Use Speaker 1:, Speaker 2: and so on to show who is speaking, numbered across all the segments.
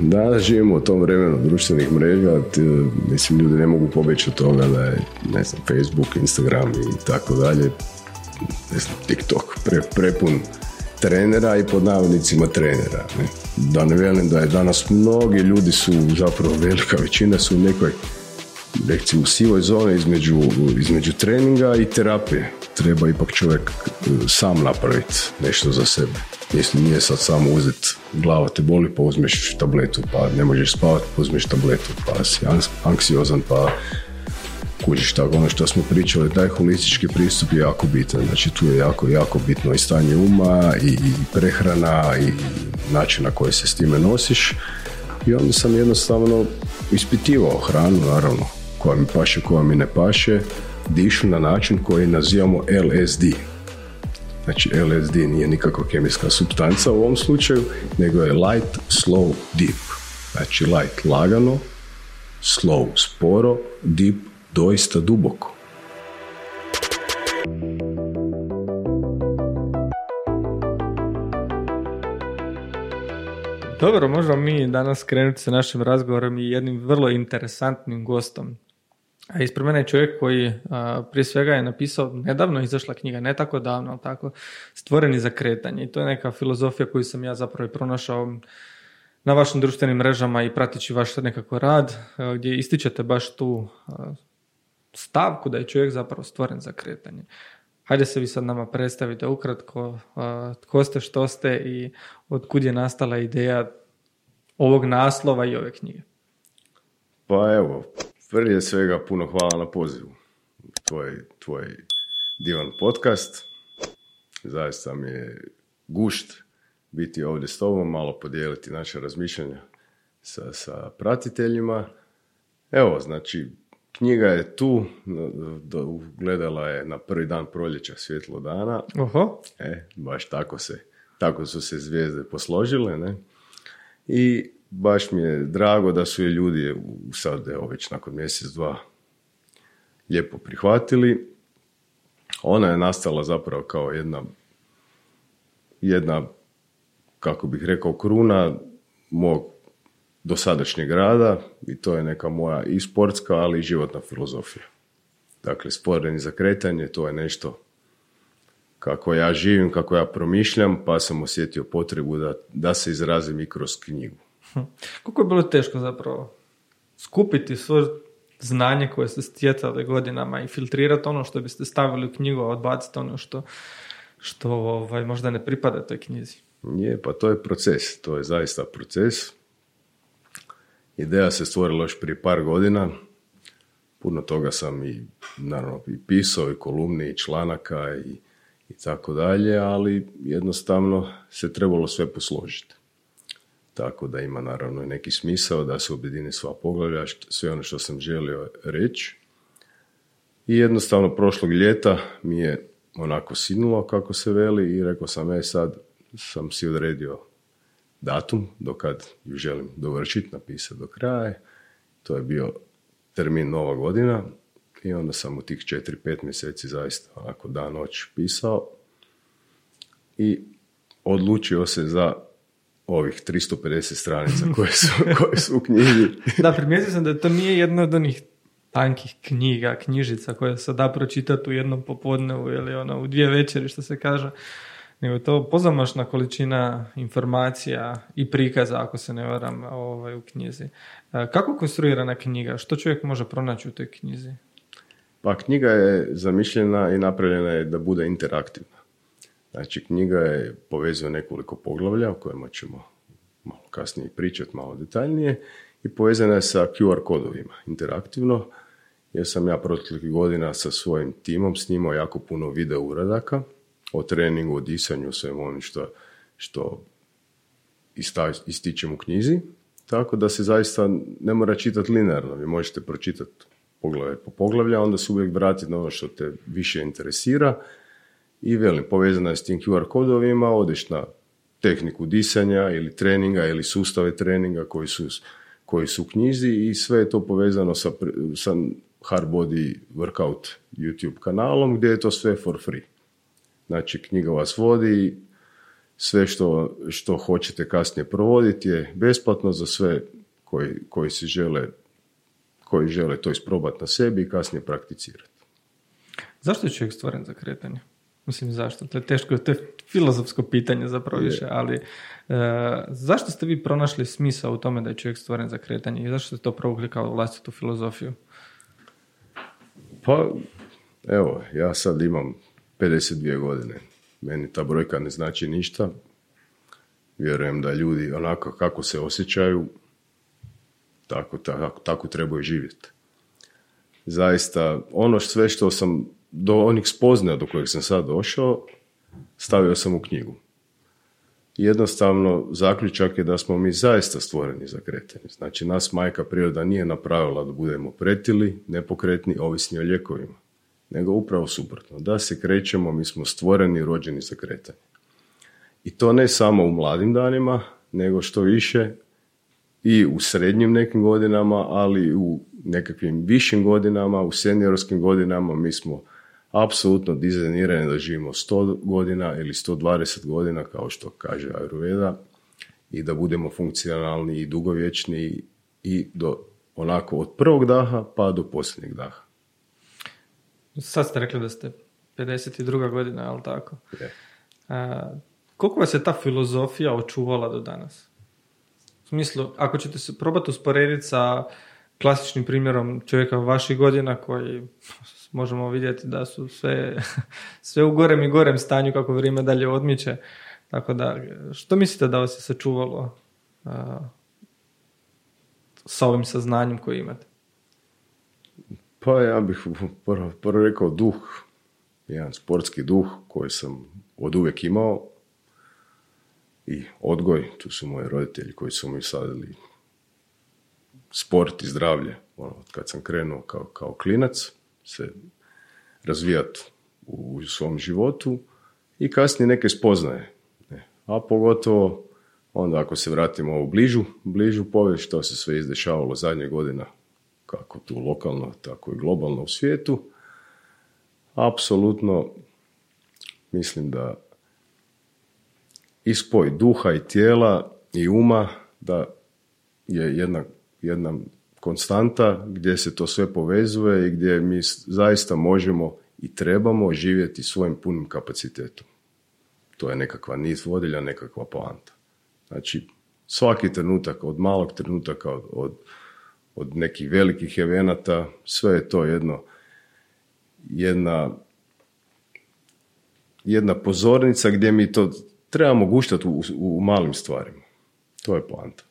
Speaker 1: danas živimo u tom vremenu društvenih mreža, mislim ljudi ne mogu pobjeći od toga da je, ne znam, Facebook, Instagram i tako dalje, ne znam, TikTok pre, prepun trenera i pod navodnicima trenera. Ne? Da ne velim da je danas mnogi ljudi su, zapravo velika većina su u nekoj recimo sivoj zoni između, između treninga i terapije. Treba ipak čovjek e, sam napraviti nešto za sebe. Mislim, nije sad samo uzeti glava te boli pa uzmeš tabletu, pa ne možeš spavati pa uzmeš tabletu, pa si anksiozan pa kužiš tako ono što smo pričali, taj holistički pristup je jako bitan. Znači tu je jako, jako bitno i stanje uma i, i prehrana i način na koji se s time nosiš. I onda sam jednostavno ispitivao hranu, naravno, koja mi paše, koja mi ne paše, dišu na način koji nazivamo LSD. Znači LSD nije nikakva kemijska substanca u ovom slučaju, nego je light, slow, deep. Znači light lagano, slow sporo, deep doista duboko.
Speaker 2: Dobro, možemo mi danas krenuti sa našim razgovorom i jednim vrlo interesantnim gostom. A ispred mene je čovjek koji prije svega je napisao, nedavno izašla knjiga, ne tako davno, ali tako, stvoreni za kretanje. I to je neka filozofija koju sam ja zapravo i pronašao na vašim društvenim mrežama i pratići vaš nekako rad, gdje ističete baš tu stavku da je čovjek zapravo stvoren za kretanje. Hajde se vi sad nama predstavite ukratko tko ste, što ste i od kud je nastala ideja ovog naslova i ove knjige.
Speaker 1: Pa evo, prije svega puno hvala na pozivu. Tvoj, tvoj divan podcast. Zaista mi je gušt biti ovdje s tobom, malo podijeliti naše razmišljanja sa, sa pratiteljima. Evo, znači, Knjiga je tu, gledala je na prvi dan proljeća svjetlo dana.
Speaker 2: Oho.
Speaker 1: E, baš tako se, tako su se zvijezde posložile, ne? I baš mi je drago da su je ljudi sad, evo već nakon mjesec, dva, lijepo prihvatili. Ona je nastala zapravo kao jedna, jedna, kako bih rekao, kruna mog dosadašnjeg rada i to je neka moja i sportska, ali i životna filozofija. Dakle, stvoreni za kretanje, to je nešto kako ja živim, kako ja promišljam, pa sam osjetio potrebu da, da se izrazim i kroz knjigu.
Speaker 2: Hm. Koliko je bilo teško zapravo skupiti svoje znanje koje ste stjecali godinama i filtrirati ono što biste stavili u knjigu, a odbaciti ono što, što ovaj, možda ne pripada toj knjizi?
Speaker 1: Je, pa to je proces, to je zaista proces Ideja se stvorila još prije par godina. Puno toga sam i naravno i pisao i kolumni i članaka i, i tako dalje, ali jednostavno se trebalo sve posložiti. Tako da ima naravno i neki smisao da se objedini sva poglavlja, sve ono što sam želio reći. I jednostavno prošlog ljeta mi je onako sinulo kako se veli i rekao sam, e sad sam si odredio datum do kad ju želim dovršiti, napisati do kraja. To je bio termin nova godina i onda sam u tih 4-5 mjeseci zaista onako dan noć pisao i odlučio se za ovih 350 stranica koje su, koje su u knjizi.
Speaker 2: da, primijetio sam da to nije jedna od onih tankih knjiga, knjižica koje se da pročitati u jednom popodnevu ili ono, u dvije večeri što se kaže nego je to pozamašna količina informacija i prikaza, ako se ne varam, ovaj, u knjizi. E, kako konstruirana knjiga? Što čovjek može pronaći u toj knjizi?
Speaker 1: Pa knjiga je zamišljena i napravljena je da bude interaktivna. Znači knjiga je povezuje nekoliko poglavlja o kojima ćemo malo kasnije pričati, malo detaljnije i povezana je sa QR kodovima interaktivno jer sam ja proteklih godina sa svojim timom snimao jako puno video uradaka o treningu, o disanju, svemu onim što, što ističem u knjizi. Tako da se zaista ne mora čitati linearno. Vi možete pročitati poglavlje po poglavlja, onda se uvijek vratiti na ono što te više interesira. I velim, povezana je s tim QR kodovima, odeš na tehniku disanja ili treninga ili sustave treninga koji su, koji su u knjizi i sve je to povezano sa, sa Hard Body Workout YouTube kanalom gdje je to sve for free. Znači, knjiga vas vodi sve što, što hoćete kasnije provoditi je besplatno za sve koji, koji se žele koji žele to isprobati na sebi i kasnije prakticirati.
Speaker 2: Zašto je čovjek stvoren za kretanje? Mislim, zašto? To je teško, to je filozofsko pitanje zapravo više, ali e, zašto ste vi pronašli smisao u tome da je čovjek stvoren za kretanje i zašto ste to provukli kao vlastitu filozofiju?
Speaker 1: Pa, evo, ja sad imam 52 godine. Meni ta brojka ne znači ništa. Vjerujem da ljudi onako kako se osjećaju, tako, tako, tako trebaju živjeti. Zaista, ono sve što sam do onih spoznaja do kojeg sam sad došao, stavio sam u knjigu. Jednostavno, zaključak je da smo mi zaista stvoreni za kretanje. Znači, nas majka priroda nije napravila da budemo pretili, nepokretni, ovisni o ljekovima. Nego upravo suprotno. Da se krećemo, mi smo stvoreni rođeni za kretanje. I to ne samo u mladim danima, nego što više i u srednjim nekim godinama, ali u nekakvim višim godinama, u seniorskim godinama mi smo apsolutno dizajnirani da živimo 100 godina ili 120 godina, kao što kaže Ayurveda, i da budemo funkcionalni i dugovječni i do onako od prvog daha pa do posljednjeg daha.
Speaker 2: Sad ste rekli da ste 52. godina, ali tako? Je. A, koliko vas je ta filozofija očuvala do danas? U smislu, ako ćete se probati usporediti sa klasičnim primjerom čovjeka vaših godina koji možemo vidjeti da su sve, sve u gorem i gorem stanju kako vrijeme dalje odmiče. Tako da, što mislite da vas je sačuvalo a, sa ovim saznanjem koji imate?
Speaker 1: Pa ja bih prvo, prvo rekao duh, jedan sportski duh koji sam od uvijek imao i odgoj, tu su moji roditelji koji su mi sadili sport i zdravlje, ono, kad sam krenuo kao, kao klinac, se razvijati u svom životu i kasnije neke spoznaje. A pogotovo onda ako se vratimo u bližu, bližu povijest što se sve izdešavalo zadnje godina, kako tu lokalno, tako i globalno u svijetu, apsolutno mislim da ispoj duha i tijela i uma da je jedna, jedna konstanta gdje se to sve povezuje i gdje mi zaista možemo i trebamo živjeti svojim punim kapacitetom. To je nekakva niz vodilja, nekakva poanta. Znači, svaki trenutak, od malog trenutaka, od, od, od nekih velikih evenata, sve je to jedno, jedna, jedna pozornica gdje mi to trebamo guštati u, u malim stvarima. To je poanta.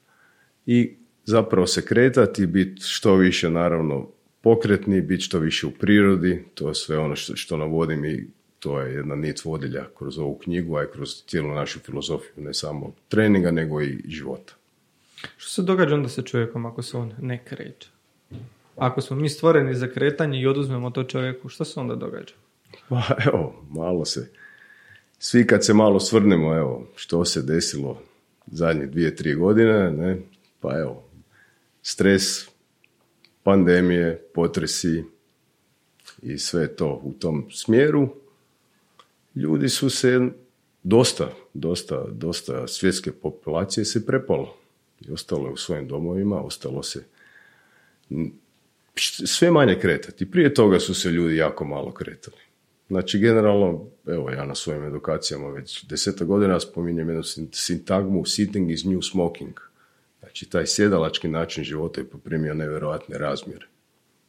Speaker 1: I zapravo se kretati, biti što više naravno pokretni, biti što više u prirodi, to je sve ono što, što navodim i to je jedna nit vodilja kroz ovu knjigu, a i kroz cijelu našu filozofiju, ne samo treninga, nego i života.
Speaker 2: Što se događa onda sa čovjekom ako se on ne kreće? Ako smo mi stvoreni za kretanje i oduzmemo to čovjeku, što se onda događa?
Speaker 1: Pa evo, malo se, svi kad se malo svrnemo, evo, što se desilo zadnje dvije, tri godine, ne, pa evo, stres, pandemije, potresi i sve to u tom smjeru, ljudi su se dosta, dosta, dosta svjetske populacije se prepalo. I ostalo je u svojim domovima, ostalo se sve manje kretati. Prije toga su se ljudi jako malo kretali. Znači, generalno, evo ja na svojim edukacijama već deseta godina spominjem jednu sintagmu sitting is new smoking. Znači, taj sjedalački način života je poprimio nevjerojatne razmjere.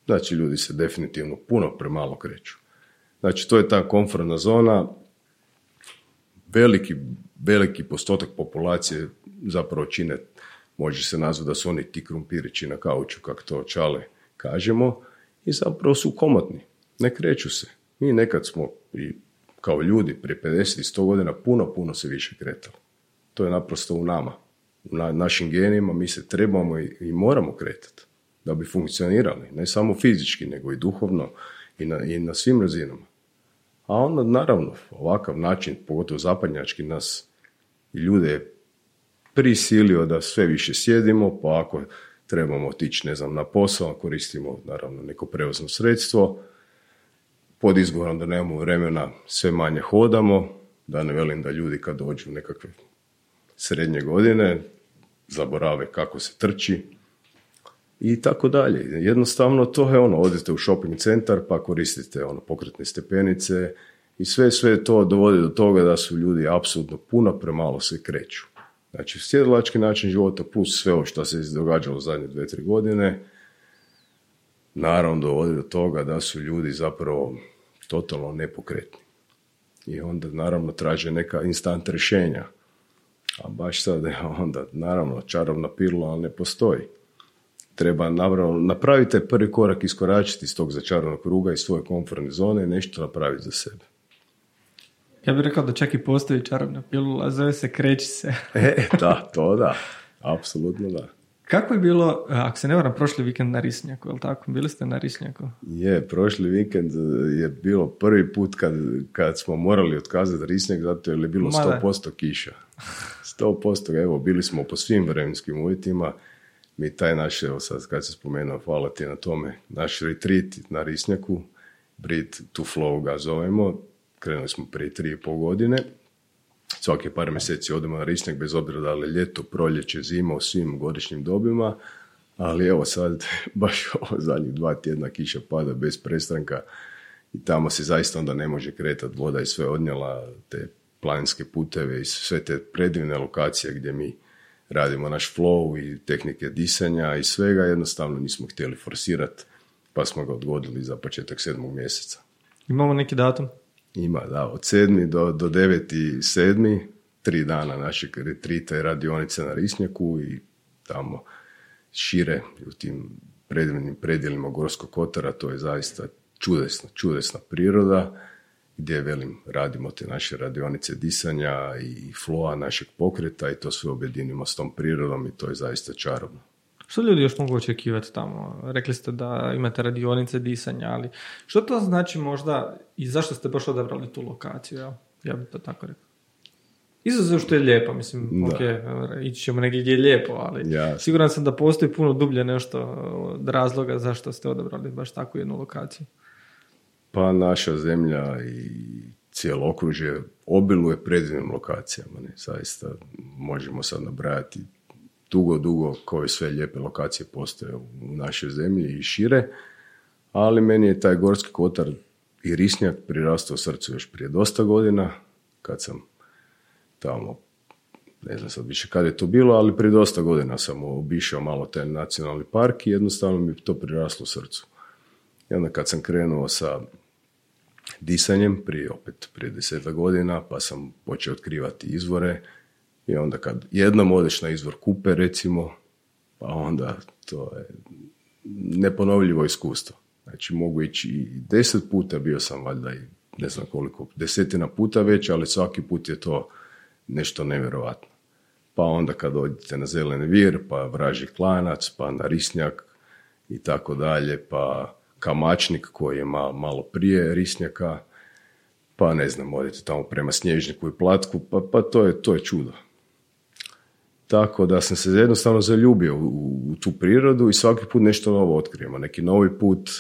Speaker 1: Znači, ljudi se definitivno puno premalo kreću. Znači, to je ta komfortna zona, veliki, veliki postotak populacije zapravo čine, može se nazvati da su oni ti krumpirići na kauču, kako to čale kažemo, i zapravo su komotni, ne kreću se. Mi nekad smo i kao ljudi prije 50 i 100 godina puno, puno se više kretali. To je naprosto u nama u našim genima mi se trebamo i, i moramo kretati da bi funkcionirali, ne samo fizički, nego i duhovno i na, i na svim razinama. A onda, naravno, ovakav način, pogotovo zapadnjački, nas ljude prisilio da sve više sjedimo, pa ako trebamo otići, ne znam, na posao, koristimo, naravno, neko prevozno sredstvo, pod izgovorom da nemamo vremena, sve manje hodamo, Da ne velim da ljudi kad dođu u nekakve srednje godine, zaborave kako se trči i tako dalje. Jednostavno to je ono, odete u shopping centar pa koristite ono pokretne stepenice i sve sve to dovodi do toga da su ljudi apsolutno puno premalo se kreću. Znači, sjedlački način života plus sve ovo što se događalo u zadnje dve, tri godine, naravno dovodi do toga da su ljudi zapravo totalno nepokretni. I onda naravno traže neka instant rješenja. A baš sad onda, naravno, čarobna pilula ne postoji. Treba naravno napraviti prvi korak, iskoračiti iz tog začaranog kruga, iz svoje komfortne zone i nešto napraviti za sebe.
Speaker 2: Ja bih rekao da čak i postoji čarobna pilula, zove se kreći se.
Speaker 1: e, da, to da. Apsolutno da.
Speaker 2: Kako je bilo, ako se ne varam, prošli vikend na Risnjaku, je tako? Bili ste na Risnjaku?
Speaker 1: Je, prošli vikend je bilo prvi put kad, kad smo morali otkazati Risnjak zato jer je bilo 100% kiša. 100%, evo, bili smo po svim vremenskim uvjetima. Mi taj naš, evo sad kad se spomenuo, hvala ti na tome, naš retreat na Risnjaku, Brit to Flow ga zovemo, krenuli smo prije tri i pol godine. Svake par mjeseci odemo na Risnjak, bez obzira da li ljeto, proljeće, zima u svim godišnjim dobima, ali evo sad, baš ovo zadnjih dva tjedna kiša pada bez prestranka i tamo se zaista onda ne može kretati, voda je sve odnijela, te planinske puteve i sve te predivne lokacije gdje mi radimo naš flow i tehnike disanja i svega, jednostavno nismo htjeli forsirati, pa smo ga odgodili za početak sedmog mjeseca.
Speaker 2: Imamo neki datum?
Speaker 1: Ima, da, od sedmi do, do deveti sedmi, tri dana našeg retrita i radionice na Risnjaku i tamo šire u tim predivnim predjelima Gorskog kotara, to je zaista čudesna, čudesna priroda gdje, velim, radimo te naše radionice disanja i floa našeg pokreta i to sve objedinimo s tom prirodom i to je zaista čarobno.
Speaker 2: Što ljudi još mogu očekivati tamo? Rekli ste da imate radionice disanja, ali što to znači možda i zašto ste baš odabrali tu lokaciju? Ja, ja bih to tako rekao. Izuzev što je lijepo, mislim, ok, ići ćemo negdje gdje je lijepo, ali ja. siguran sam da postoji puno dublje nešto od razloga zašto ste odabrali baš takvu jednu lokaciju.
Speaker 1: Pa naša zemlja i cijelo okružje obiluje predivnim lokacijama. Ne? Zaista možemo sad nabrajati dugo, dugo koje sve lijepe lokacije postoje u našoj zemlji i šire, ali meni je taj Gorski kotar i Risnjak prirastao srcu još prije dosta godina, kad sam tamo, ne znam sad više kad je to bilo, ali prije dosta godina sam obišao malo taj nacionalni park i jednostavno mi to priraslo srcu. I onda kad sam krenuo sa disanjem, prije opet prije deseta godina, pa sam počeo otkrivati izvore, i onda kad jednom odeš na izvor kupe, recimo, pa onda to je neponovljivo iskustvo. Znači mogu ići i deset puta, bio sam valjda i ne znam koliko, desetina puta već, ali svaki put je to nešto nevjerojatno. Pa onda kad odete na zeleni vir, pa vraži klanac, pa na risnjak i tako dalje, pa kamačnik koji je malo, malo prije risnjaka, pa ne znam, odete tamo prema snježniku i platku, pa, pa to, je, to je čudo. Tako da sam se jednostavno zaljubio u, u tu prirodu i svaki put nešto novo otkrijemo. Neki novi put,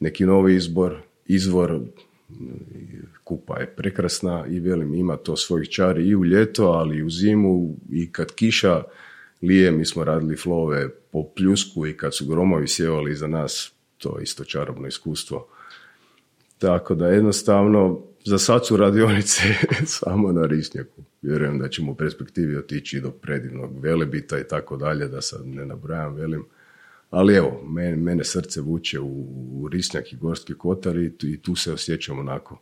Speaker 1: neki novi izbor, izvor, kupa je prekrasna i velim ima to svojih čari i u ljeto, ali i u zimu i kad kiša lije, mi smo radili flove po pljusku i kad su gromovi sjevali iza nas, to isto čarobno iskustvo. Tako da jednostavno za sad su radionice samo na Risnjaku. Vjerujem da ćemo u perspektivi otići do predivnog velebita i tako dalje, da sad ne nabrajam, velim. Ali evo, mene, mene srce vuče u, u Risnjak i Gorski kotar i i tu se osjećam onako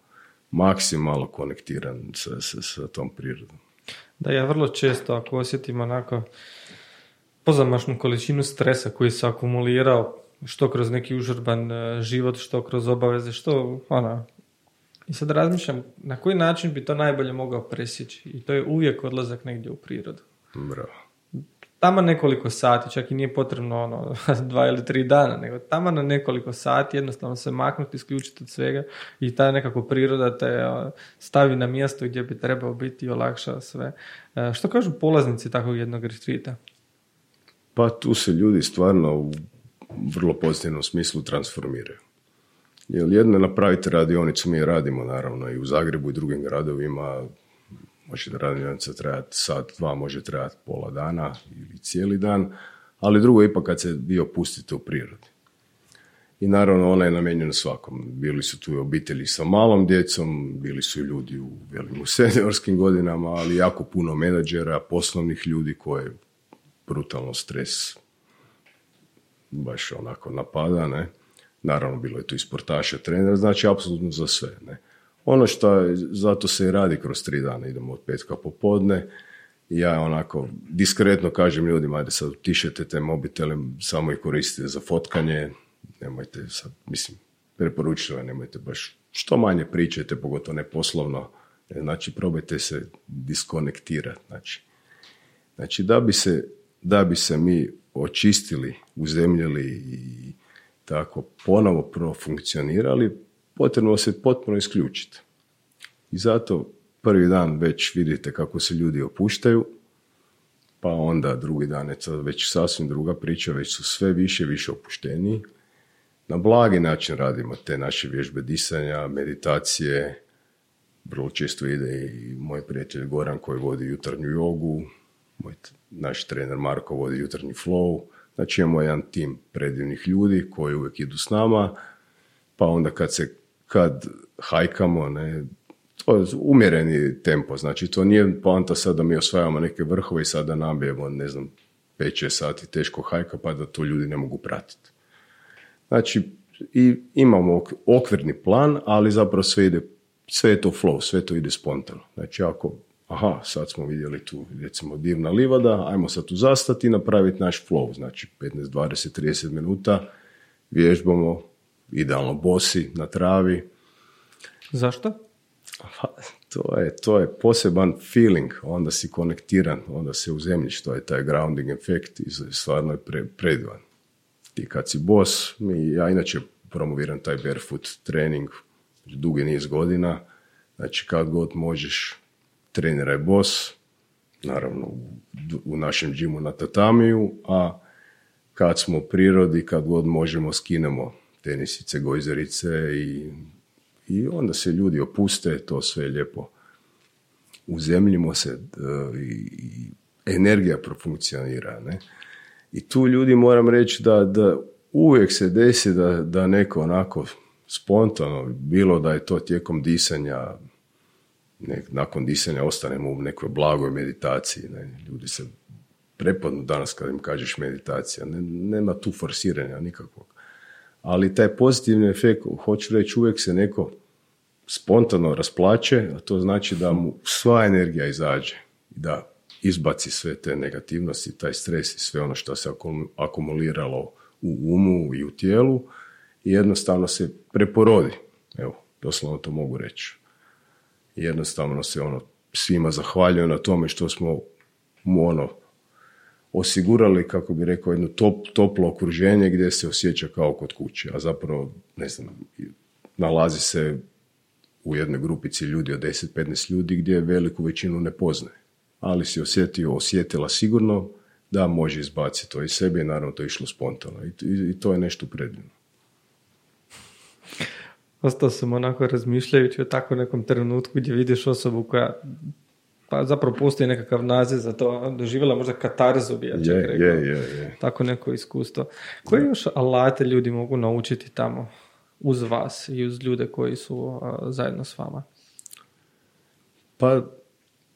Speaker 1: maksimalno konektiran sa, sa, sa tom prirodom.
Speaker 2: Da, ja vrlo često ako osjetim onako pozamašnu količinu stresa koji se akumulirao što kroz neki užurban e, život, što kroz obaveze, što ona, i sad razmišljam na koji način bi to najbolje mogao presjeći. I to je uvijek odlazak negdje u prirodu.
Speaker 1: Bravo.
Speaker 2: Tamo nekoliko sati, čak i nije potrebno ono, dva ili tri dana, nego tamo na nekoliko sati jednostavno se maknuti, isključiti od svega i ta nekako priroda te stavi na mjesto gdje bi trebao biti i olakša sve. E, što kažu polaznici takvog jednog retrita?
Speaker 1: Pa tu se ljudi stvarno u vrlo pozitivnom smislu transformiraju. Jer jedno je napraviti radionicu, mi radimo naravno i u Zagrebu i drugim gradovima, može da radionica trajati sat, dva, može trajati pola dana ili cijeli dan, ali drugo je ipak kad se vi opustite u prirodi. I naravno ona je namijenjena svakom. Bili su tu obitelji sa malom djecom, bili su ljudi u velim seniorskim godinama, ali jako puno menadžera, poslovnih ljudi koje brutalno stres baš onako napada, ne. Naravno, bilo je tu i sportaša, trenera, znači apsolutno za sve, ne. Ono što je, zato se i radi kroz tri dana, idemo od petka popodne, ja onako diskretno kažem ljudima, ajde sad utišete te mobitele, samo ih koristite za fotkanje, nemojte sad, mislim, preporučujem, nemojte baš što manje pričajte, pogotovo ne poslovno, znači probajte se diskonektirati, znači. Znači da bi se, da bi se mi očistili, uzemljili i tako ponovo profunkcionirali, potrebno se potpuno isključiti. I zato prvi dan već vidite kako se ljudi opuštaju, pa onda drugi dan je već sasvim druga priča, već su sve više i više opušteniji. Na blagi način radimo te naše vježbe disanja, meditacije, vrlo često ide i moj prijatelj Goran koji vodi jutarnju jogu, moj naš trener Marko vodi jutarnji flow, znači imamo jedan tim predivnih ljudi koji uvijek idu s nama, pa onda kad se, kad hajkamo, ne, to je umjereni tempo, znači to nije poanta sad da mi osvajamo neke vrhove i sada nabijemo, ne znam, 5-6 sati teško hajka pa da to ljudi ne mogu pratiti. Znači, i imamo okvirni plan, ali zapravo sve ide, sve je to flow, sve to ide spontano. Znači, ako, aha, sad smo vidjeli tu, recimo, divna livada, ajmo sad tu zastati i napraviti naš flow, znači 15, 20, 30 minuta vježbamo, idealno bosi, na travi.
Speaker 2: Zašto?
Speaker 1: Pa, to je, to je poseban feeling, onda si konektiran, onda se uzemljiš, to je taj grounding efekt i stvarno je pre, predivan. Ti kad si bos, mi, ja inače promoviram taj barefoot trening dugi niz godina, znači kad god možeš treniraj bos, naravno u, našem džimu na tatamiju, a kad smo u prirodi, kad god možemo skinemo tenisice, gojzerice i i onda se ljudi opuste, to sve je lijepo. Uzemljimo se e, i energija profunkcionira. Ne? I tu ljudi moram reći da, da uvijek se desi da, da neko onako spontano, bilo da je to tijekom disanja, nakon disanja ostanemo u nekoj blagoj meditaciji. Ne? Ljudi se prepadnu danas kad im kažeš meditacija. Ne, nema tu forsiranja nikakvog ali taj pozitivni efekt, hoću reći, uvijek se neko spontano rasplaće, a to znači da mu sva energija izađe, da izbaci sve te negativnosti, taj stres i sve ono što se akumuliralo u umu i u tijelu i jednostavno se preporodi. Evo, doslovno to mogu reći. Jednostavno se ono svima zahvaljujem na tome što smo mu ono osigurali, kako bi rekao, jedno top, toplo okruženje gdje se osjeća kao kod kuće, a zapravo, ne znam, nalazi se u jednoj grupici ljudi od 10-15 ljudi gdje veliku većinu ne poznaje. Ali si osjetio, osjetila sigurno da može izbaciti to iz sebe i naravno to je išlo spontano i, i, to je nešto predivno.
Speaker 2: Ostao sam onako razmišljajući o tako nekom trenutku gdje vidiš osobu koja pa zapravo postoji nekakav naziv za to, doživjela možda katarzu bi ja čak
Speaker 1: je, rekao. Je, je,
Speaker 2: Tako neko iskustvo. Koje još alate ljudi mogu naučiti tamo uz vas i uz ljude koji su zajedno s vama?
Speaker 1: Pa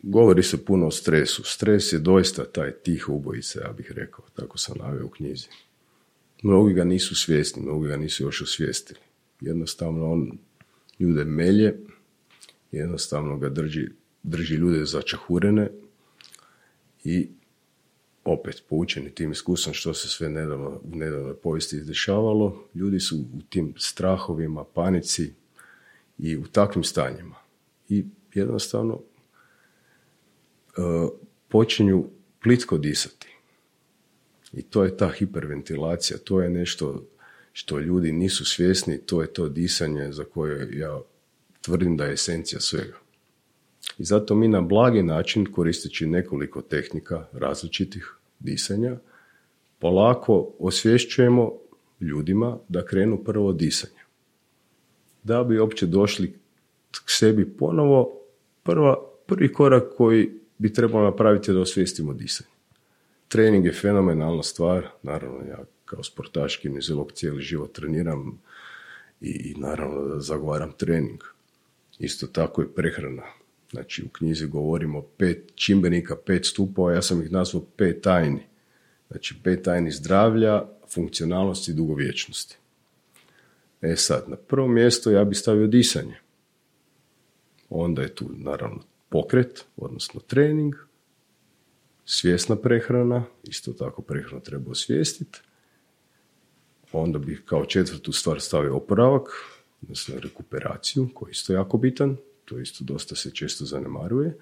Speaker 1: govori se puno o stresu. Stres je doista taj tih ubojica, ja bih rekao, tako sam naveo u knjizi. Mnogi ga nisu svjesni, mnogi ga nisu još osvijestili. Jednostavno on ljude melje, jednostavno ga drži drži ljude začahurene i opet poučeni tim iskustvom što se sve nedavno, u nedavnoj povijesti izdešavalo, ljudi su u tim strahovima, panici i u takvim stanjima. I jednostavno uh, počinju plitko disati. I to je ta hiperventilacija, to je nešto što ljudi nisu svjesni, to je to disanje za koje ja tvrdim da je esencija svega. I zato mi na blagi način, koristeći nekoliko tehnika različitih disanja, polako osvješćujemo ljudima da krenu prvo disanje. da bi uopće došli k sebi ponovo, prva, prvi korak koji bi trebalo napraviti je da osvijestimo disanje. Trening je fenomenalna stvar, naravno ja kao sportaš kineziolog cijeli život treniram i, i naravno da zagovaram trening. Isto tako i prehrana. Znači u knjizi govorimo pet čimbenika, pet stupova, ja sam ih nazvao pet tajni. Znači pet tajni zdravlja, funkcionalnosti i dugovječnosti. E sad, na prvo mjesto ja bih stavio disanje. Onda je tu naravno pokret, odnosno trening, svjesna prehrana, isto tako prehranu treba osvijestiti. Onda bih kao četvrtu stvar stavio oporavak, odnosno rekuperaciju, koji je isto jako bitan, to isto dosta se često zanemaruje.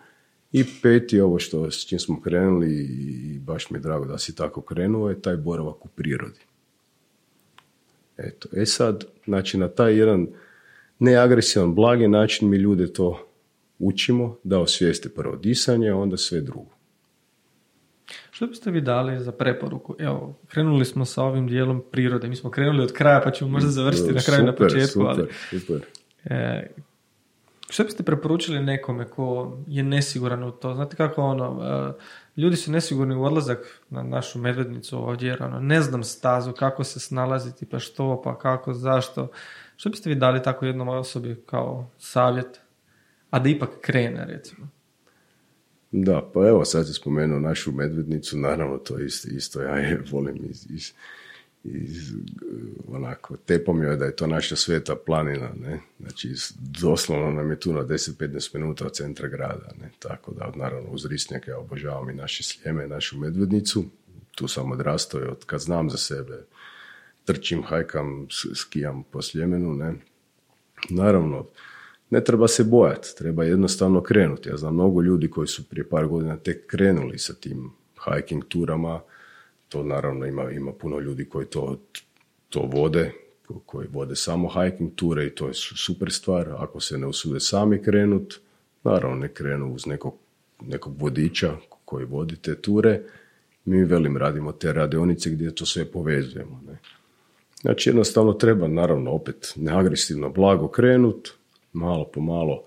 Speaker 1: I peti, ovo što s čim smo krenuli i baš mi je drago da si tako krenuo, je taj boravak u prirodi. Eto, e sad, znači na taj jedan neagresivan, blagi način mi ljude to učimo da osvijeste prvo disanje, a onda sve drugo.
Speaker 2: Što biste vi dali za preporuku? Evo, krenuli smo sa ovim dijelom prirode. Mi smo krenuli od kraja, pa ćemo možda završiti na kraju na početku.
Speaker 1: Super,
Speaker 2: ali,
Speaker 1: super.
Speaker 2: e, što biste preporučili nekome ko je nesiguran u to? Znate kako ono, e, ljudi su nesigurni u odlazak na našu medvednicu ovdje, jer ono, ne znam stazu, kako se snalaziti, pa što, pa kako, zašto. Što biste vi dali tako jednom osobi kao savjet, a da ipak krene, recimo?
Speaker 1: Da, pa evo sad je spomenuo našu medvednicu, naravno to isto, isto ja je volim iz, iz, iz onako, tepom joj da je to naša sveta planina, ne, znači doslovno nam je tu na 10-15 minuta od centra grada, ne, tako da naravno uz Risnjake ja obožavam i naše sljeme, našu medvednicu, tu sam odrastao i od kad znam za sebe, trčim, hajkam, skijam po Sljemenu, ne, naravno, ne treba se bojati, treba jednostavno krenuti. Ja znam mnogo ljudi koji su prije par godina tek krenuli sa tim hiking turama, to naravno ima, ima puno ljudi koji to, to vode, koji vode samo hiking ture i to je super stvar. Ako se ne usude sami krenut, naravno ne krenu uz nekog, nekog vodiča koji vodi te ture. Mi velim radimo te radionice gdje to sve povezujemo. Ne. Znači jednostavno treba naravno opet neagresivno blago krenut, malo po malo,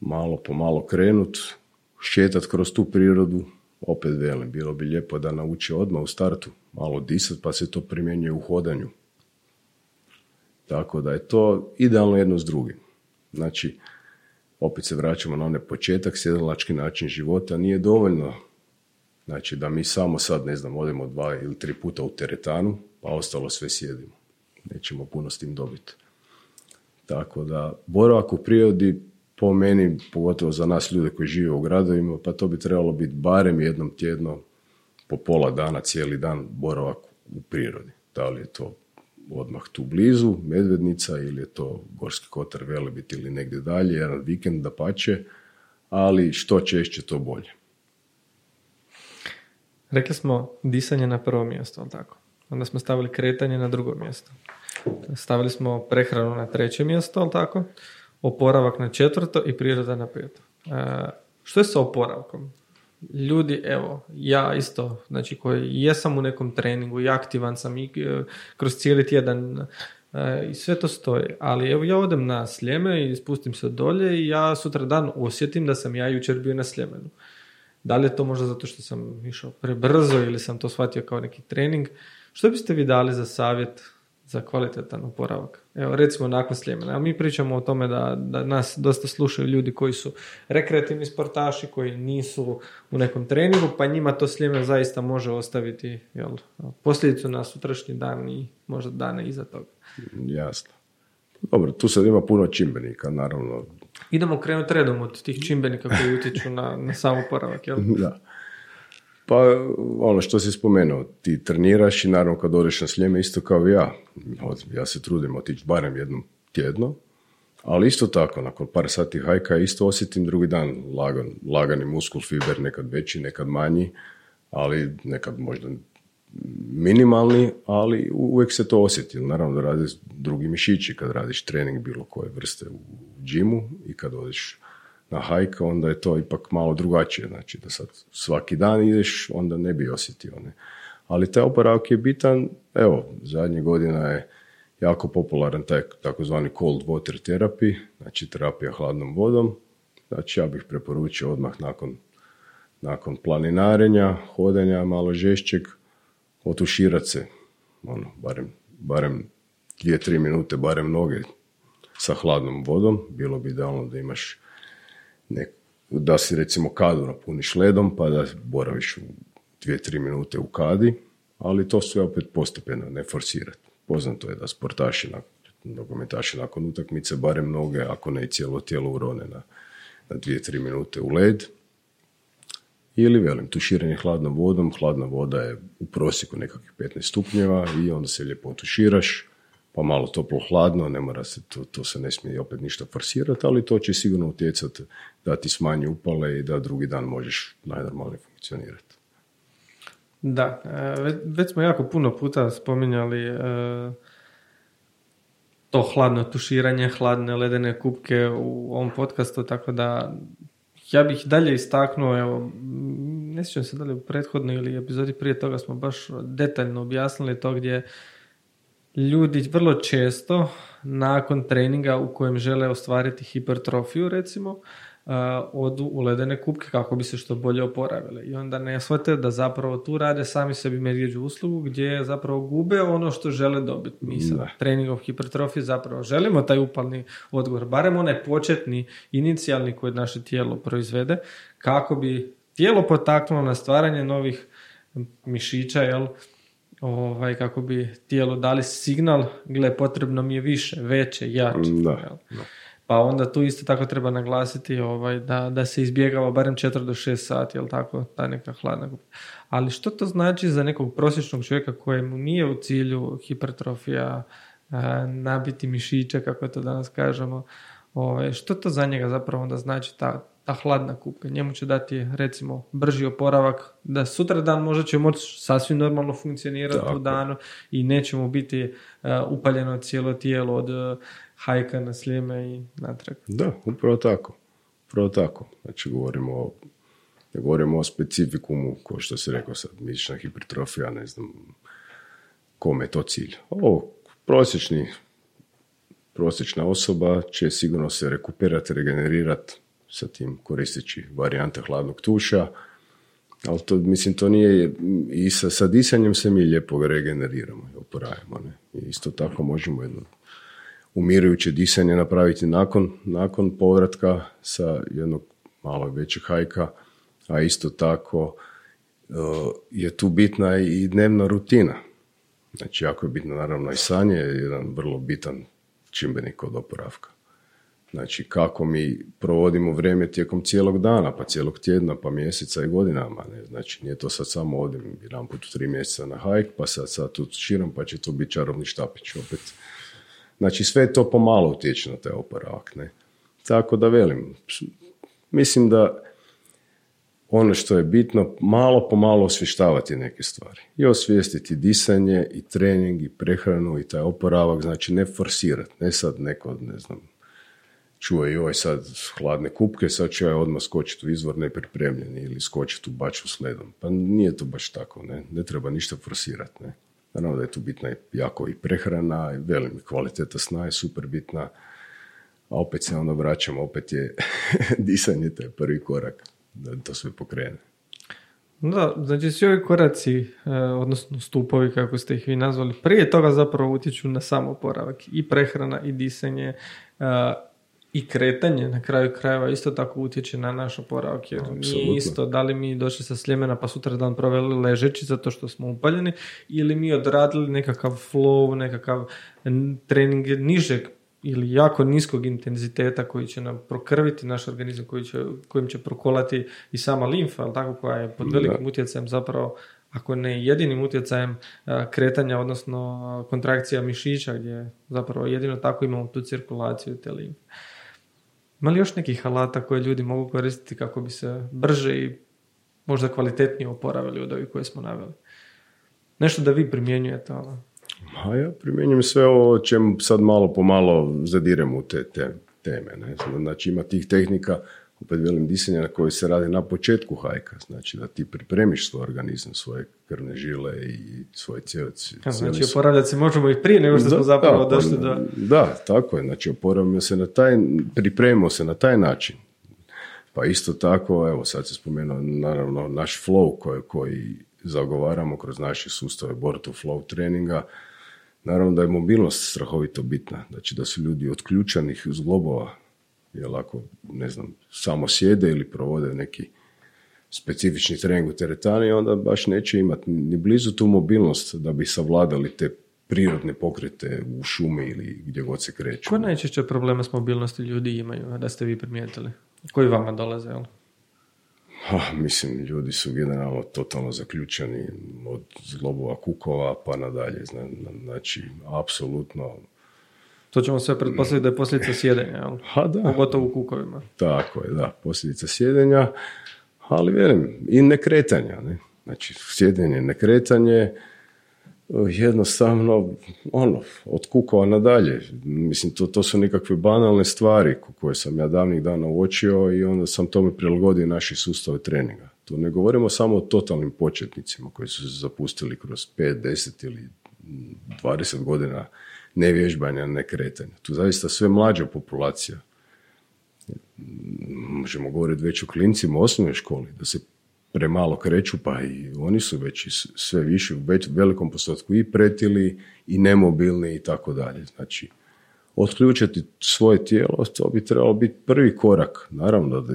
Speaker 1: malo po malo krenut, šetat kroz tu prirodu, opet velim, bilo bi lijepo da nauči odmah u startu malo disat, pa se to primjenjuje u hodanju. Tako da je to idealno jedno s drugim. Znači, opet se vraćamo na onaj početak, sjedalački način života nije dovoljno Znači da mi samo sad, ne znam, odemo dva ili tri puta u teretanu, pa ostalo sve sjedimo. Nećemo puno s tim dobiti. Tako da, boravak u prirodi, po meni, pogotovo za nas ljude koji žive u gradovima, pa to bi trebalo biti barem jednom tjedno, po pola dana, cijeli dan boravak u prirodi. Da li je to odmah tu blizu, Medvednica, ili je to Gorski kotar, Velebit ili negdje dalje, jedan vikend da pače, ali što češće to bolje.
Speaker 2: Rekli smo disanje na prvo mjesto, ali tako? Onda smo stavili kretanje na drugo mjesto. Stavili smo prehranu na treće mjesto, ali tako? Oporavak na četvrto i priroda na peto. E, što je sa oporavkom? Ljudi, evo, ja isto, znači koji jesam u nekom treningu i aktivan sam i e, kroz cijeli tjedan e, i sve to stoji, ali evo ja odem na Sljeme i spustim se dolje i ja sutra dan osjetim da sam ja jučer bio na Sljemenu. Da li je to možda zato što sam išao prebrzo ili sam to shvatio kao neki trening? Što biste vi dali za savjet za kvalitetan oporavak. Evo, recimo nakon Sljemena. Mi pričamo o tome da, da nas dosta slušaju ljudi koji su rekreativni sportaši, koji nisu u nekom treningu, pa njima to Sljemen zaista može ostaviti jel, posljedicu na sutrašnji dan i možda dane iza toga.
Speaker 1: Jasno. Dobro, tu sad ima puno čimbenika, naravno.
Speaker 2: Idemo krenuti redom od tih čimbenika koji utječu na, na sam oporavak, jel?
Speaker 1: Da. Pa ono što si spomenuo, ti treniraš i naravno kad odeš na sljeme isto kao ja. Ja se trudim otići barem jednom tjedno, ali isto tako, nakon par sati hajka isto osjetim drugi dan lagan, lagani muskul fiber, nekad veći, nekad manji, ali nekad možda minimalni, ali uvijek se to osjeti. Naravno da radiš drugi mišići kad radiš trening bilo koje vrste u džimu i kad odeš na hajka, onda je to ipak malo drugačije. Znači da sad svaki dan ideš, onda ne bi osjetio. Ne? Ali taj oporavak je bitan, evo, zadnjih godina je jako popularan taj takozvani cold water therapy, znači terapija hladnom vodom. Znači ja bih preporučio odmah nakon, nakon planinarenja, hodanja malo žešćeg, otuširati se, ono, barem, barem dvije, tri minute, barem noge sa hladnom vodom. Bilo bi idealno da imaš nek, da si recimo kadu napuniš ledom pa da boraviš u dvije, tri minute u kadi, ali to sve opet postepeno, ne forsirati. Poznato je da sportaši, nogometaši nakon utakmice barem noge, ako ne i cijelo tijelo urone na, na dvije, tri minute u led. Ili, velim, tuširanje hladnom vodom. Hladna voda je u prosjeku nekakvih 15 stupnjeva i onda se lijepo tuširaš, pa malo toplo hladno, ne mora se, to, to se ne smije opet ništa forsirati, ali to će sigurno utjecati da ti smanji upale i da drugi dan možeš najnormalnije funkcionirati.
Speaker 2: Da, e, već smo jako puno puta spominjali e, to hladno tuširanje, hladne ledene kupke u ovom podcastu, tako da ja bih dalje istaknuo, evo, ne sjećam se da li u prethodnoj ili epizodi prije toga smo baš detaljno objasnili to gdje ljudi vrlo često nakon treninga u kojem žele ostvariti hipertrofiju recimo, odu u ledene kupke kako bi se što bolje oporavile. I onda ne shvate da zapravo tu rade sami sebi medvjeđu uslugu gdje zapravo gube ono što žele dobiti. Mi sa treningom hipertrofije zapravo želimo taj upalni odgovor, barem onaj početni, inicijalni koji naše tijelo proizvede, kako bi tijelo potaknulo na stvaranje novih mišića, jel, ovaj, kako bi tijelo dali signal, gle, potrebno mi je više, veće, jače. Da, Pa onda tu isto tako treba naglasiti ovaj, da, da se izbjegava barem 4 do 6 sati, jel tako, ta neka hladna Ali što to znači za nekog prosječnog čovjeka kojemu nije u cilju hipertrofija, nabiti mišiće, kako to danas kažemo, ovaj, što to za njega zapravo onda znači ta, ta hladna kupka. Njemu će dati recimo brži oporavak da sutra dan možda će moći sasvim normalno funkcionirati u danu i neće mu biti uh, upaljeno cijelo tijelo od uh, hajka na slijeme i natrag.
Speaker 1: Da, upravo tako. Upravo tako. Znači govorimo o ne govorimo o specifikumu, ko što se rekao sad, mišićna hipertrofija, ne znam kome je to cilj. Ovo, prosječni, prosječna osoba će sigurno se rekuperati, regenerirati sa tim koristeći varijante hladnog tuša, ali to, mislim, to nije, i sa, sa disanjem se mi lijepo regeneriramo i oporavimo, ne? I isto tako možemo jedno umirujuće disanje napraviti nakon, nakon povratka sa jednog malo većeg hajka, a isto tako e, je tu bitna i dnevna rutina. Znači, jako je bitno naravno i sanje, je jedan vrlo bitan čimbenik od oporavka. Znači, kako mi provodimo vrijeme tijekom cijelog dana, pa cijelog tjedna, pa mjeseca i godinama. Ne? Znači, nije to sad samo ovdje jedan put u tri mjeseca na hajk, pa sad, sad tu širom, pa će to biti čarobni štapić opet. Znači, sve to pomalo utječe na taj oporavak. Ne? Tako da velim, mislim da ono što je bitno, malo po malo osvještavati neke stvari. I osvijestiti disanje, i trening, i prehranu, i taj oporavak, znači ne forsirati, ne sad neko, ne znam, čuje joj sad hladne kupke, sad će ja odmah skočiti u izvor nepripremljeni ili skočiti u baču s. Pa nije to baš tako, ne, ne treba ništa forsirati. Ne. Naravno da je tu bitna jako i prehrana, i velim, kvaliteta sna je super bitna, a opet se onda vraćamo, opet je disanje taj prvi korak da to sve pokrene.
Speaker 2: Da, znači svi ovi koraci, e, odnosno stupovi kako ste ih vi nazvali, prije toga zapravo utječu na samoporavak i prehrana i disanje, e, i kretanje na kraju krajeva isto tako utječe na naš oporavak jer nije isto da li mi došli sa sljemena pa sutra dan proveli ležeći zato što smo upaljeni ili mi odradili nekakav flow, nekakav trening nižeg ili jako niskog intenziteta koji će nam prokrviti naš organizam, koji će, kojim će prokolati i sama limfa, ali tako koja je pod velikim utjecajem zapravo ako ne jedinim utjecajem kretanja, odnosno kontrakcija mišića, gdje zapravo jedino tako imamo tu cirkulaciju te limfe. Ima li još nekih alata koje ljudi mogu koristiti kako bi se brže i možda kvalitetnije oporavili od ovih koje smo naveli? Nešto da vi primjenjujete? Ali...
Speaker 1: Ma ja primjenjujem sve ovo čem sad malo po malo zadirem u te, te teme. Ne? Znači ima tih tehnika, opet velim disanja na koje se radi na početku hajka, znači da ti pripremiš svoj organizam, svoje krvne žile i svoje cijele...
Speaker 2: Znači oporavljati se možemo i prije nego što smo zapravo
Speaker 1: da,
Speaker 2: došli do...
Speaker 1: Da, tako je, znači oporavljamo se na taj, pripremimo se na taj način. Pa isto tako, evo sad se spomenuo naravno naš flow koji, koji zagovaramo kroz naše sustave Born to Flow treninga, naravno da je mobilnost strahovito bitna, znači da su ljudi od ključanih zglobova, jer ako, ne znam, samo sjede ili provode neki specifični trening u teretani, onda baš neće imati ni blizu tu mobilnost da bi savladali te prirodne pokrete u šumi ili gdje god se kreću.
Speaker 2: Koje najčešće problema s mobilnosti ljudi imaju, da ste vi primijetili? Koji vama dolaze, jel?
Speaker 1: Ha, mislim, ljudi su generalno totalno zaključeni od zlobova kukova pa nadalje. Znači, apsolutno...
Speaker 2: To ćemo sve pretpostaviti da je posljedica sjedenja, jel?
Speaker 1: Ha, da.
Speaker 2: Pogotovo u kukovima.
Speaker 1: Tako je, da, posljedica sjedenja, ali velim, i nekretanja, ne? Znači, sjedenje, nekretanje, jednostavno, ono, od kukova nadalje. Mislim, to, to su nekakve banalne stvari koje sam ja davnih dana uočio i onda sam tome prilagodio naši sustave treninga. Tu ne govorimo samo o totalnim početnicima koji su se zapustili kroz 5, 10 ili 20 godina nevježbanja, nekretanja. Tu zaista sve mlađa populacija. Možemo govoriti već o klincima u osnovnoj školi, da se premalo kreću, pa i oni su već sve više, u velikom postotku i pretili i nemobilni i tako dalje. Znači, otključati svoje tijelo, to bi trebalo biti prvi korak. Naravno da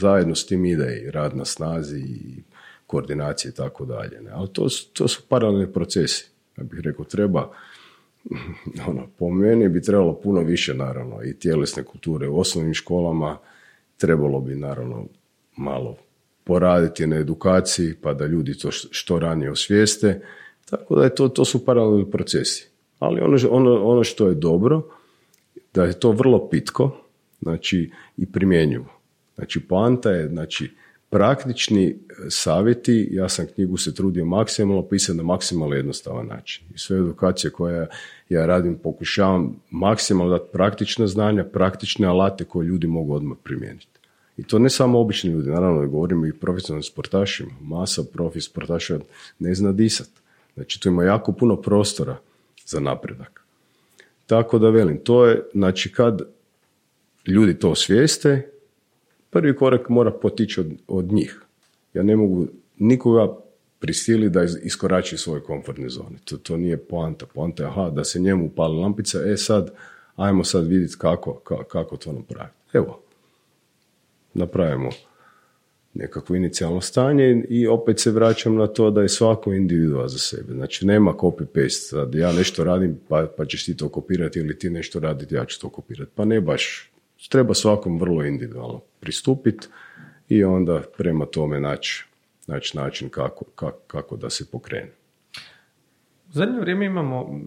Speaker 1: zajedno s tim ide i rad na snazi i koordinacije i tako dalje. Ali to, to su paralelni procesi. Ja bih rekao, treba, ono, po meni bi trebalo puno više, naravno, i tjelesne kulture u osnovnim školama, trebalo bi, naravno, malo poraditi na edukaciji pa da ljudi to što ranije osvijeste. Tako da je to, to su paralelni procesi. Ali ono, ono, ono što je dobro, da je to vrlo pitko znači, i primjenjivo. Znači, poanta je znači, praktični e, savjeti, ja sam knjigu se trudio maksimalno pisati na maksimalno jednostavan način. I sve edukacije koje ja radim pokušavam maksimalno dati praktična znanja, praktične alate koje ljudi mogu odmah primijeniti. I to ne samo obični ljudi, naravno govorimo i profesionalnim sportašima. Masa profi sportaša ne zna disat. Znači tu ima jako puno prostora za napredak. Tako da velim, to je, znači kad ljudi to osvijeste, prvi korak mora potići od, od njih. Ja ne mogu nikoga prisili da iskorači svoje komfortne zone. To, to nije poanta. Poanta je, aha, da se njemu upali lampica, e sad, ajmo sad vidjeti kako, kako to napraviti. Evo, napravimo nekakvo inicijalno stanje i opet se vraćam na to da je svako individua za sebe. Znači nema copy-paste. Sad ja nešto radim pa, pa ćeš ti to kopirati ili ti nešto raditi, ja ću to kopirati. Pa ne baš. Treba svakom vrlo individualno pristupiti i onda prema tome naći naći način kako, kako, kako da se pokrene.
Speaker 2: U zadnje vrijeme imamo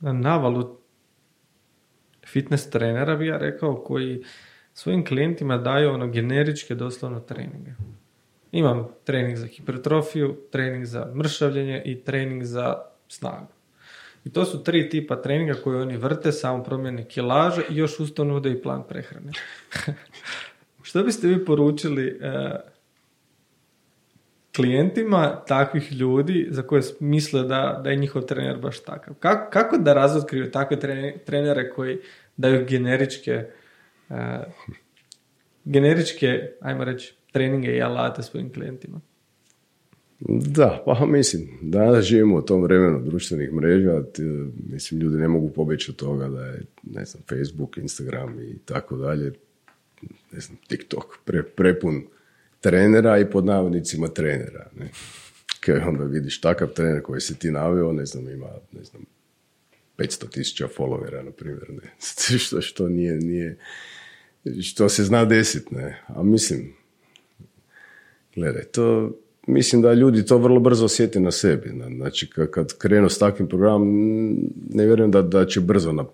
Speaker 2: navalu fitness trenera, bi ja rekao, koji svojim klijentima daju ono generičke doslovno treninge. Imam trening za hipertrofiju, trening za mršavljenje i trening za snagu. I to su tri tipa treninga koje oni vrte, samo promjene kilaže i još usto nude i plan prehrane. Što biste vi poručili e, klijentima takvih ljudi za koje misle da, da je njihov trener baš takav? Kako, kako da razotkriju takve trenere koji daju generičke E, generičke, ajmo reći, treninge i alate svojim klijentima.
Speaker 1: Da, pa mislim, danas živimo u tom vremenu društvenih mreža, mislim, ljudi ne mogu pobeći od toga da je, ne znam, Facebook, Instagram i tako dalje, ne znam, TikTok, pre, prepun trenera i pod navodnicima trenera, ne. Kaj onda vidiš takav trener koji se ti naveo, ne znam, ima, ne znam, 500 tisuća followera, na primjer, ne, što, što nije, nije, što se zna desiti, ne. A mislim, gledaj, to, mislim da ljudi to vrlo brzo osjete na sebi. Znači, kad krenu s takvim programom, ne vjerujem da, da će brzo, na,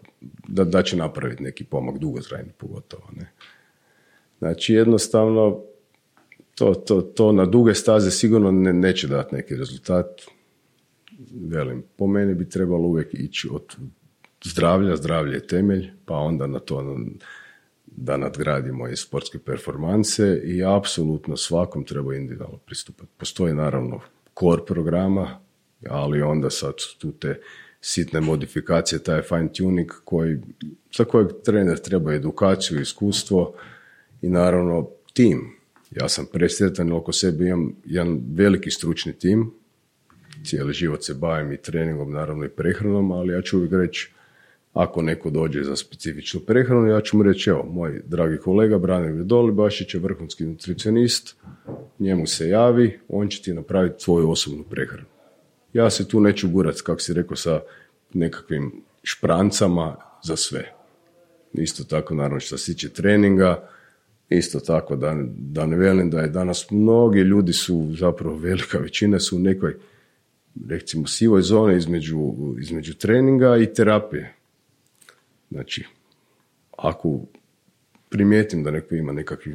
Speaker 1: da, da će napraviti neki pomak dugotrajni pogotovo, ne. Znači, jednostavno, to, to, to na duge staze sigurno ne, neće dati neki rezultat. Velim, po meni bi trebalo uvijek ići od zdravlja, zdravlje je temelj, pa onda na to da nadgradi moje sportske performanse i apsolutno svakom treba individualno pristupati. Postoji naravno core programa, ali onda sad tu te sitne modifikacije, taj fine tuning koji, za kojeg trener treba edukaciju, iskustvo i naravno tim. Ja sam presretan oko sebe imam jedan veliki stručni tim, cijeli život se bavim i treningom, naravno i prehranom, ali ja ću uvijek reći ako neko dođe za specifičnu prehranu, ja ću mu reći, evo, moj dragi kolega Branimir Dolibašić je vrhunski nutricionist, njemu se javi, on će ti napraviti tvoju osobnu prehranu. Ja se tu neću gurat, kako si rekao, sa nekakvim šprancama za sve. Isto tako, naravno, što se tiče treninga, isto tako da, da ne velim da je danas mnogi ljudi su, zapravo velika većina su u nekoj, recimo, sivoj zoni između, između treninga i terapije. Znači, ako primijetim da neko ima nekakvih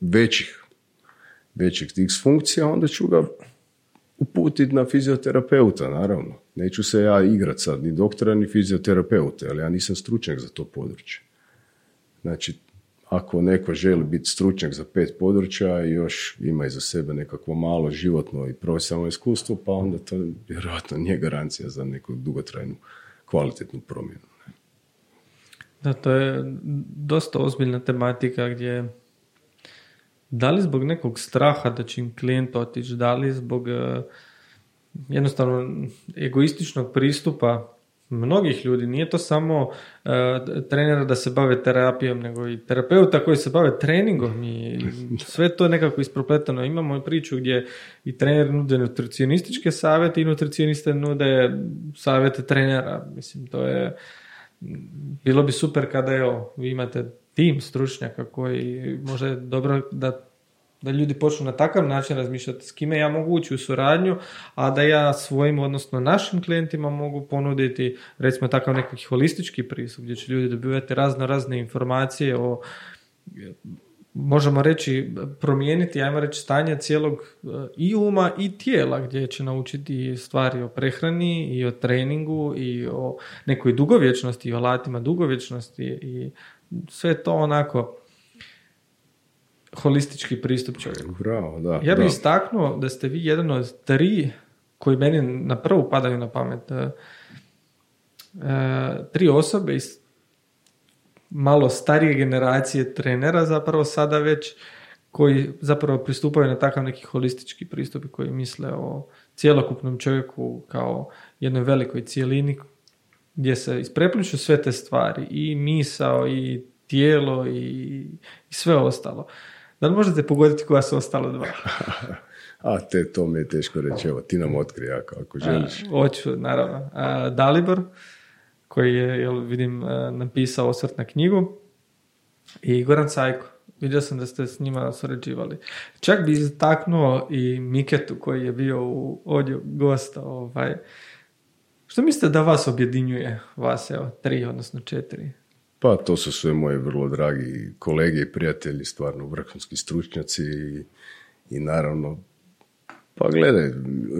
Speaker 1: većih, većih funkcija, onda ću ga uputiti na fizioterapeuta, naravno. Neću se ja igrat sad, ni doktora, ni fizioterapeuta, ali ja nisam stručnjak za to područje. Znači, ako neko želi biti stručnjak za pet područja i još ima iza sebe nekakvo malo životno i profesionalno iskustvo, pa onda to vjerojatno nije garancija za neku dugotrajnu kvalitetnu promjenu.
Speaker 2: Da, to je dosta ozbiljna tematika gdje da li zbog nekog straha da će im klijent otići, da li zbog uh, jednostavno egoističnog pristupa mnogih ljudi, nije to samo uh, trenera da se bave terapijom, nego i terapeuta koji se bave treningom i sve to je nekako ispropletano. Imamo priču gdje i trener nude nutricionističke savjete i nutricioniste nude savjete trenera. Mislim, to je bilo bi super kada evo, vi imate tim stručnjaka koji može dobro da da ljudi počnu na takav način razmišljati s kime ja mogu ući u suradnju, a da ja svojim, odnosno našim klijentima mogu ponuditi recimo takav neki holistički pristup gdje će ljudi dobivati razno razne informacije o možemo reći promijeniti, ajmo reći stanje cijelog e, i uma i tijela gdje će naučiti stvari o prehrani i o treningu i o nekoj dugovječnosti i o alatima dugovječnosti i sve to onako holistički pristup čovjeku.
Speaker 1: Bravo, da.
Speaker 2: Ja bih istaknuo da ste vi jedan od tri koji meni na prvu padaju na pamet. E, e, tri osobe iz malo starije generacije trenera zapravo sada već koji zapravo pristupaju na takav neki holistički pristup koji misle o cjelokupnom čovjeku kao jednoj velikoj cijelini gdje se isprepliču sve te stvari i misao i tijelo i, i sve ostalo. Da li možete pogoditi koja su ostala dva?
Speaker 1: A te, to mi je teško reći. Evo, ti nam otkrij ako, ako želiš.
Speaker 2: A, hoću, naravno. A, Dalibor, koji je, jel, vidim, napisao osvrt na knjigu. I Goran Cajko. Vidio sam da ste s njima surađivali. Čak bi istaknuo i Miketu koji je bio u odju gosta. Ovaj. Što mislite da vas objedinjuje? Vas, evo, tri, odnosno četiri.
Speaker 1: Pa to su sve moji vrlo dragi kolege i prijatelji, stvarno vrhunski stručnjaci i, i naravno, pa gledaj,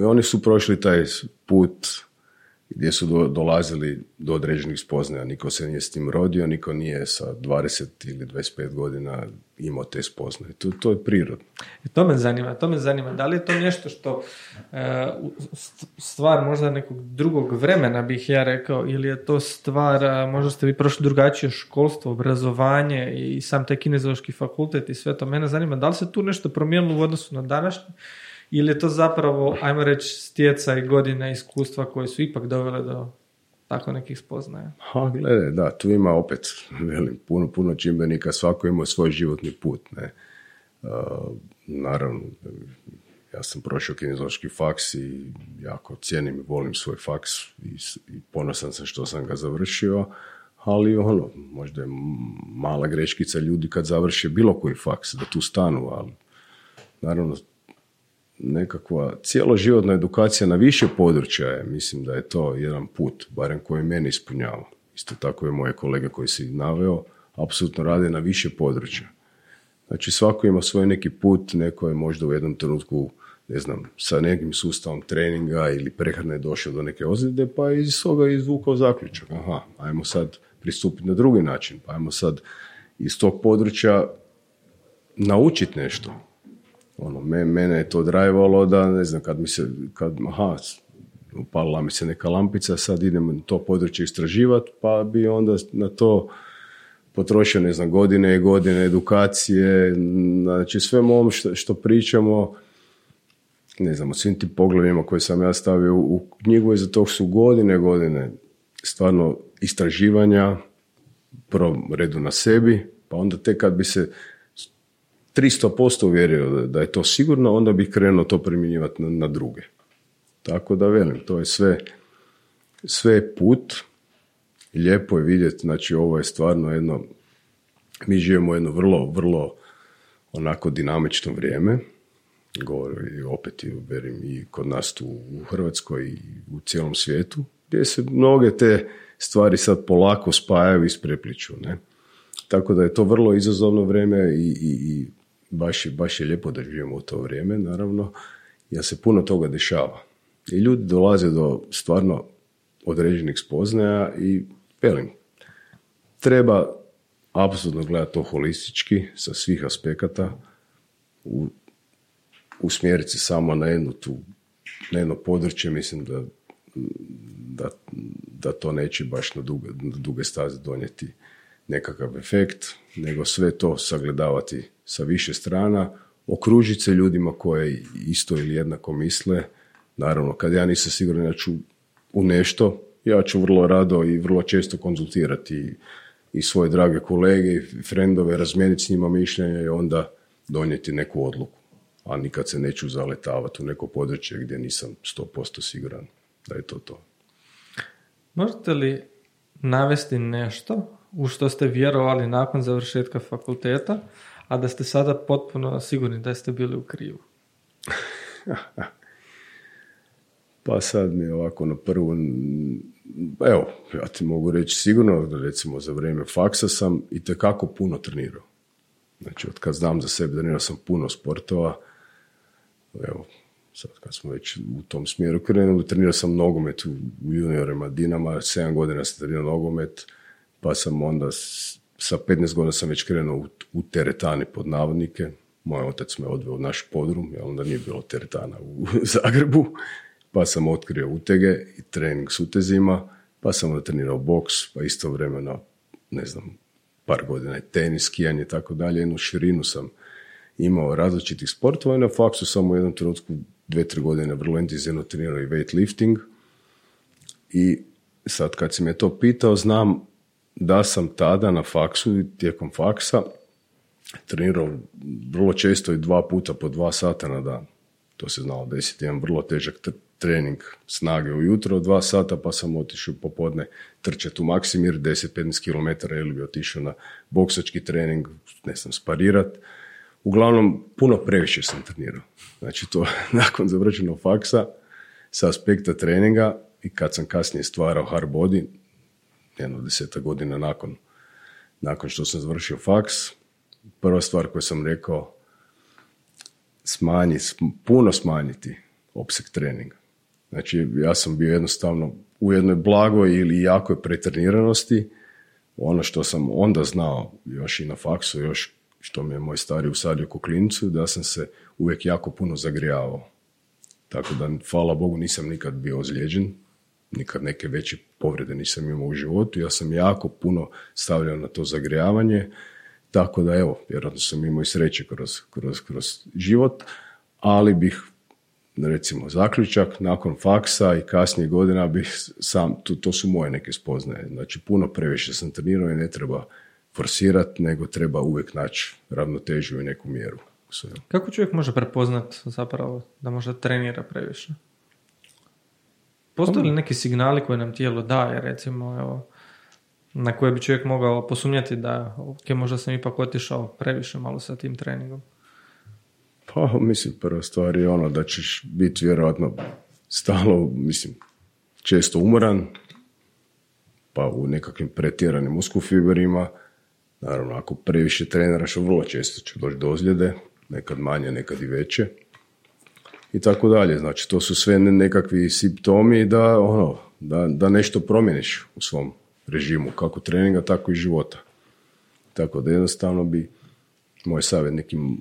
Speaker 1: oni su prošli taj put gdje su do, dolazili do određenih spoznaja. Niko se nije s tim rodio, niko nije sa 20 ili 25 godina imao te spoznaje. To, to je prirodno.
Speaker 2: I to me zanima, to me zanima. Da li je to nešto što e, stvar možda nekog drugog vremena bih ja rekao ili je to stvar, možda ste vi prošli drugačije školstvo, obrazovanje i sam taj fakultet i sve to. Mene zanima da li se tu nešto promijenilo u odnosu na današnje ili je to zapravo, ajmo reći, stjeca i godina iskustva koje su ipak dovele do tako nekih spoznaja?
Speaker 1: Ha, gledaj, da, tu ima opet, velim, puno, puno čimbenika, svako ima svoj životni put, ne. Uh, naravno, ja sam prošao kinezološki faks i jako cijenim i volim svoj faks i, i ponosan sam što sam ga završio, ali ono, možda je mala greškica ljudi kad završe bilo koji faks, da tu stanu, ali naravno nekakva cijeloživotna edukacija na više područja je, mislim da je to jedan put, barem koji mene ispunjava. Isto tako je moje kolege koji si naveo, apsolutno rade na više područja. Znači svako ima svoj neki put, neko je možda u jednom trenutku, ne znam, sa nekim sustavom treninga ili prehrane došao do neke ozljede, pa je iz toga izvukao zaključak. Aha, ajmo sad pristupiti na drugi način, pa ajmo sad iz tog područja naučiti nešto. Ono, me, mene je to drajvalo da, ne znam, kad mi se, kad, aha, upalila mi se neka lampica, sad idem to područje istraživati, pa bi onda na to potrošio, ne znam, godine i godine edukacije, znači sve ovom što, što pričamo, ne znam, o svim tim poglavljima koje sam ja stavio u knjigu i za to su godine, godine stvarno istraživanja, prvom redu na sebi, pa onda tek kad bi se 300% uvjerio da je to sigurno, onda bih krenuo to primjenjivati na, na druge. Tako da velim, to je sve, sve put, lijepo je vidjeti, znači ovo je stvarno jedno, mi živimo jedno vrlo, vrlo onako dinamično vrijeme, govori opet i, verim, i kod nas tu u Hrvatskoj i u cijelom svijetu, gdje se mnoge te stvari sad polako spajaju i isprepliču. Ne? Tako da je to vrlo izazovno vrijeme i, i, i baš, baš je lijepo da živimo u to vrijeme, naravno, jer se puno toga dešava. I ljudi dolaze do stvarno određenih spoznaja i velim, treba apsolutno gledati to holistički sa svih aspekata, u, usmjeriti se samo na jednu tu, na jedno područje, mislim da, da, da to neće baš na duge, na duge staze donijeti nekakav efekt, nego sve to sagledavati sa više strana, okružiti se ljudima koje isto ili jednako misle. Naravno, kad ja nisam siguran da ću u nešto, ja ću vrlo rado i vrlo često konzultirati i svoje drage kolege i frendove, razmijeniti s njima mišljenja i onda donijeti neku odluku. A nikad se neću zaletavati u neko područje gdje nisam 100% siguran da je to to.
Speaker 2: Možete li navesti nešto u što ste vjerovali nakon završetka fakulteta, a da ste sada potpuno sigurni da ste bili u krivu?
Speaker 1: pa sad mi ovako na prvu, evo, ja ti mogu reći sigurno da recimo za vrijeme faksa sam i tekako puno trenirao. Znači, od kad znam za sebe, trenirao sam puno sportova, evo, sad kad smo već u tom smjeru krenuli, trenirao sam nogomet u, juniorima Dinama, 7 godina sam trenirao nogomet, pa sam onda sa 15 godina sam već krenuo u, u teretani pod navodnike. Moj otac me odveo u naš podrum, jer onda nije bilo teretana u Zagrebu. Pa sam otkrio utege i trening s utezima, pa sam onda trenirao boks, pa istovremeno, ne znam, par godina tenis, skijanje i tako dalje. Jednu širinu sam imao različitih sportova i na faksu sam u jednom trenutku dve, tri godine vrlo intenzivno trenirao i weightlifting. I sad kad si me to pitao, znam da sam tada na faksu i tijekom faksa trenirao vrlo često i dva puta po dva sata na dan. To se znalo desiti, jedan vrlo težak trening snage ujutro, dva sata, pa sam otišao popodne trčati u Maksimir, 10-15 km ili bi otišao na boksački trening, ne znam, sparirat. Uglavnom, puno previše sam trenirao. Znači, to nakon završenog faksa, sa aspekta treninga i kad sam kasnije stvarao hard body, jedno deseta godina nakon, nakon što sam završio faks, prva stvar koju sam rekao, smanji, puno smanjiti opseg treninga. Znači, ja sam bio jednostavno u jednoj blagoj ili jakoj pretreniranosti, ono što sam onda znao još i na faksu, još što mi je moj stari usadio u klincu, da sam se uvijek jako puno zagrijavao. Tako da, hvala Bogu, nisam nikad bio ozlijeđen, nikad neke veće povrede nisam imao u životu. Ja sam jako puno stavljao na to zagrijavanje, tako da evo, vjerojatno sam imao i sreće kroz, kroz, kroz život, ali bih recimo zaključak nakon faksa i kasnije godina bih sam, to, to su moje neke spoznaje. Znači puno previše sam trenirao i ne treba forsirati, nego treba uvijek naći ravnotežu i neku mjeru.
Speaker 2: Kako čovjek može prepoznat zapravo da možda trenira previše? Postoje li neki signali koje nam tijelo daje, recimo, evo, na koje bi čovjek mogao posumnjati da, ok, možda sam ipak otišao previše malo sa tim treningom?
Speaker 1: Pa, mislim, prva stvar je ono da ćeš biti vjerojatno stalo, mislim, često umoran, pa u nekakvim pretjeranim uskufiberima, naravno, ako previše treniraš, vrlo često će doći do ozljede, nekad manje, nekad i veće i tako dalje. Znači, to su sve nekakvi simptomi da, ono, da, da nešto promjeniš u svom režimu, kako treninga, tako i života. Tako da jednostavno bi moj savjet nekim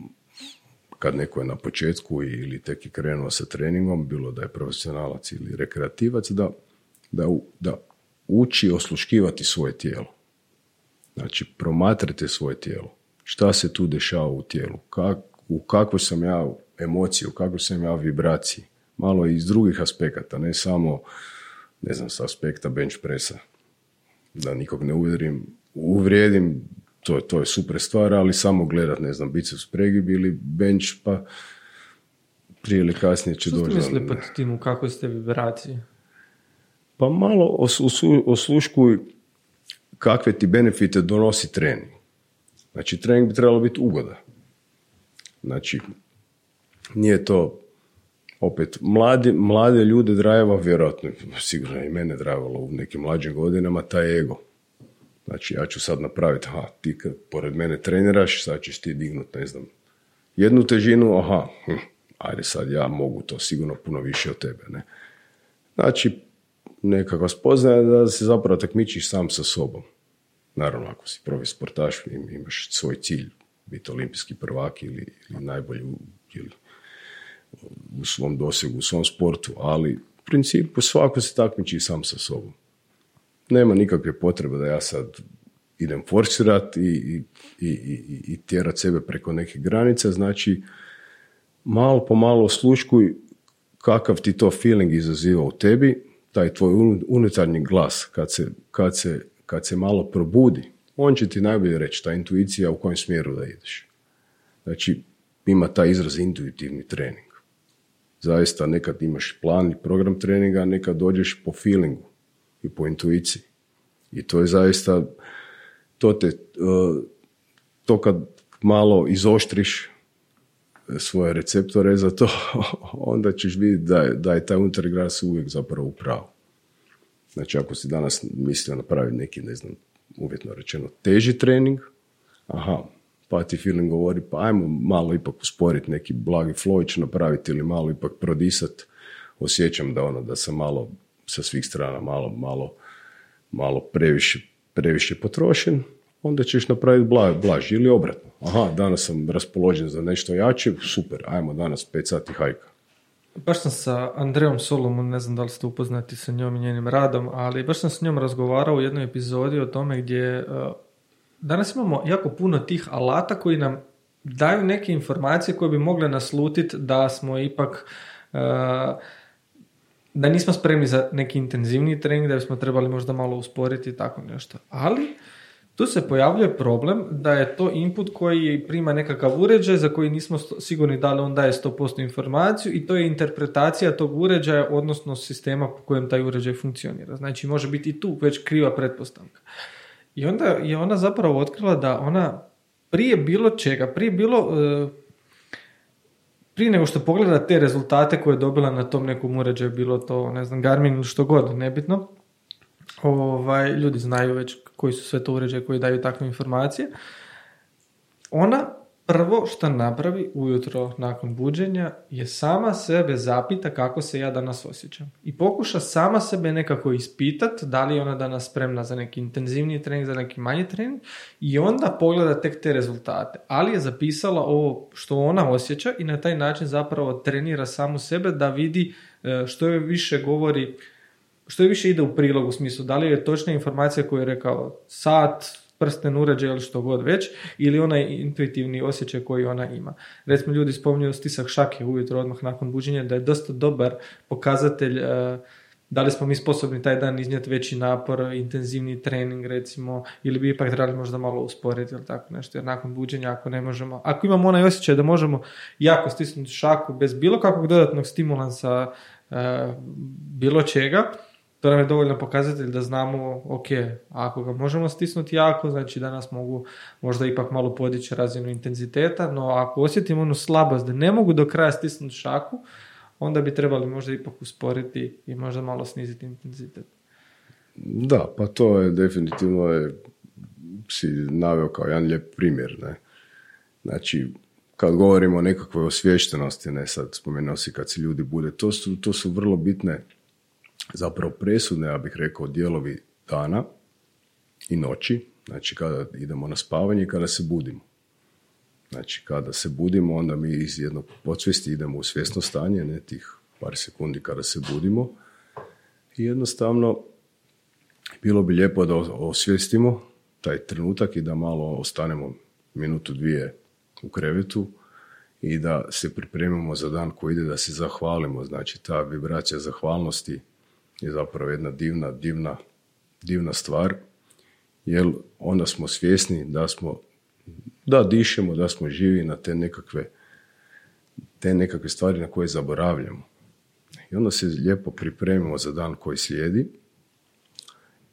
Speaker 1: kad neko je na početku ili tek je krenuo sa treningom, bilo da je profesionalac ili rekreativac, da, da, da uči osluškivati svoje tijelo. Znači, promatrate svoje tijelo. Šta se tu dešava u tijelu? Kak, u kakvoj sam ja emociji, u kakvoj sam ja vibraciji. Malo iz drugih aspekata, ne samo, ne znam, sa aspekta bench pressa. Da nikog ne uvjerim, uvrijedim, to, to je super stvar, ali samo gledat, ne znam, biceps pregib ili bench, pa prije ili kasnije će doći.
Speaker 2: Što ste pod tim u kakvoj ste vibraciji?
Speaker 1: Pa malo osluškuj kakve ti benefite donosi trening. Znači, trening bi trebalo biti ugoda. Znači, nije to opet, mladi, mlade ljude drajeva, vjerojatno, sigurno i mene drajevalo u nekim mlađim godinama, taj ego. Znači, ja ću sad napraviti, aha, ti kad pored mene treniraš, sad ćeš ti dignut, ne znam, jednu težinu, aha, hm, ajde sad ja mogu to sigurno puno više od tebe, ne. Znači, nekakva spoznaja da se zapravo takmičiš sam sa sobom. Naravno, ako si provi sportaš, imaš svoj cilj, biti olimpijski prvak ili, ili najbolji ili u svom dosegu, u svom sportu, ali u principu svako se takmiči sam sa sobom. Nema nikakve potrebe da ja sad idem forsirati i, i, i, i tjerat sebe preko neke granice, znači malo po malo osluškuj kakav ti to feeling izaziva u tebi, taj tvoj unutarnji glas, kad se, kad se, kad se malo probudi, on će ti najbolje reći, ta intuicija u kojem smjeru da ideš. Znači, ima taj izraz intuitivni trening. Zaista nekad imaš plan i program treninga, nekad dođeš po feelingu i po intuiciji. I to je zaista, to te, uh, to kad malo izoštriš svoje receptore za to, onda ćeš vidjeti da je, da je taj glas uvijek zapravo u pravu. Znači, ako si danas mislio napraviti neki, ne znam, uvjetno rečeno, teži trening, aha, pa ti feeling govori, pa ajmo malo ipak usporiti neki blagi flow će napraviti ili malo ipak prodisat, osjećam da ono, da sam malo sa svih strana malo, malo, malo previše, previše potrošen, onda ćeš napraviti bla, blaž ili obratno. Aha, danas sam raspoložen za nešto jače, super, ajmo danas 5 sati hajka.
Speaker 2: Baš sam sa Andreom Solomon, ne znam da li ste upoznati sa njom i njenim radom, ali baš sam s njom razgovarao u jednoj epizodi o tome gdje uh, danas imamo jako puno tih alata koji nam daju neke informacije koje bi mogle naslutiti da smo ipak uh, da nismo spremni za neki intenzivni trening, da bismo trebali možda malo usporiti i tako nešto. Ali tu se pojavljuje problem da je to input koji prima nekakav uređaj za koji nismo sigurni da li on daje 100% informaciju i to je interpretacija tog uređaja, odnosno sistema po kojem taj uređaj funkcionira. Znači može biti i tu već kriva pretpostavka. I onda je ona zapravo otkrila da ona prije bilo čega, prije bilo... E, prije nego što pogleda te rezultate koje je dobila na tom nekom uređaju, bilo to, ne znam, Garmin ili što god, nebitno, ovaj, ljudi znaju već koji su sve to uređaje koji daju takve informacije. Ona prvo što napravi ujutro nakon buđenja je sama sebe zapita kako se ja danas osjećam. I pokuša sama sebe nekako ispitat da li je ona danas spremna za neki intenzivniji trening, za neki manji trening i onda pogleda tek te rezultate. Ali je zapisala ovo što ona osjeća i na taj način zapravo trenira samu sebe da vidi e, što je više govori što je više ide u prilog u smislu da li je točna informacija koju je rekao sat, prsten uređaj ili što god već, ili onaj intuitivni osjećaj koji ona ima. Recimo ljudi spominju stisak šake ujutro odmah nakon buđenja da je dosta dobar pokazatelj uh, da li smo mi sposobni taj dan iznijeti veći napor, intenzivni trening recimo, ili bi ipak trebali možda malo usporiti ili tako nešto, jer nakon buđenja ako ne možemo, ako imamo onaj osjećaj da možemo jako stisnuti šaku bez bilo kakvog dodatnog stimulansa uh, bilo čega, to nam je dovoljno pokazatelj da znamo, ok, ako ga možemo stisnuti jako, znači da nas mogu možda ipak malo podići razinu intenziteta, no ako osjetimo onu slabost da ne mogu do kraja stisnuti šaku, onda bi trebali možda ipak usporiti i možda malo sniziti intenzitet.
Speaker 1: Da, pa to je definitivno je, si naveo kao jedan lijep primjer. Ne? Znači, kad govorimo o nekakvoj osviještenosti, ne sad spomenuo si kad se ljudi bude, to su, to su vrlo bitne zapravo presudne, ja bih rekao, dijelovi dana i noći, Znači kada idemo na spavanje i kada se budimo. Znači kada se budimo, onda mi iz jednog podsvijesti idemo u svjesno stanje, ne tih par sekundi kada se budimo. I jednostavno bilo bi lijepo da osvijestimo taj trenutak i da malo ostanemo minutu, dvije u krevetu i da se pripremimo za dan koji ide, da se zahvalimo. Znači, ta vibracija zahvalnosti je zapravo jedna divna, divna, divna stvar, jer onda smo svjesni da smo, da dišemo, da smo živi na te nekakve, te nekakve stvari na koje zaboravljamo. I onda se lijepo pripremimo za dan koji slijedi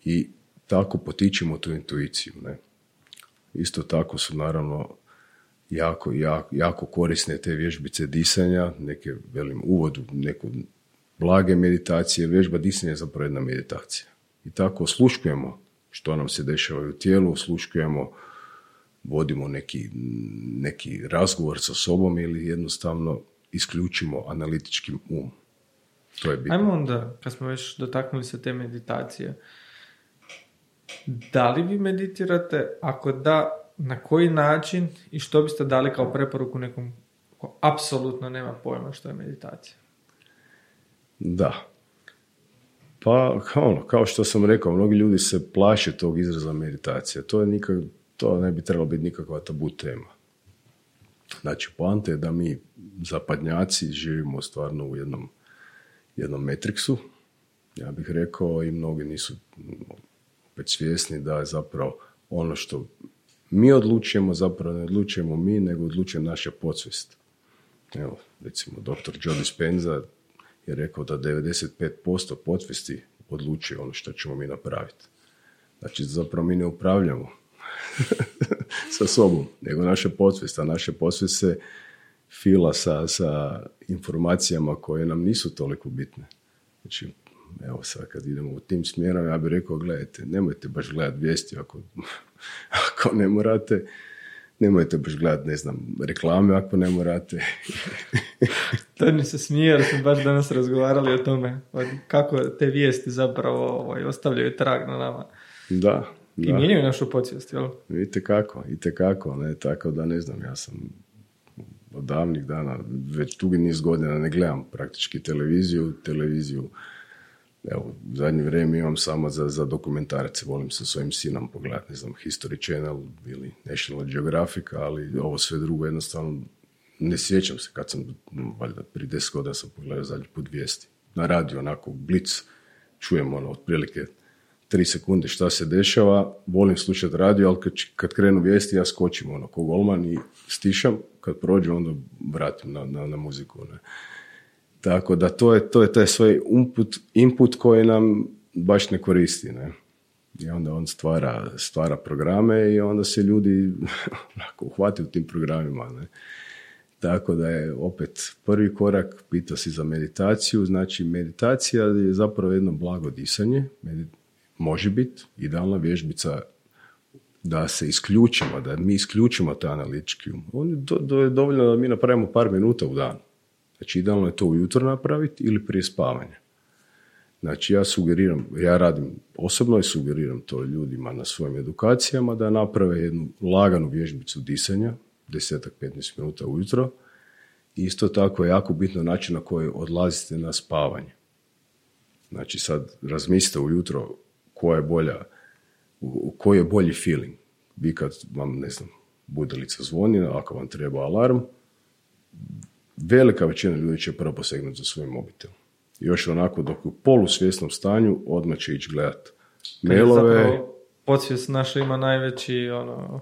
Speaker 1: i tako potičemo tu intuiciju. Ne? Isto tako su naravno jako, jako, jako korisne te vježbice disanja, neke, velim, uvodu, neku blage meditacije, vježba disanja je zapravo jedna meditacija. I tako osluškujemo što nam se dešava u tijelu, osluškujemo, vodimo neki, neki razgovor sa sobom ili jednostavno isključimo analitičkim um. To je bitno.
Speaker 2: Ajmo onda, kad smo već dotaknuli se te meditacije, da li vi meditirate? Ako da, na koji način i što biste dali kao preporuku nekom ko apsolutno nema pojma što je meditacija?
Speaker 1: Da. Pa, ono, kao što sam rekao, mnogi ljudi se plaše tog izraza meditacija. To, je nikak, to ne bi trebalo biti nikakva tabu tema. Znači, poanta je da mi zapadnjaci živimo stvarno u jednom, jednom metriksu, ja bih rekao, i mnogi nisu opet svjesni da je zapravo ono što mi odlučujemo, zapravo ne odlučujemo mi, nego odlučuje naša podsvijest. Evo, recimo, dr. Joe Dispenza je rekao da 95% podsvijesti odlučuje ono što ćemo mi napraviti. Znači, zapravo mi ne upravljamo sa sobom, nego naša podsvijest, a naša podsvijest se fila sa, sa informacijama koje nam nisu toliko bitne. Znači, evo sad kad idemo u tim smjerom, ja bih rekao, gledajte, nemojte baš gledati vijesti ako, ako ne morate, nemojte baš gledati, ne znam, reklame ako ne morate.
Speaker 2: to mi se smije, jer smo baš danas razgovarali o tome, kako te vijesti zapravo ovaj, ostavljaju trag na nama.
Speaker 1: Da,
Speaker 2: da. I mijenjaju našu podsvijest, jel?
Speaker 1: Vidite kako, i kako, ne, tako da ne znam, ja sam od davnih dana, već dugi niz godina ne gledam praktički televiziju, televiziju evo, zadnje vrijeme imam samo za, za dokumentarce, volim sa svojim sinom pogledati, ne znam, History Channel ili National Geographic, ali ovo sve drugo jednostavno ne sjećam se kad sam, valjda prije deset godina sam pogledao zadnji put vijesti. Na radio, onako, blic, čujem ono, otprilike tri sekunde šta se dešava, volim slušati radio, ali kad, kad krenu vijesti ja skočim ono, ko golman i stišam, kad prođe onda vratim na, na, na muziku. Ne. Tako da to je, to je taj svoj input, input koji nam baš ne koristi. Ne? I onda on stvara, stvara programe i onda se ljudi uhvati u tim programima. Ne? Tako da je opet prvi korak, pita si za meditaciju, znači meditacija je zapravo jedno blago disanje, može biti idealna vježbica da se isključimo, da mi isključimo taj analitički um. On je do, dovoljno da mi napravimo par minuta u danu. Znači, idealno je to ujutro napraviti ili prije spavanja. Znači, ja sugeriram, ja radim osobno i sugeriram to ljudima na svojim edukacijama da naprave jednu laganu vježbicu disanja, desetak, 15 minuta ujutro. Isto tako je jako bitno način na koji odlazite na spavanje. Znači, sad razmislite ujutro koja je bolja, koji je bolji feeling. Vi kad vam, ne znam, budilica zvoni, ako vam treba alarm, velika većina ljudi će prvo posegnuti za svoj mobitel. Još onako dok u polusvjesnom stanju odmah će ići gledat mailove.
Speaker 2: Podsvijest naša ima najveći, ono,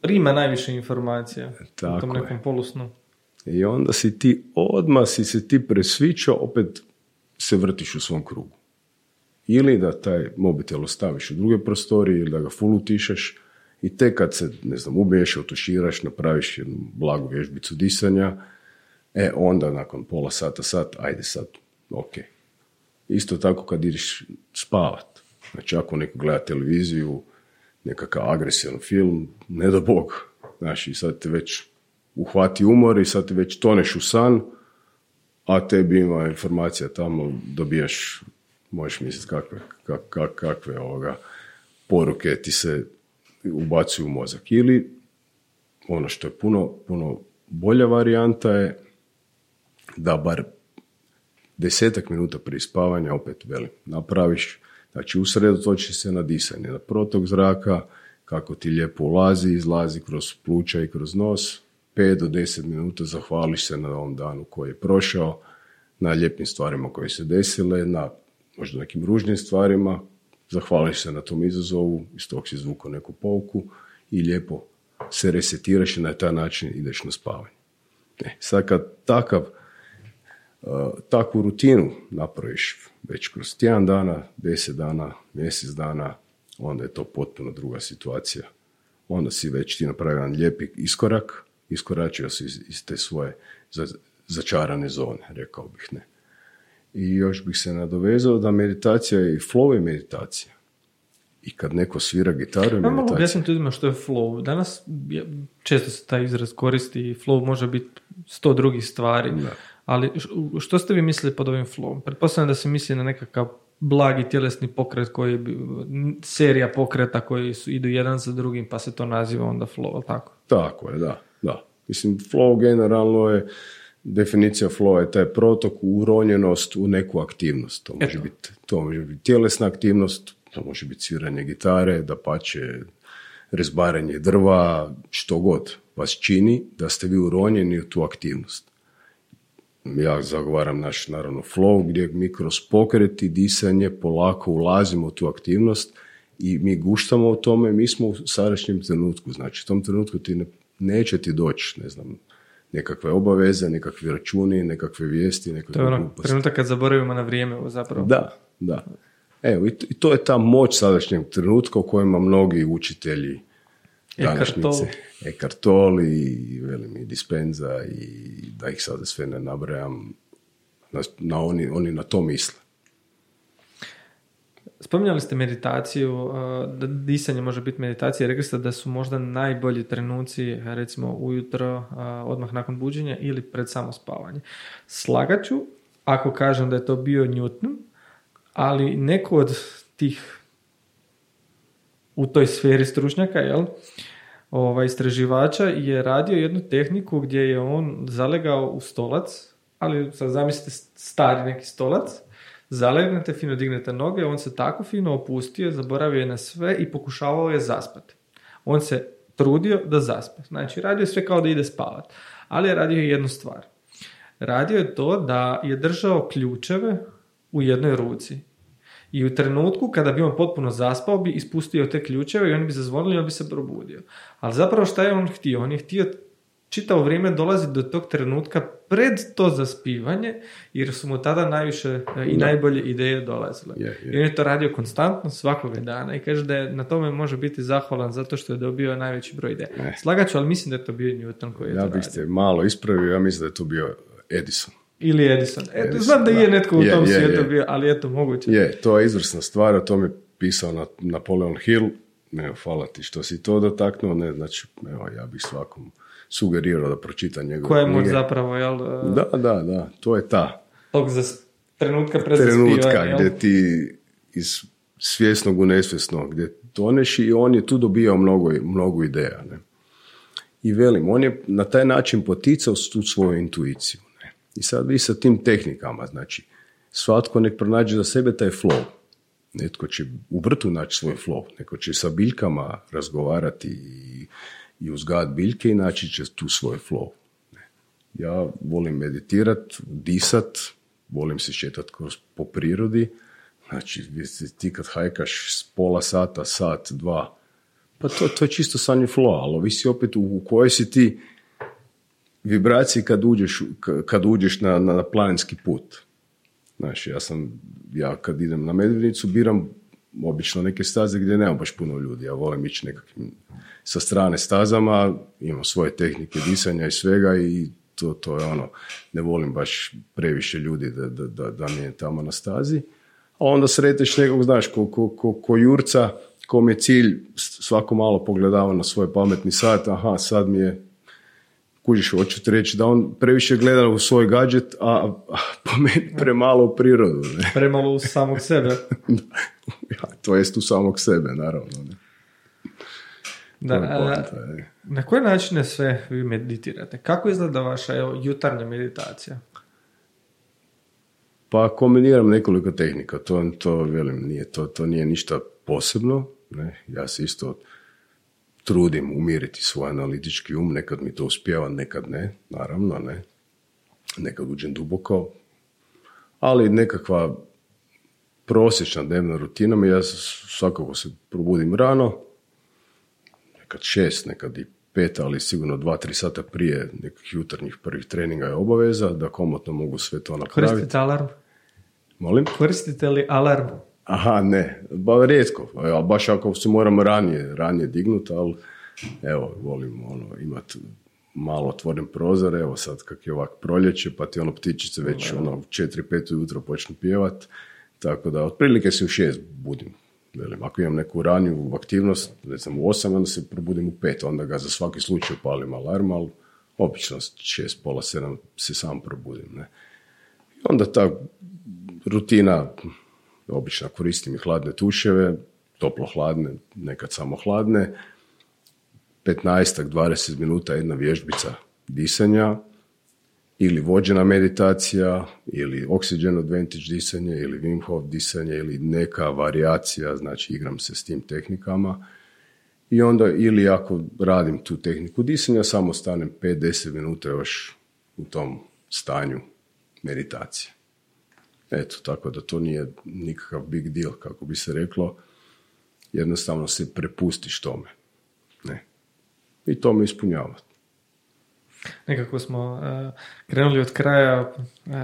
Speaker 2: prima najviše informacija
Speaker 1: Tako
Speaker 2: u tom nekom polusnu.
Speaker 1: I onda si ti, odmah si se ti presvičao, opet se vrtiš u svom krugu. Ili da taj mobitel ostaviš u druge prostorije, ili da ga full utišeš i tek kad se, ne znam, ubiješ, otuširaš, napraviš jednu blagu vježbicu disanja, E, onda nakon pola sata, sat, ajde sad, ok. Isto tako kad ideš spavat. Znači, ako neko gleda televiziju, nekakav agresivan film, ne da Bog. Znači, sad te već uhvati umor i sad te već toneš u san, a tebi ima informacija tamo, dobijaš, možeš misliti kakve, kakve ovoga, poruke ti se ubacuju u mozak. Ili ono što je puno, puno bolja varijanta je da bar desetak minuta prije spavanja, opet velim, napraviš, znači usredotoči se na disanje, na protok zraka, kako ti lijepo ulazi, izlazi kroz pluća i kroz nos, 5 do 10 minuta zahvališ se na ovom danu koji je prošao, na lijepim stvarima koje se desile, na možda nekim ružnim stvarima, zahvališ se na tom izazovu, iz tog si zvuko neku pouku i lijepo se resetiraš i na taj način ideš na spavanje. E, sad kad takav, takvu rutinu napraviš već kroz tjedan dana, deset dana, mjesec dana, onda je to potpuno druga situacija. Onda si već ti napravio jedan lijepi iskorak, iskoračio si iz, iz te svoje začarane zone, rekao bih ne. I još bih se nadovezao da meditacija i flow je meditacija. I kad neko svira gitaru je meditacija.
Speaker 2: objasniti ljudima što je flow. Danas često se taj izraz koristi i flow može biti sto drugih stvari. Ali što ste vi mislili pod ovim flowom? Pretpostavljam da se misli na nekakav blagi tjelesni pokret koji serija pokreta koji su, idu jedan za drugim pa se to naziva onda flow, tako?
Speaker 1: Tako je, da. da. Mislim, flow generalno je definicija flow je taj protok, uronjenost u neku aktivnost. To može, biti, to može biti tjelesna aktivnost, to može biti sviranje gitare, da pače rezbaranje drva, što god vas čini da ste vi uronjeni u tu aktivnost. Ja zagovaram naš, naravno, flow, gdje mi kroz pokret i disanje polako ulazimo u tu aktivnost i mi guštamo u tome, mi smo u sadašnjem trenutku. Znači, u tom trenutku ti ne, neće ti doći, ne znam, nekakve obaveze, nekakvi računi, nekakve vijesti, nekakve
Speaker 2: To je ono trenutak kad zaboravimo na vrijeme zapravo.
Speaker 1: Da, da. Evo, i to je ta moć sadašnjeg trenutka u kojima mnogi učitelji današnjice, Ekartol i velim i Dispenza i da ih sada sve ne nabrajam, na, na oni, oni na to misle.
Speaker 2: Spominjali ste meditaciju, da disanje može biti meditacija, rekli ste da su možda najbolji trenuci, recimo ujutro, odmah nakon buđenja ili pred samo spavanje. Slagaću ako kažem da je to bio Newton, ali neko od tih u toj sferi stručnjaka, jel, ovaj, istraživača je radio jednu tehniku gdje je on zalegao u stolac, ali sad zamislite stari neki stolac, zalegnete, fino dignete noge, on se tako fino opustio, zaboravio je na sve i pokušavao je zaspati. On se trudio da zaspe. Znači, radio sve kao da ide spavati. Ali je radio jednu stvar. Radio je to da je držao ključeve u jednoj ruci. I u trenutku kada bi on potpuno zaspao bi ispustio te ključeve i oni bi zazvonili i on bi se probudio. Ali zapravo šta je on htio? On je htio čitavo vrijeme dolazi do tog trenutka pred to zaspivanje, jer su mu tada najviše e, i najbolje ideje dolazile. I on je to radio konstantno svakoga dana i kaže da je na tome može biti zahvalan zato što je dobio najveći broj ideja. Slagaću, ali mislim da je to bio Newton koji je
Speaker 1: ja
Speaker 2: to
Speaker 1: bih se malo ispravio, ja mislim da je to bio Edison.
Speaker 2: Ili Edison. E, znam da, je netko u tom je, svijetu bio, ali eto, moguće.
Speaker 1: Je, to je izvrsna stvar, o tome pisao na Napoleon Hill. Evo, hvala ti što si to dotaknuo. Ne, znači, evo, ja bih svakom sugerirao da pročita njegove
Speaker 2: Koja je zapravo, jel?
Speaker 1: Da, da, da, to je ta.
Speaker 2: Tog za trenutka
Speaker 1: Trenutka gdje ti iz svjesnog u nesvjesno gdje toneš i on je tu dobijao mnogo, mnogo ideja. Ne? I velim, on je na taj način poticao tu svoju intuiciju. I sad vi sa tim tehnikama, znači, svatko nek pronađe za sebe taj flow. Netko će u vrtu naći svoj flow, neko će sa biljkama razgovarati i i uzgajati biljke i naći će tu svoj flow. Ja volim meditirat, disat, volim se šetati kroz, po prirodi. Znači, ti kad hajkaš pola sata, sat, dva, pa to, to je čisto sanje flow, ali ovisi opet u, u kojoj si ti vibraciji kad uđeš, kad uđeš na, na, planinski put. Znači, ja sam, ja kad idem na Medvednicu, biram obično neke staze gdje nema baš puno ljudi. Ja volim ići nekakvim sa strane stazama, imam svoje tehnike disanja i svega i to, to je ono, ne volim baš previše ljudi da, da, da, da mi je tamo na stazi. A onda sreteš nekog, znaš, ko, ko, ko, ko jurca, kom je cilj svako malo pogledava na svoj pametni sat, aha, sad mi je kužiš, hoću ti reći da on previše gleda u svoj gadget, a, a po meni premalo u prirodu. Ne?
Speaker 2: Premalo u samog sebe.
Speaker 1: ja, to jest u samog sebe, naravno. Ne?
Speaker 2: Da, e. na koje načine sve vi meditirate? Kako izgleda vaša evo, jutarnja meditacija?
Speaker 1: Pa kombiniram nekoliko tehnika, to, to velim, nije, to, to nije ništa posebno. Ne? Ja se isto trudim umiriti svoj analitički um, nekad mi to uspijeva, nekad ne, naravno, ne. Nekad uđem duboko, ali nekakva prosječna dnevna rutina mi, ja svakako se probudim rano, nekad šest, nekad i pet, ali sigurno dva, tri sata prije nekih jutarnjih prvih treninga je obaveza, da komotno mogu sve to napraviti.
Speaker 2: Koristite alarm?
Speaker 1: Molim?
Speaker 2: Koristite li alarm?
Speaker 1: Aha, ne, ba, rijetko, ali baš ako se moramo ranije, ranije dignuti, ali evo, volim ono, imati malo otvoren prozor, evo sad kak je ovak proljeće, pa ti ono ptičice već ono, u 4-5 ujutro počnu pjevat, tako da otprilike se u šest budim. Velim, ako imam neku raniju aktivnost, recimo u osam, onda se probudim u pet, onda ga za svaki slučaj palim alarm, ali obično šest, pola sedam se sam probudim. Ne. I onda ta rutina, obično koristim i hladne tuševe, toplo hladne, nekad samo hladne, 15-20 minuta jedna vježbica disanja, ili vođena meditacija, ili oxygen advantage disanje, ili Wim Hof disanje, ili neka varijacija, znači igram se s tim tehnikama. I onda, ili ako radim tu tehniku disanja, samo stanem 5-10 minuta još u tom stanju meditacije. Eto, tako da to nije nikakav big deal, kako bi se reklo. Jednostavno se prepustiš tome. Ne. I to me ispunjava.
Speaker 2: Nekako smo uh, krenuli od kraja uh,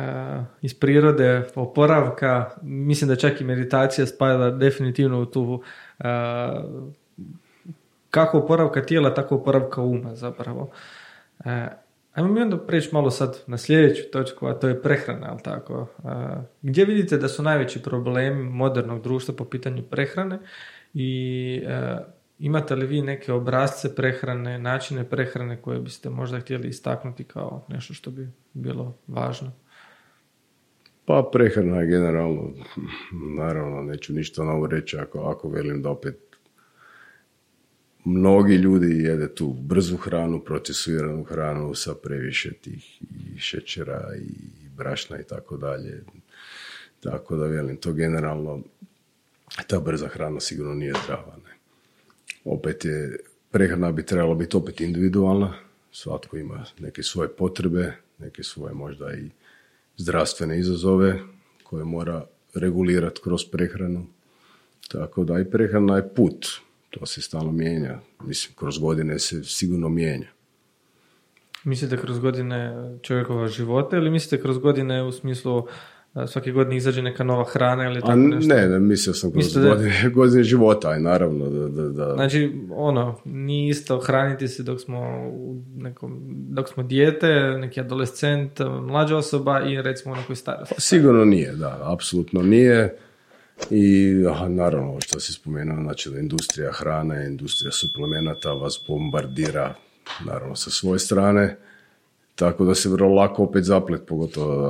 Speaker 2: iz prirode, oporavka. Mislim da čak i meditacija spada definitivno u tu uh, kako oporavka tijela, tako oporavka uma zapravo. Ajmo mi onda preći malo sad na sljedeću točku, a to je prehrana, ali tako? Gdje vidite da su najveći problemi modernog društva po pitanju prehrane i imate li vi neke obrazce prehrane, načine prehrane koje biste možda htjeli istaknuti kao nešto što bi bilo važno?
Speaker 1: Pa prehrana generalno, naravno neću ništa novo reći ako, ako velim da opet mnogi ljudi jede tu brzu hranu, procesuiranu hranu sa previše tih i šećera i brašna i tako dalje. Tako da velim, to generalno, ta brza hrana sigurno nije zdrava. Ne? Opet je, prehrana bi trebala biti opet individualna, svatko ima neke svoje potrebe, neke svoje možda i zdravstvene izazove koje mora regulirati kroz prehranu. Tako da i prehrana je put to se stalno mijenja. Mislim, kroz godine se sigurno mijenja.
Speaker 2: Mislite kroz godine čovjekova života ili mislite kroz godine u smislu svake godine izađe neka nova hrana ili tako
Speaker 1: nešto? Ne, ne, mislio sam kroz godine, godine života, aj naravno. Da, da, da.
Speaker 2: Znači, ono, nije isto hraniti se dok smo, u nekom, dok smo dijete, neki adolescent, mlađa osoba i recimo u nekoj starosti.
Speaker 1: Sigurno nije, da, apsolutno nije. I aha, naravno, što si spomenuo, znači industrija hrane, industrija suplemenata vas bombardira, naravno sa svoje strane, tako da se vrlo lako opet zaplet, pogotovo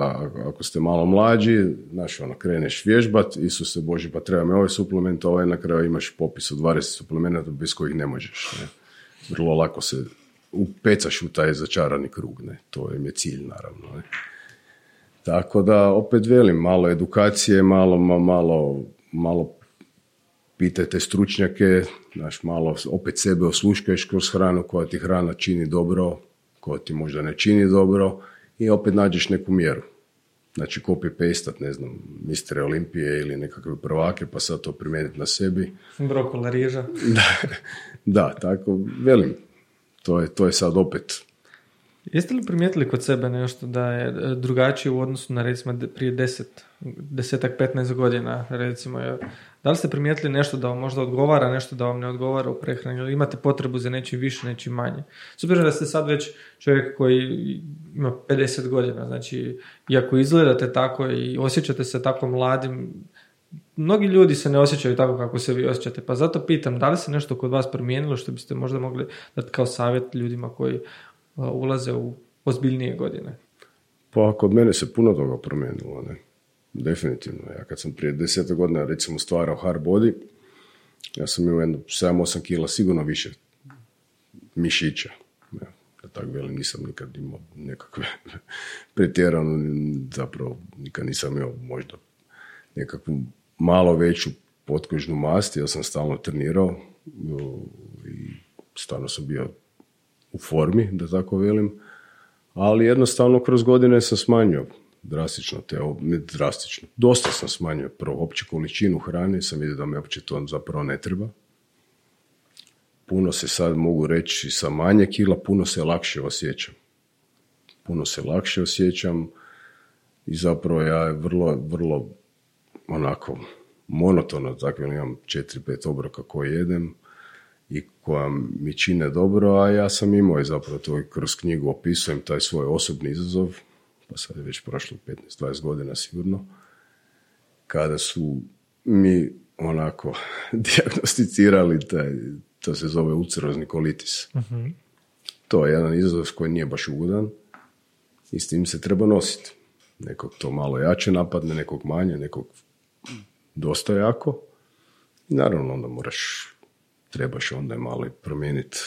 Speaker 1: ako ste malo mlađi, znači ono, kreneš vježbat, Isuse Boži, pa treba mi ovaj suplement, ovaj na kraju imaš popis od 20 suplemenata bez kojih ne možeš. Ne. Vrlo lako se upecaš u taj začarani krug, ne. to je mi cilj naravno. Ne. Tako da, opet velim, malo edukacije, malo, malo, malo pitajte stručnjake, znaš, malo opet sebe osluškaješ kroz hranu koja ti hrana čini dobro, koja ti možda ne čini dobro i opet nađeš neku mjeru. Znači copy pastat, ne znam, mistere Olimpije ili nekakve prvake, pa sad to primijeniti na sebi.
Speaker 2: Brokola riža.
Speaker 1: da, da, tako, velim, to je, to je sad opet
Speaker 2: Jeste li primijetili kod sebe nešto da je e, drugačije u odnosu na recimo prije deset, desetak, 15 godina recimo? Da li ste primijetili nešto da vam možda odgovara, nešto da vam ne odgovara u prehrani ili imate potrebu za nečim više, nečim manje? S da ste sad već čovjek koji ima 50 godina, znači iako izgledate tako i osjećate se tako mladim, mnogi ljudi se ne osjećaju tako kako se vi osjećate, pa zato pitam, da li se nešto kod vas promijenilo što biste možda mogli dati kao savjet ljudima koji ulaze u ozbiljnije godine?
Speaker 1: Pa kod mene se puno toga promijenilo, ne? Definitivno. Ja kad sam prije deseta godina recimo stvarao hard body, ja sam imao jedno 7-8 kila sigurno više mišića. Ja, da tako velim, nisam nikad imao nekakve pretjerano, zapravo nikad nisam imao možda nekakvu malo veću potkožnu mast, ja sam stalno trenirao i stvarno sam bio u formi, da tako velim, ali jednostavno kroz godine sam smanjio drastično te, ne drastično, dosta sam smanjio prvo opće količinu hrane, sam vidio da me uopće to zapravo ne treba. Puno se sad mogu reći sa manje kila, puno se lakše osjećam. Puno se lakše osjećam i zapravo ja vrlo, vrlo onako monotono, dakle imam četiri, pet obroka koje jedem i koja mi čine dobro, a ja sam imao i zapravo to kroz knjigu opisujem taj svoj osobni izazov, pa sad je već prošlo 15-20 godina sigurno, kada su mi onako diagnosticirali taj, to se zove ulcerozni kolitis. uh To je jedan izazov koji nije baš ugodan i s tim se treba nositi. Nekog to malo jače napadne, nekog manje, nekog dosta jako. I naravno onda moraš, trebaš onda malo promijeniti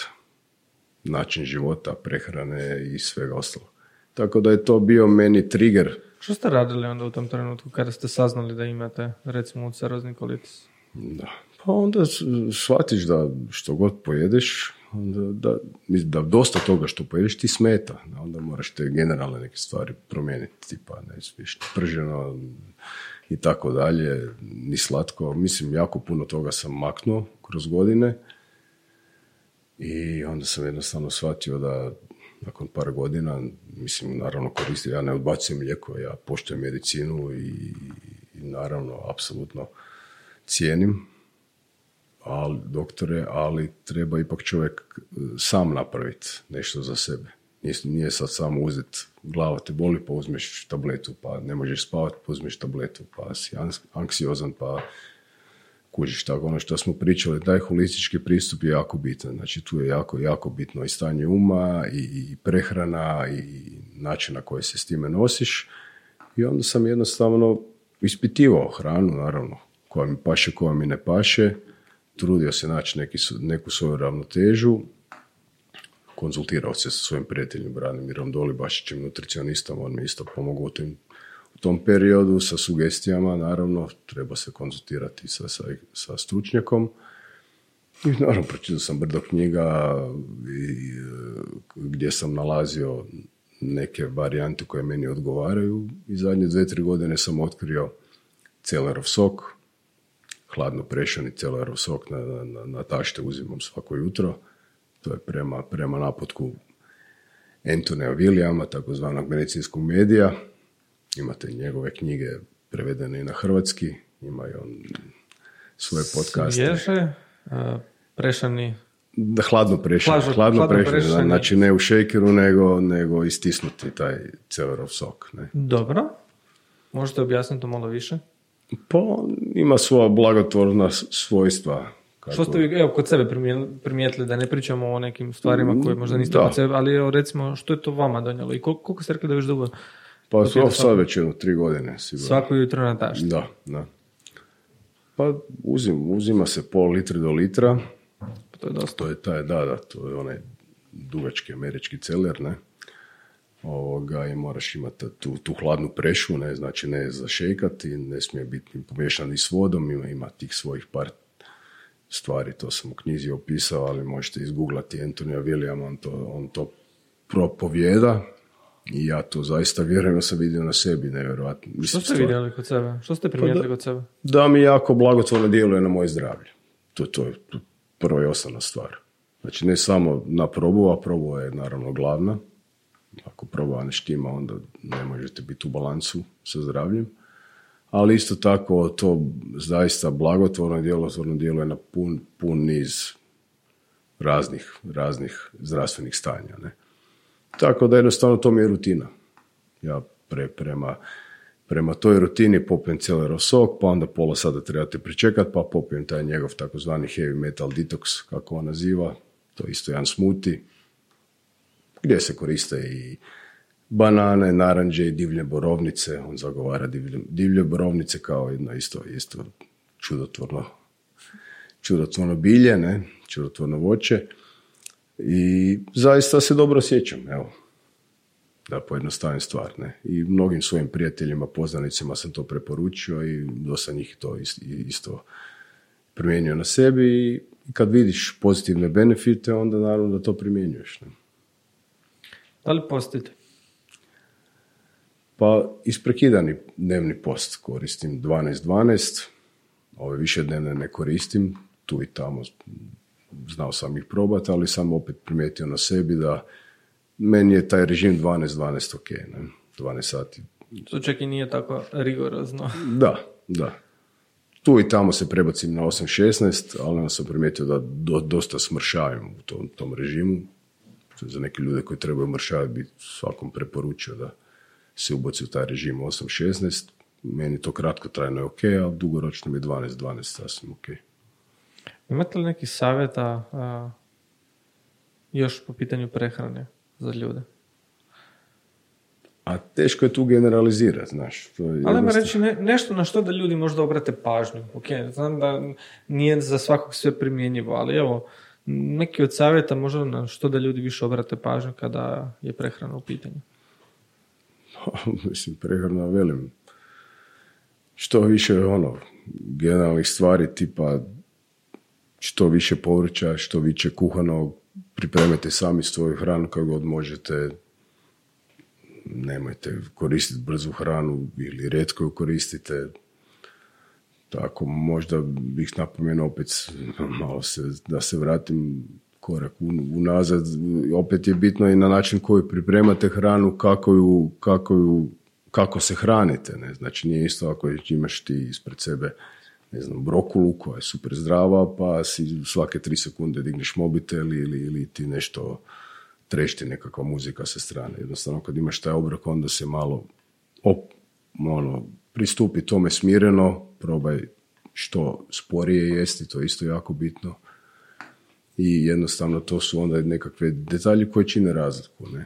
Speaker 1: način života, prehrane i svega ostalo. Tako da je to bio meni trigger.
Speaker 2: Što ste radili onda u tom trenutku kada ste saznali da imate recimo ulcerozni kolitis?
Speaker 1: Da, pa onda shvatiš da što god pojedeš, da, da, da dosta toga što pojedeš ti smeta. Da onda moraš te generalne neke stvari promijeniti, tipa ne smiješ prženo, i tako dalje, ni slatko. Mislim, jako puno toga sam maknuo kroz godine i onda sam jednostavno shvatio da nakon par godina, mislim, naravno koristim, ja ne odbacujem lijeko, ja poštujem medicinu i, i naravno, apsolutno cijenim ali, doktore, ali treba ipak čovjek sam napraviti nešto za sebe. Nije, nije sad samo uzeti glava te boli pa uzmeš tabletu, pa ne možeš spavati pa uzmeš tabletu, pa si anksiozan pa kužiš tako ono što smo pričali, taj holistički pristup je jako bitan. Znači tu je jako, jako bitno i stanje uma i, prehrana i način na koji se s time nosiš. I onda sam jednostavno ispitivao hranu, naravno, koja mi paše, koja mi ne paše. Trudio se naći neki, neku svoju ravnotežu konzultirao se sa svojim prijateljem Branimirom Dolibašićem, nutricionistom, on mi isto pomogao u, tom periodu sa sugestijama, naravno, treba se konzultirati sa, sa, sa stručnjakom. I naravno, pročitao sam brdo knjiga i, gdje sam nalazio neke varijante koje meni odgovaraju i zadnje dve, tri godine sam otkrio celerov sok, hladno prešani celerov sok na, na, na tašte uzimam svako jutro to je prema, prema naputku Antonija Williama, takozvanog medicinskog medija. Imate njegove knjige prevedene i na hrvatski, ima i on svoje podcaste.
Speaker 2: Svježe, prešani...
Speaker 1: Da, hladno prešani, hladno, prešani, znači ne u šejkeru, nego, nego istisnuti taj celerov sok. Ne.
Speaker 2: Dobro, možete objasniti to malo više?
Speaker 1: Pa ima svoja blagotvorna svojstva
Speaker 2: što ste vi, evo, kod sebe primijetili, da ne pričamo o nekim stvarima koje možda niste kod sebe, ali evo, recimo, što je to vama donijelo i koliko, koliko ste rekli da već dugo?
Speaker 1: Pa su sad već jedno tri godine, sigurno.
Speaker 2: Svako jutro na tašti?
Speaker 1: Da, da. Pa uzim, uzima se pol litra do litra.
Speaker 2: Pa to je dosta.
Speaker 1: To je taj, da, da, to je onaj dugački američki celer, ne? Ovoga, i moraš imati tu, tu hladnu prešu, ne, znači ne zašekati, ne smije biti pomiješan i s vodom, ima, ima tih svojih par stvari, to sam u knjizi opisao, ali možete izgooglati Antonija William, on to, on to propovjeda i ja to zaista vjerujem, da sam vidio na sebi, nevjerojatno.
Speaker 2: Što ste vidjeli kod sebe? Što ste primijetili pa kod sebe?
Speaker 1: Da mi jako blagotvorno djeluje na moje zdravlje. To, to je prva i osnovna stvar. Znači ne samo na probu, a probu je naravno glavna. Ako proba ne štima, onda ne možete biti u balansu sa zdravljem ali isto tako to zaista blagotvorno i djelotvorno djeluje na pun, pun niz raznih, raznih zdravstvenih stanja. Ne? Tako da jednostavno to mi je rutina. Ja pre, prema, prema toj rutini popijem cijeli sok, pa onda pola sada trebate pričekati, pa popijem taj njegov takozvani heavy metal detox, kako on naziva, to je isto jedan smuti, gdje se koriste i banane, naranđe i divlje borovnice. On zagovara divlje, divlje borovnice kao jedno isto, isto čudotvorno, čudotvorno bilje, ne? čudotvorno voće. I zaista se dobro sjećam, evo, da pojednostavim stvar. Ne? I mnogim svojim prijateljima, poznanicima sam to preporučio i dosta njih to isto primijenio na sebi i kad vidiš pozitivne benefite, onda naravno da to primjenjuješ. Ne?
Speaker 2: Da li postite?
Speaker 1: Pa isprekidani dnevni post koristim 12-12, ove više dnevne ne koristim, tu i tamo znao sam ih probati, ali sam opet primijetio na sebi da meni je taj režim 12-12 ok, ne? 12 sati.
Speaker 2: To čak i nije tako rigorozno.
Speaker 1: Da, da. Tu i tamo se prebacim na 8-16, ali onda sam primijetio da dosta smršavam u tom, tom režimu. Za neke ljude koji trebaju mršavati bi svakom preporučio da se ubaci u taj režim 8-16. Meni to kratko trajno je ok, a dugoročno mi je 12-12 sasvim ok.
Speaker 2: Imate li nekih savjeta još po pitanju prehrane za ljude?
Speaker 1: A teško je tu generalizirati, znaš. To je
Speaker 2: Ali ima reći nešto na što da ljudi možda obrate pažnju. Ok, znam da nije za svakog sve primjenjivo, ali evo, neki od savjeta možda na što da ljudi više obrate pažnju kada je prehrana u pitanju.
Speaker 1: Mislim, prehrana velim. Što više ono, generalnih stvari tipa što više povrća, što više kuhanog, pripremite sami svoju hranu kako god možete, nemojte koristiti brzu hranu ili rijetko ju koristite. Tako, možda bih napomenuo opet malo se, da se vratim korak unazad. Opet je bitno i na način koji pripremate hranu, kako ju, kako ju kako se hranite. Ne? Znači nije isto ako imaš ti ispred sebe ne znam, brokulu koja je super zdrava, pa si svake tri sekunde digneš mobitel ili, ili ti nešto trešti nekakva muzika sa strane. Jednostavno kad imaš taj obrok onda se malo op, ono, pristupi tome smireno, probaj što sporije jesti, to je isto jako bitno. I jednostavno to su onda nekakve detalje koje čine razliku. Ne?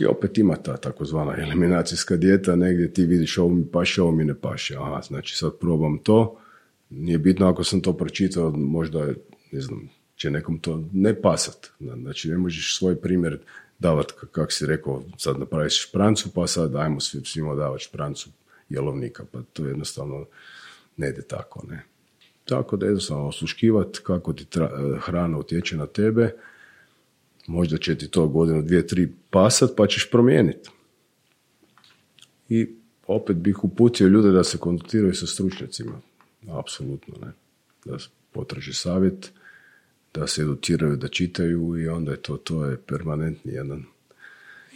Speaker 1: I opet ima ta takozvana eliminacijska dijeta, negdje ti vidiš ovo mi paše, ovo mi ne paše. Aha, znači sad probam to, nije bitno ako sam to pročitao, možda, ne znam, će nekom to ne pasat. Znači ne možeš svoj primjer davati, kako si rekao, sad napraviš šprancu, pa sad ajmo svima davati šprancu jelovnika, pa to jednostavno ne ide tako, ne. Tako da jednostavno osluškivati kako ti hrana utječe na tebe, možda će ti to godinu, dvije, tri pasat, pa ćeš promijeniti. I opet bih uputio ljude da se kontaktiraju sa stručnjacima. Apsolutno, ne. Da potraži savjet, da se educiraju, da čitaju i onda je to, to je permanentni jedan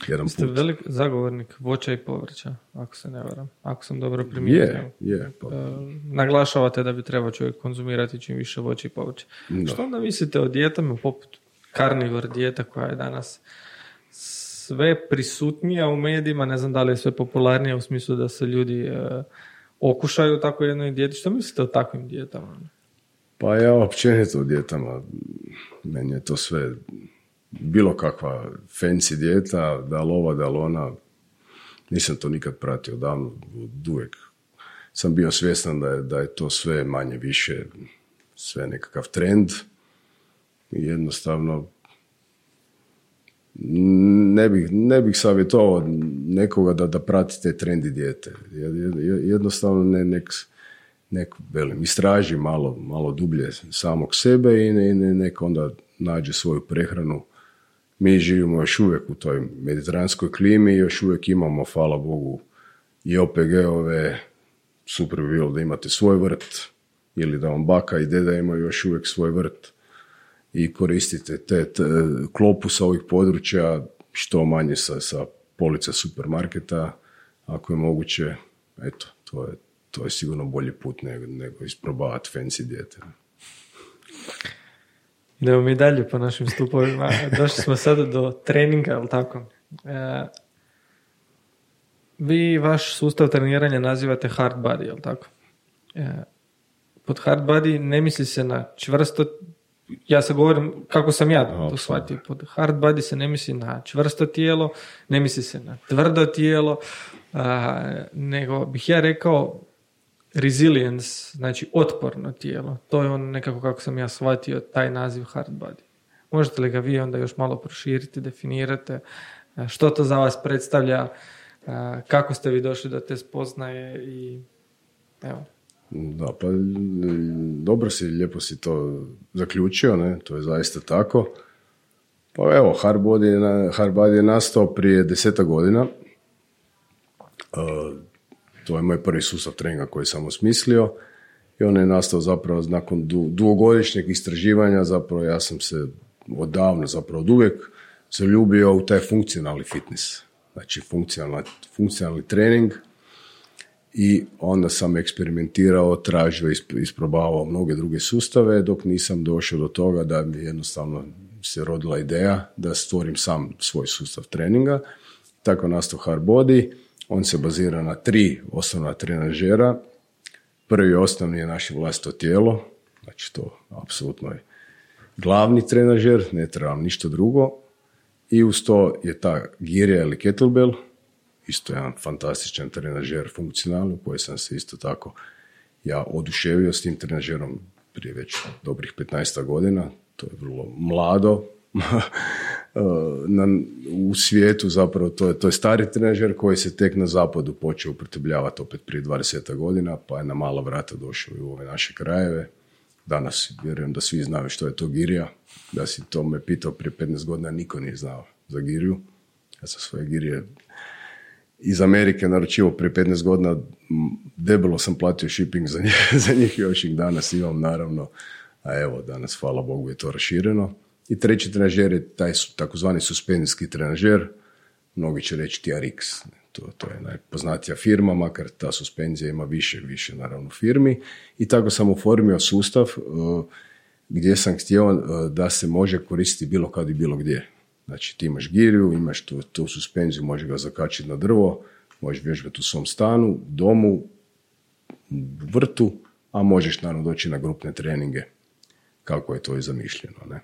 Speaker 1: jedan
Speaker 2: Ste put. velik zagovornik voća i povrća, ako se ne varam, ako sam dobro primijetio.
Speaker 1: Je, je. Pa. E,
Speaker 2: naglašavate da bi trebao čovjek konzumirati čim više voća i povrća. Što onda mislite o dijetama poput karnivor dijeta koja je danas sve prisutnija u medijima, ne znam da li je sve popularnija u smislu da se ljudi e, okušaju tako jednoj dijeti. Što mislite o takvim dijetama?
Speaker 1: Pa ja općenito o dijetama, meni je to sve bilo kakva fancy dijeta, da li ova, da li ona, nisam to nikad pratio davno, uvijek sam bio svjestan da je, da je to sve manje više, sve nekakav trend, jednostavno ne bih, ne bih savjetovao nekoga da, da prati te trendi dijete. Jednostavno ne, nek, nek velim, istraži malo, malo dublje samog sebe i ne, ne, nek onda nađe svoju prehranu. Mi živimo još uvijek u toj mediteranskoj klimi, još uvijek imamo, hvala Bogu, i OPG-ove, super bi bilo da imate svoj vrt, ili da vam baka i deda imaju još uvijek svoj vrt i koristite te, te klopu sa ovih područja što manje sa, sa polica supermarketa, ako je moguće, eto, to je, to je sigurno bolji put nego, nego isprobavati fancy dijete.
Speaker 2: Idemo mi dalje po našim stupovima. Došli smo sada do treninga, ali tako? E, vi vaš sustav treniranja nazivate hard body, jel tako? E, pod hard body ne misli se na čvrsto ja se govorim kako sam ja to shvatio. Pod hard body se ne misli na čvrsto tijelo, ne misli se na tvrdo tijelo, nego bih ja rekao resilience, znači otporno tijelo. To je on nekako kako sam ja shvatio taj naziv hard body. možete li ga vi onda još malo proširiti, definirate, e, što to za vas predstavlja, e, kako ste vi došli do te spoznaje i evo.
Speaker 1: Da, pa dobro si, lijepo si to zaključio, ne? to je zaista tako. Pa evo, Harbody je, je nastao prije deseta godina. Uh, to je moj prvi sustav treninga koji sam osmislio i on je nastao zapravo nakon dugogodišnjeg istraživanja, zapravo ja sam se odavno, zapravo od uvijek zaljubio u taj funkcionalni fitness. Znači funkcionalni trening i onda sam eksperimentirao, tražio, isprobavao mnoge druge sustave dok nisam došao do toga da mi jednostavno se rodila ideja da stvorim sam svoj sustav treninga. Tako nastao Hard Body. On se bazira na tri osnovna trenažera. Prvi osnovni je naše vlastito tijelo, znači to apsolutno je glavni trenažer, ne trebam ništa drugo. I uz to je ta girja ili kettlebell, isto jedan fantastičan trenažer funkcionalni, koji sam se isto tako ja oduševio s tim trenažerom prije već dobrih 15 godina. To je vrlo mlado, na, u svijetu zapravo to je, to je stari trenažer koji se tek na zapadu počeo upotrebljavati opet prije 20 godina, pa je na mala vrata došao i u ove naše krajeve. Danas vjerujem da svi znaju što je to girija. Da si to me pitao prije 15 godina, niko nije znao za giriju. Ja sam svoje girije iz Amerike naručivo prije 15 godina, debelo sam platio shipping za njih, za njih još ih danas imam naravno, a evo danas hvala Bogu je to rašireno. I treći trenažer je taj takozvani suspenzijski trenažer, mnogi će reći TRX, to, to je najpoznatija firma, makar ta suspenzija ima više, više naravno firmi. I tako sam oformio sustav uh, gdje sam htio uh, da se može koristiti bilo kad i bilo gdje. Znači ti imaš giriju, imaš tu, tu suspenziju, može ga zakačiti na drvo, možeš vježbati u svom stanu, domu, vrtu, a možeš naravno doći na grupne treninge, kako je to i zamišljeno. Ne?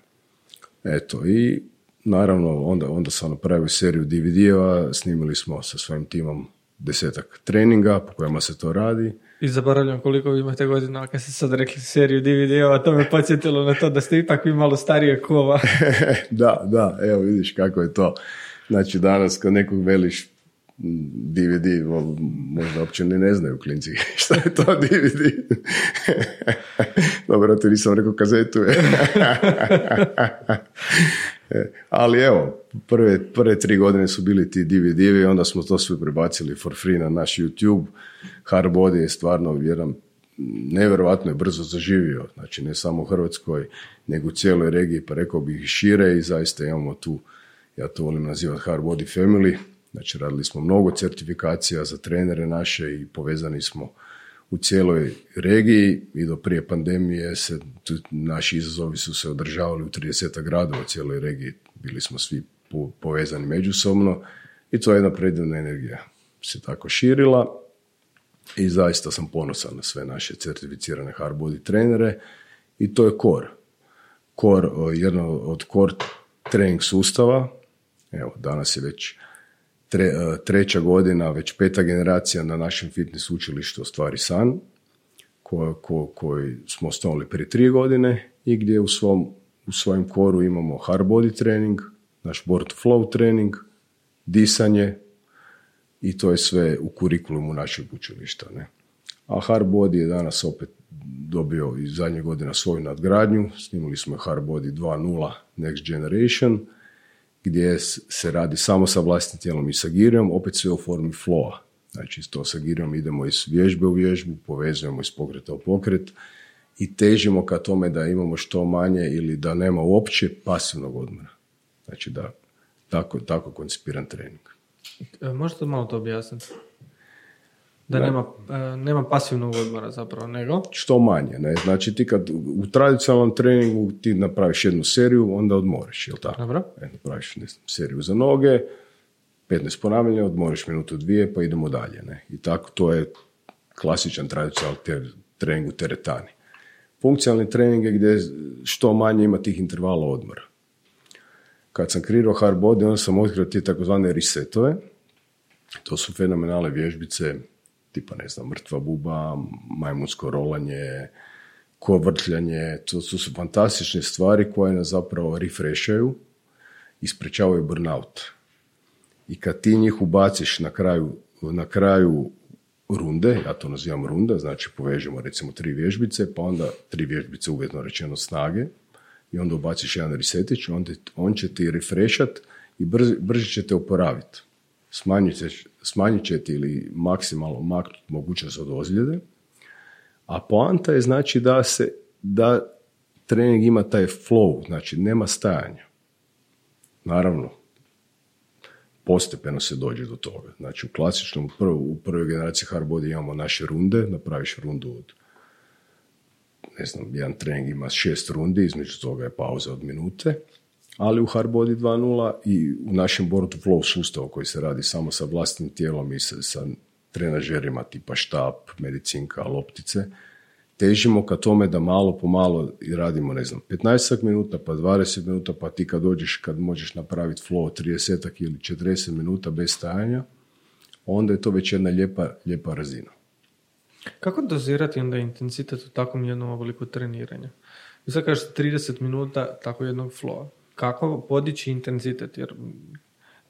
Speaker 1: Eto, i naravno onda, onda sam napravio seriju DVD-eva, snimili smo sa svojim timom desetak treninga po kojima se to radi.
Speaker 2: I zaboravljam koliko vi imate godina, kad ste sad rekli seriju DVD-ova, to me podsjetilo na to da ste ipak vi malo starije kova.
Speaker 1: da, da, evo vidiš kako je to. Znači danas kad nekog veliš DVD, možda uopće ne, ne znaju klinci šta je to DVD. Dobro, to nisam rekao kazetu. Ali evo, prve, prve tri godine su bili ti DVD-vi, onda smo to sve prebacili for free na naš YouTube. Hard Body je stvarno jedan nevjerojatno je brzo zaživio, znači ne samo u Hrvatskoj, nego u cijeloj regiji, pa rekao bih i šire i zaista imamo tu, ja to volim nazivati Hard Body Family, znači radili smo mnogo certifikacija za trenere naše i povezani smo u cijeloj regiji i do prije pandemije se, naši izazovi su se održavali u 30 gradova u cijeloj regiji. Bili smo svi povezani međusobno i to je jedna predivna energija se tako širila i zaista sam ponosan na sve naše certificirane hard body trenere i to je core. Core, jedno od core trening sustava, evo danas je već tre, treća godina, već peta generacija na našem fitness učilištu ostvari san, koji ko, smo osnovali prije tri godine i gdje u, svom, u svojem koru imamo hard body trening, naš board flow trening, disanje i to je sve u kurikulumu našeg učilišta. Ne? A hard body je danas opet dobio iz zadnje godina svoju nadgradnju, snimali smo hard body 2.0 next generation – gdje se radi samo sa vlastnim tijelom i sa girijom, opet sve u formi flowa. Znači, to sa girijom idemo iz vježbe u vježbu, povezujemo iz pokreta u pokret i težimo ka tome da imamo što manje ili da nema uopće pasivnog odmora. Znači, da tako, tako koncipiran trening.
Speaker 2: E, možete malo to objasniti? Da nema, e, nema pasivnog odmora zapravo, nego?
Speaker 1: Što manje, ne? Znači ti kad u tradicionalnom treningu ti napraviš jednu seriju, onda odmoriš, jel tako?
Speaker 2: Dobro.
Speaker 1: E, napraviš ne seriju za noge, 15 ponavljanja, odmoriš minutu dvije, pa idemo dalje, ne? I tako to je klasičan tradicionalni trening u teretani. Funkcionalni trening je gdje što manje ima tih intervala odmora. Kad sam kreirao hard body, onda sam otkrio te takozvane resetove. To su fenomenalne vježbice tipa ne znam, mrtva buba, majmunsko rolanje, ko vrtljanje, to, to su fantastične stvari koje nas zapravo refreshaju i sprečavaju burnout. I kad ti njih ubaciš na kraju, na kraju runde, ja to nazivam runda, znači povežemo recimo tri vježbice, pa onda tri vježbice uvjetno rečeno snage i onda ubaciš jedan resetić, onda on će ti refreshat i brže će te oporaviti. Smanjit, će ti ili maksimalno maknuti mogućnost od ozljede, a poanta je znači da se da trening ima taj flow, znači nema stajanja. Naravno, postepeno se dođe do toga. Znači u klasičnom, u prvoj generaciji hardbody imamo naše runde, napraviš rundu od ne znam, jedan trening ima šest rundi, između toga je pauza od minute, ali u Hardbody 2.0 i u našem Board Flow sustavu koji se radi samo sa vlastnim tijelom i sa, sa trenažerima tipa štap, medicinka, loptice, težimo ka tome da malo po malo radimo, ne znam, 15 minuta, pa 20 minuta, pa ti kad dođeš, kad možeš napraviti flow 30 ili 40 minuta bez stajanja, onda je to već jedna lijepa, lijepa razina.
Speaker 2: Kako dozirati onda intenzitet u takvom jednom obliku treniranja? Vi sad kažete 30 minuta tako jednog flowa. Kako podići intenzitet? Jer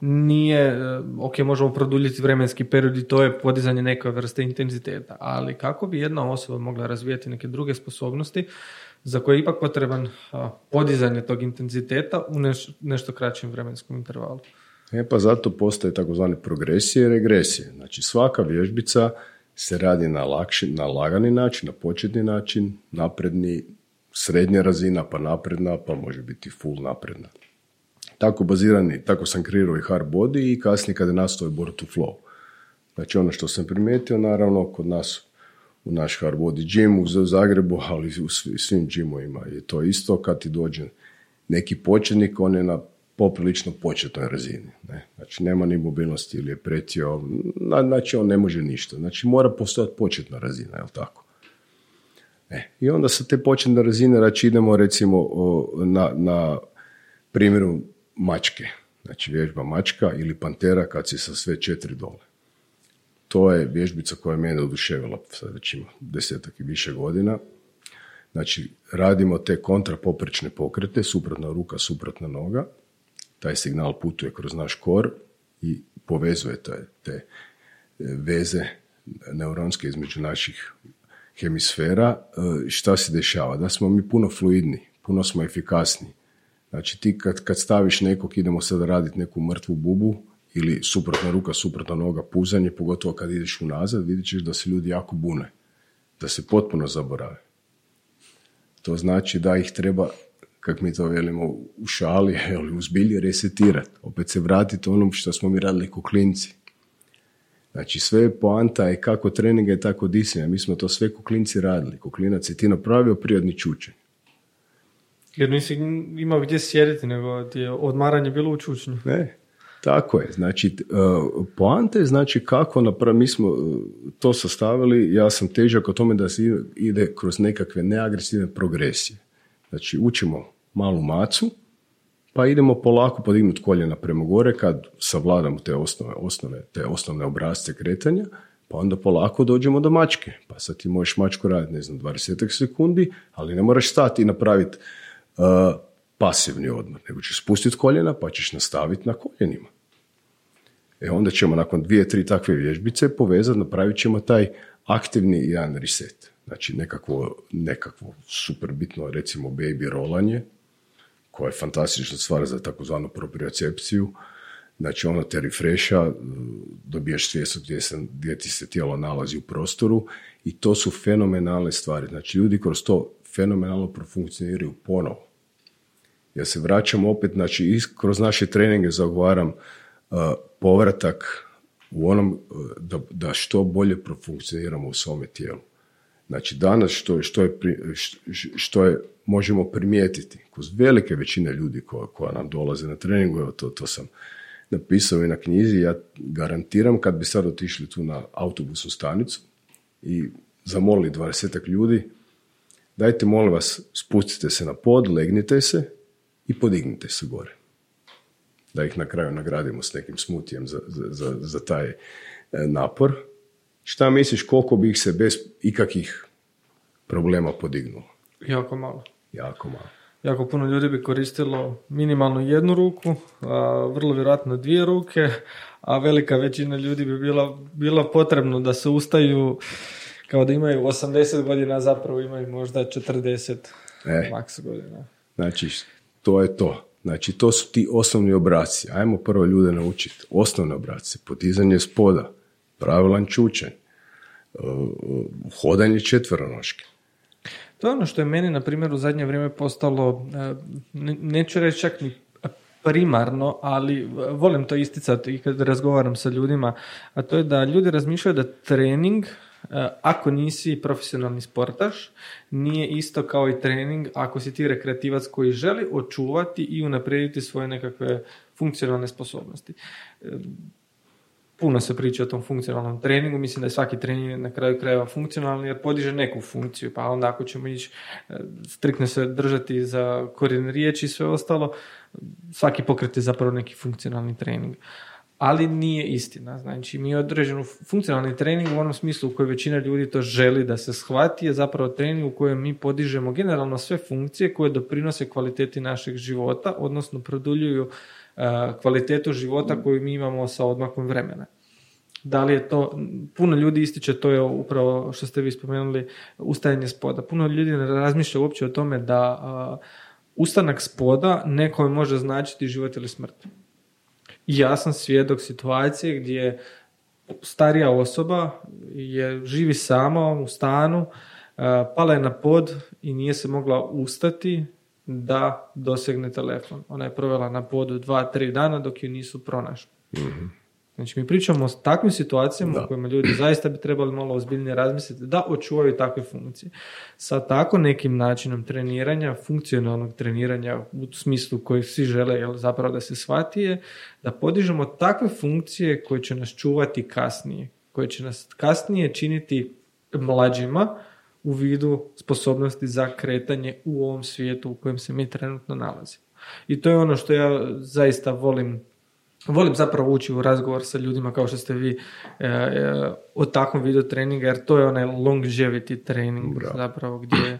Speaker 2: nije, ok, možemo produljiti vremenski period i to je podizanje neke vrste intenziteta, ali kako bi jedna osoba mogla razvijati neke druge sposobnosti za koje je ipak potreban podizanje tog intenziteta u nešto kraćem vremenskom intervalu?
Speaker 1: E pa zato postoje takozvane progresije i regresije. Znači svaka vježbica se radi na, lakši, na lagani način, na početni način, napredni, srednja razina, pa napredna, pa može biti full napredna. Tako bazirani, tako sam kreirao i hard body i kasnije kada je nastao board to flow. Znači ono što sam primijetio, naravno, kod nas u naš hard body gym u Zagrebu, ali u svim gymovima je to isto. Kad ti dođe neki početnik, on je na poprilično početnoj razini. Ne? Znači, nema ni mobilnosti ili je pretio, znači on ne može ništa. Znači, mora postojati početna razina, jel tako? E, I onda sa te početne razine, znači idemo recimo na, na primjeru mačke. Znači, vježba mačka ili pantera kad si sa sve četiri dole. To je vježbica koja je mene oduševila, sad već ima desetak i više godina. Znači, radimo te kontrapoprečne pokrete, suprotna ruka, suprotna noga, taj signal putuje kroz naš kor i povezuje te, te e, veze neuronske između naših hemisfera. E, šta se dešava? Da smo mi puno fluidni, puno smo efikasni. Znači ti kad, kad staviš nekog, idemo sada raditi neku mrtvu bubu ili suprotna ruka, suprotna noga, puzanje, pogotovo kad ideš unazad, vidit ćeš da se ljudi jako bune, da se potpuno zaborave. To znači da ih treba kako mi to velimo u šali, ili u zbilji resetirati. Opet se vratiti onom što smo mi radili ko klinci. Znači sve poanta je kako treninga je tako disanja. Mi smo to sve ko klinci radili. Ko klinac je ti napravio prirodni čučenj.
Speaker 2: Jer nisi imao gdje sjediti, nego ti je odmaranje bilo u čučnju.
Speaker 1: Ne, tako je. Znači, uh, poanta je znači kako napraviti, mi smo uh, to sastavili, ja sam težak o tome da se ide kroz nekakve neagresivne progresije. Znači, učimo malu macu, pa idemo polako podignuti koljena prema gore kad savladamo te osnove, osnove, te osnovne obrazce kretanja, pa onda polako dođemo do mačke. Pa sad ti možeš mačku raditi, ne znam, 20 sekundi, ali ne moraš stati i napraviti uh, pasivni odmor, nego ćeš spustiti koljena pa ćeš nastaviti na koljenima. E onda ćemo nakon dvije, tri takve vježbice povezati, napravit ćemo taj aktivni jedan reset. Znači nekakvo, nekakvo super bitno, recimo baby rolanje, koja je fantastična stvar za takozvanu propriocepciju. Znači ono te refresha, dobijaš svijest gdje, gdje ti se tijelo nalazi u prostoru i to su fenomenalne stvari. Znači ljudi kroz to fenomenalno profunkcioniraju ponovo. Ja se vraćam opet, znači kroz naše treninge zagovaram uh, povratak u onom uh, da, da što bolje profunkcioniramo u svome tijelu. Znači danas što, što, je, što je možemo primijetiti kod velike većine ljudi koja, koja nam dolaze na treningu, evo to, to sam napisao i na knjizi, ja garantiram kad bi sad otišli tu na autobusnu stanicu i zamolili dvadesetak ljudi, dajte molim vas spustite se na pod, legnite se i podignite se gore. Da ih na kraju nagradimo s nekim smutijem za, za, za taj e, napor. Šta misliš koliko bi ih se bez ikakvih problema podignulo?
Speaker 2: Jako malo.
Speaker 1: Jako malo.
Speaker 2: Jako puno ljudi bi koristilo minimalno jednu ruku, a vrlo vjerojatno dvije ruke, a velika većina ljudi bi bila, bila potrebno da se ustaju kao da imaju 80 godina, zapravo imaju možda 40 e, maks godina.
Speaker 1: Znači, to je to. Znači, to su ti osnovni obraci. Ajmo prvo ljude naučiti. Osnovne obrace. Podizanje spoda. Pravilan čučanj. Uh, hodanje četveronoške.
Speaker 2: To je ono što je meni, na primjer, u zadnje vrijeme postalo, e, neću reći čak ni primarno, ali volim to isticati i kad razgovaram sa ljudima, a to je da ljudi razmišljaju da trening, e, ako nisi profesionalni sportaš, nije isto kao i trening ako si ti rekreativac koji želi očuvati i unaprijediti svoje nekakve funkcionalne sposobnosti. Puno se priča o tom funkcionalnom treningu, mislim da je svaki trening na kraju krajeva funkcionalni jer podiže neku funkciju, pa onda ako ćemo ići e, striktno se držati za korijen riječi i sve ostalo, svaki pokret je zapravo neki funkcionalni trening. Ali nije istina. Znači, mi određenu funkcionalni trening u onom smislu u kojem većina ljudi to želi da se shvati je zapravo trening u kojem mi podižemo generalno sve funkcije koje doprinose kvaliteti našeg života, odnosno produljuju kvalitetu života koju mi imamo sa odmakom vremena. Da li je to, puno ljudi ističe, to je upravo što ste vi spomenuli, ustajanje spoda. Puno ljudi ne razmišlja uopće o tome da ustanak spoda nekome može značiti život ili smrt. Ja sam svjedok situacije gdje starija osoba je živi sama u stanu, pala je na pod i nije se mogla ustati da dosegne telefon. Ona je provela na podu dva, tri dana dok ju nisu pronašli. mm Znači mi pričamo o takvim situacijama u kojima ljudi zaista bi trebali malo ozbiljnije razmisliti da očuvaju takve funkcije. Sa tako nekim načinom treniranja, funkcionalnog treniranja u smislu koji svi žele jel, zapravo da se shvati je da podižemo takve funkcije koje će nas čuvati kasnije, koje će nas kasnije činiti mlađima, u vidu sposobnosti za kretanje u ovom svijetu u kojem se mi trenutno nalazimo. I to je ono što ja zaista volim Volim zapravo ući u razgovor sa ljudima kao što ste vi e, e, o takvom vidu treninga, jer to je onaj longevity trening zapravo gdje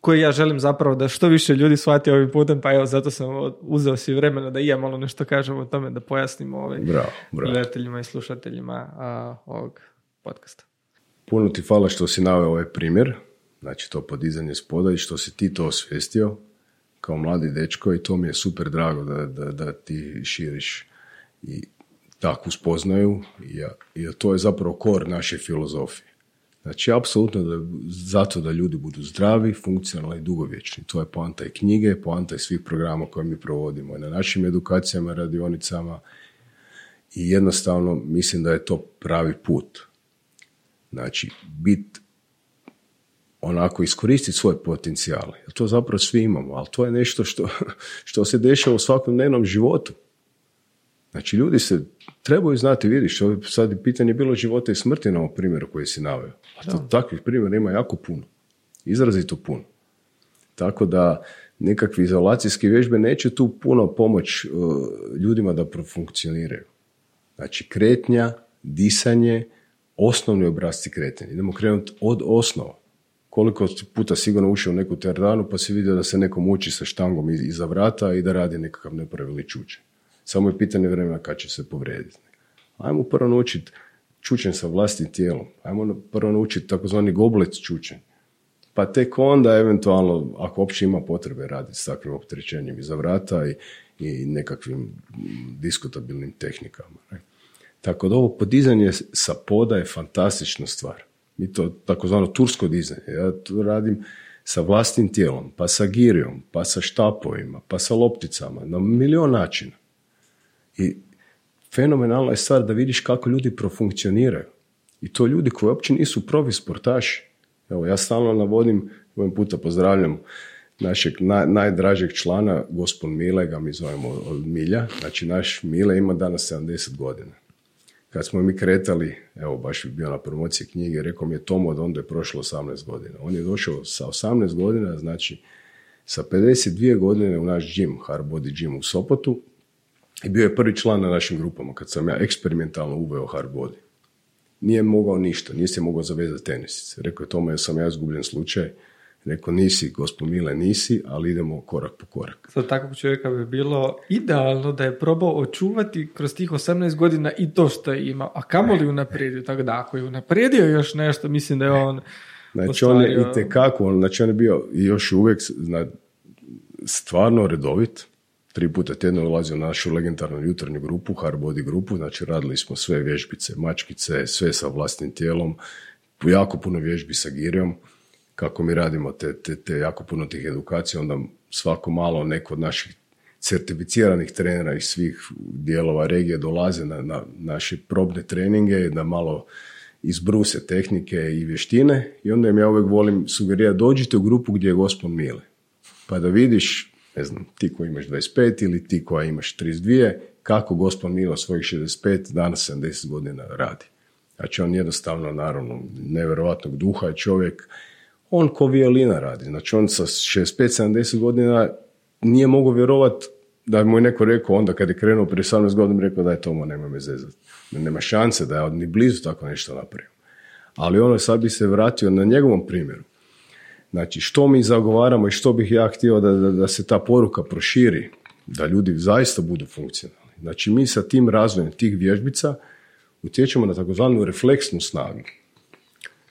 Speaker 2: koji ja želim zapravo da što više ljudi shvati ovim putem, pa evo zato sam uzeo si vremena da i ja malo nešto kažem o tome, da pojasnimo ovim gledateljima i slušateljima ovog podcasta.
Speaker 1: Puno ti hvala što si naveo ovaj primjer, znači to podizanje spoda i što si ti to osvijestio kao mladi dečko i to mi je super drago da, da, da ti širiš i takvu spoznaju i to je zapravo kor naše filozofije. Znači, apsolutno da, zato da ljudi budu zdravi, funkcionalni i dugovječni. To je poanta i knjige, poanta i svih programa koje mi provodimo i na našim edukacijama, radionicama i jednostavno mislim da je to pravi put. Znači, bit onako iskoristiti svoje potencijale. To zapravo svi imamo, ali to je nešto što, što se dešava u svakodnevnom životu. Znači, ljudi se trebaju znati, vidiš, sad je pitanje bilo života i smrti na ovom primjeru koji si naveo. A to, takvih primjera ima jako puno. Izrazito puno. Tako da nekakve izolacijske vježbe neće tu puno pomoć uh, ljudima da profunkcioniraju. Znači, kretnja, disanje, osnovni obrazci kretanja. Idemo krenuti od osnova. Koliko puta sigurno ušao u neku teretanu pa si vidio da se neko muči sa štangom iza vrata i da radi nekakav nepravilni čuče. Samo je pitanje vremena kad će se povrijediti. Ajmo prvo naučiti čučen sa vlastnim tijelom. Ajmo prvo naučiti takozvani goblet čučen. Pa tek onda eventualno, ako uopće ima potrebe raditi s takvim opterećenjem iza vrata i, i nekakvim diskutabilnim tehnikama. Ne? Tako da ovo podizanje sa poda je fantastična stvar. Mi to takozvano tursko dizanje. Ja to radim sa vlastnim tijelom, pa sa girijom, pa sa štapovima, pa sa lopticama, na milion načina. I fenomenalna je stvar da vidiš kako ljudi profunkcioniraju. I to ljudi koji uopće nisu provi sportaši. Evo, ja stalno navodim, ovim puta pozdravljam našeg najdražeg člana, gospod Mile, ga mi zovemo od Milja. Znači, naš Mile ima danas 70 godina kad smo mi kretali, evo baš bi bio na promociji knjige, rekao mi je Tomo da onda je prošlo 18 godina. On je došao sa 18 godina, znači sa 52 godine u naš gym, Hard Body Gym u Sopotu i bio je prvi član na našim grupama kad sam ja eksperimentalno uveo Hard Body. nije mogao ništa, nije se mogao zavezati tenisice. Rekao je tome, sam ja izgubljen slučaj. Rekao, nisi, gospod Mile, nisi, ali idemo korak po korak.
Speaker 2: Za takvog čovjeka bi bilo idealno da je probao očuvati kroz tih 18 godina i to što je imao, a kamoli unaprijedio, tako da ako je unaprijedio još nešto, mislim da je on
Speaker 1: Znači on je i tekako, znači on je bio još uvijek stvarno redovit, tri puta tjedno ulazio u našu legendarnu jutarnju grupu, Hard grupu, znači radili smo sve vježbice, mačkice, sve sa vlastnim tijelom, jako puno vježbi sa girijom, kako mi radimo te, te, te jako puno tih edukacija, onda svako malo neko od naših certificiranih trenera iz svih dijelova regije dolaze na, na naše probne treninge, da malo izbruse tehnike i vještine i onda im ja uvijek volim sugerirati dođite u grupu gdje je gospod Mile. Pa da vidiš, ne znam, ti koji imaš 25 ili ti koja imaš 32, kako gospod Milo svojih 65 danas 70 godina radi. Znači on jednostavno, naravno, nevjerojatnog duha je čovjek, on ko violina radi. Znači on sa 65-70 godina nije mogao vjerovati da mu je neko rekao onda kad je krenuo prije 18 godina, rekao da je to nema me zezati. Nema šanse da je ni blizu tako nešto napravio. Ali ono sad bi se vratio na njegovom primjeru. Znači, što mi zagovaramo i što bih ja htio da, da, da se ta poruka proširi, da ljudi zaista budu funkcionalni. Znači, mi sa tim razvojem tih vježbica utječemo na takozvanu refleksnu snagu.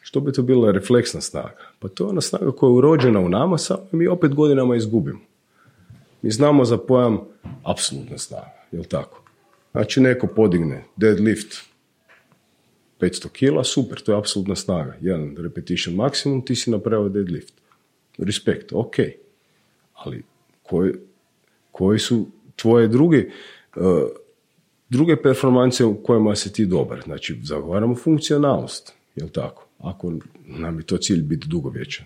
Speaker 1: Što bi to bila refleksna snaga? Pa to je ona snaga koja je urođena u nama, samo mi opet godinama izgubimo. Mi znamo za pojam apsolutna snaga, jel tako? Znači neko podigne deadlift 500 kila, super, to je apsolutna snaga. Jedan repetition maksimum, ti si napravio deadlift. Respekt, ok. Ali koji, koji su tvoje druge, uh, druge performancije u kojima se ti dobar? Znači, zagovaramo funkcionalnost, jel tako? Ako nam je to cilj biti dugovječan.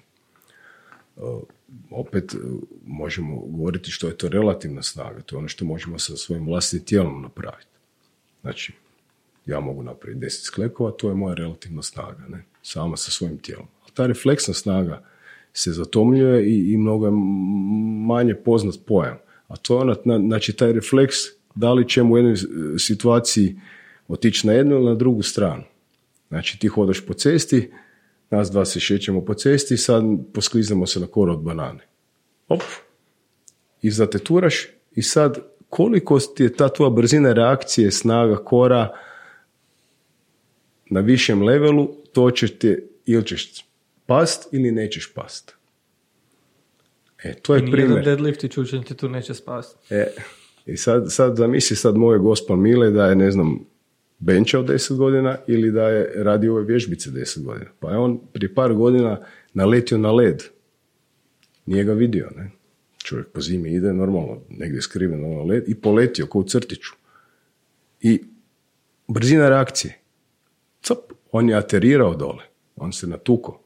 Speaker 1: Uh, opet uh, možemo govoriti što je to relativna snaga, to je ono što možemo sa svojim vlastnim tijelom napraviti. Znači, ja mogu napraviti 10 sklekova, to je moja relativna snaga, ne? sama sa svojim tijelom. Ali ta refleksna snaga se zatomljuje i, i mnogo je manje poznat pojam. A to je ona, znači taj refleks, da li ćemo u jednoj situaciji otići na jednu ili na drugu stranu. Znači ti hodaš po cesti, nas dva se šećemo po cesti, sad poskliznemo se na kor od banane. Op, i zateturaš i sad koliko ti je ta tvoja brzina reakcije, snaga kora na višem levelu, to će te ili ćeš past ili nećeš past. E, to je I primjer.
Speaker 2: deadlift i čučen ti tu neće spast.
Speaker 1: E, i sad, sad zamisli sad moje gospa Mile da je, ne znam, benčao 10 godina ili da je radio ove vježbice 10 godina. Pa je on prije par godina naletio na led. Nije ga vidio, ne? Čovjek po zimi ide normalno, negdje skriven na led i poletio kao u crtiću. I brzina reakcije. Cap, on je aterirao dole. On se natuko.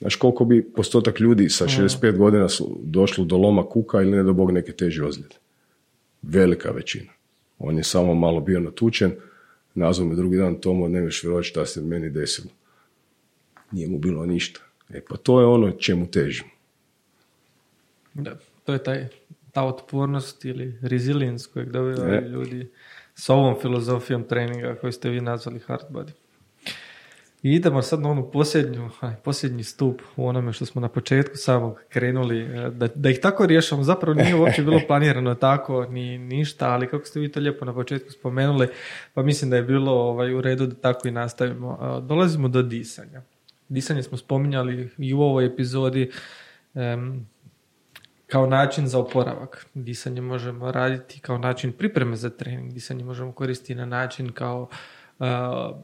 Speaker 1: Znaš koliko bi postotak ljudi sa 65 godina došlo do loma kuka ili ne do bog neke teže ozljede? Velika većina. On je samo malo bio natučen, nazvao me drugi dan, Tomo, ne veš vjerovati šta se meni desilo. Nije mu bilo ništa. E pa to je ono čemu težimo.
Speaker 2: Da, to je taj, ta otpornost ili resilience kojeg dobivaju ljudi s ovom filozofijom treninga koju ste vi nazvali hard body. I idemo sad na onu posljednju, posljednji stup u onome što smo na početku samog krenuli, e, da, da ih tako riješamo. Zapravo nije uopće bilo planirano tako, ni ništa, ali kako ste vi to lijepo na početku spomenuli, pa mislim da je bilo ovaj, u redu da tako i nastavimo. E, dolazimo do disanja. Disanje smo spominjali i u ovoj epizodi kao način za oporavak. Disanje možemo raditi kao način pripreme za trening. Disanje možemo koristiti na način kao uh,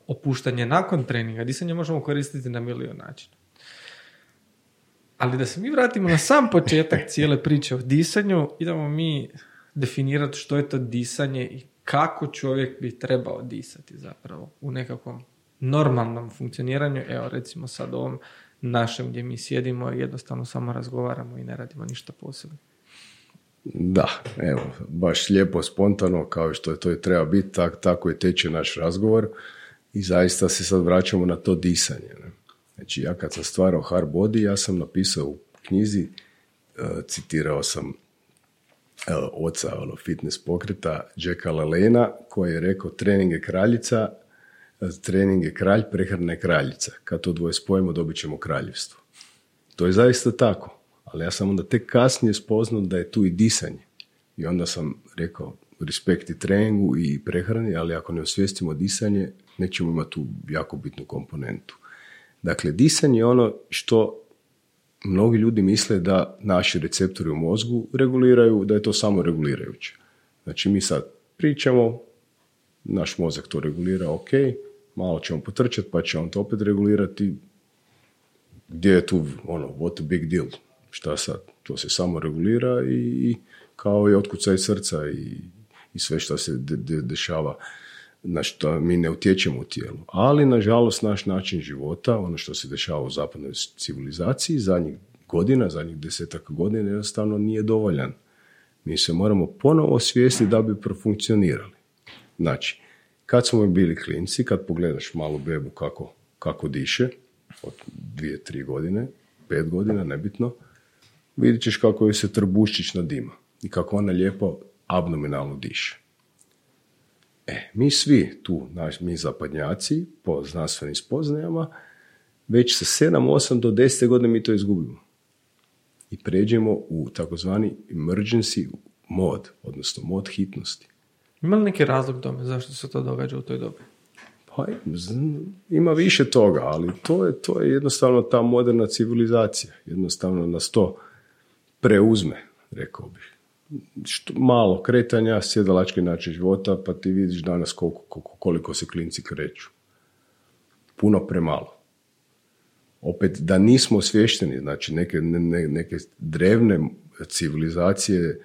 Speaker 2: opuštanje nakon treninga. Disanje možemo koristiti na milion načina. Ali da se mi vratimo na sam početak cijele priče o disanju, idemo mi definirati što je to disanje i kako čovjek bi trebao disati zapravo u nekakvom normalnom funkcioniranju. Evo recimo sad ovom našem gdje mi sjedimo i jednostavno samo razgovaramo i ne radimo ništa posebno.
Speaker 1: Da, evo, baš lijepo, spontano, kao što je to i treba biti, tak, tako je teče naš razgovor i zaista se sad vraćamo na to disanje. Ne? Znači, ja kad sam stvarao hard body, ja sam napisao u knjizi, uh, citirao sam uh, oca ono, fitness pokreta, Jacka Lalena, koji je rekao trening je kraljica, trening je kralj, prehrana je kraljica. Kad to dvoje spojimo, dobit ćemo kraljevstvo. To je zaista tako. Ali ja sam onda tek kasnije spoznao da je tu i disanje. I onda sam rekao, respekt i treningu i prehrani, ali ako ne osvijestimo disanje, nećemo imati tu jako bitnu komponentu. Dakle, disanje je ono što mnogi ljudi misle da naši receptori u mozgu reguliraju, da je to samo regulirajuće. Znači, mi sad pričamo, naš mozak to regulira, ok, malo ćemo potrčati, pa će on to opet regulirati. Gdje je tu, ono, what a big deal? Šta sad? To se samo regulira i kao i otkucaj srca i, i sve što se dešava na što mi ne utječemo u tijelu. Ali, nažalost, naš način života, ono što se dešava u zapadnoj civilizaciji, zadnjih godina, zadnjih desetak godina, jednostavno nije dovoljan. Mi se moramo ponovo osvijestiti da bi profunkcionirali. Znači, kad smo bili klinci, kad pogledaš malu bebu kako, kako diše, od dvije, tri godine, pet godina, nebitno, vidit ćeš kako joj se trbuščić nadima i kako ona lijepo abdominalno diše. E, mi svi tu, naš, mi zapadnjaci, po znanstvenim spoznajama, već sa 7, 8 do 10 godina mi to izgubimo. I pređemo u takozvani emergency mod, odnosno mod hitnosti.
Speaker 2: Ima li neki razlog tome zašto se to događa u toj dobi?
Speaker 1: Pa ima više toga, ali to je, to je jednostavno ta moderna civilizacija. Jednostavno nas to preuzme, rekao bih. Što, malo kretanja, sjedalački način života, pa ti vidiš danas koliko, koliko se klinci kreću. Puno premalo. Opet, da nismo osvješteni, znači neke, ne, neke drevne civilizacije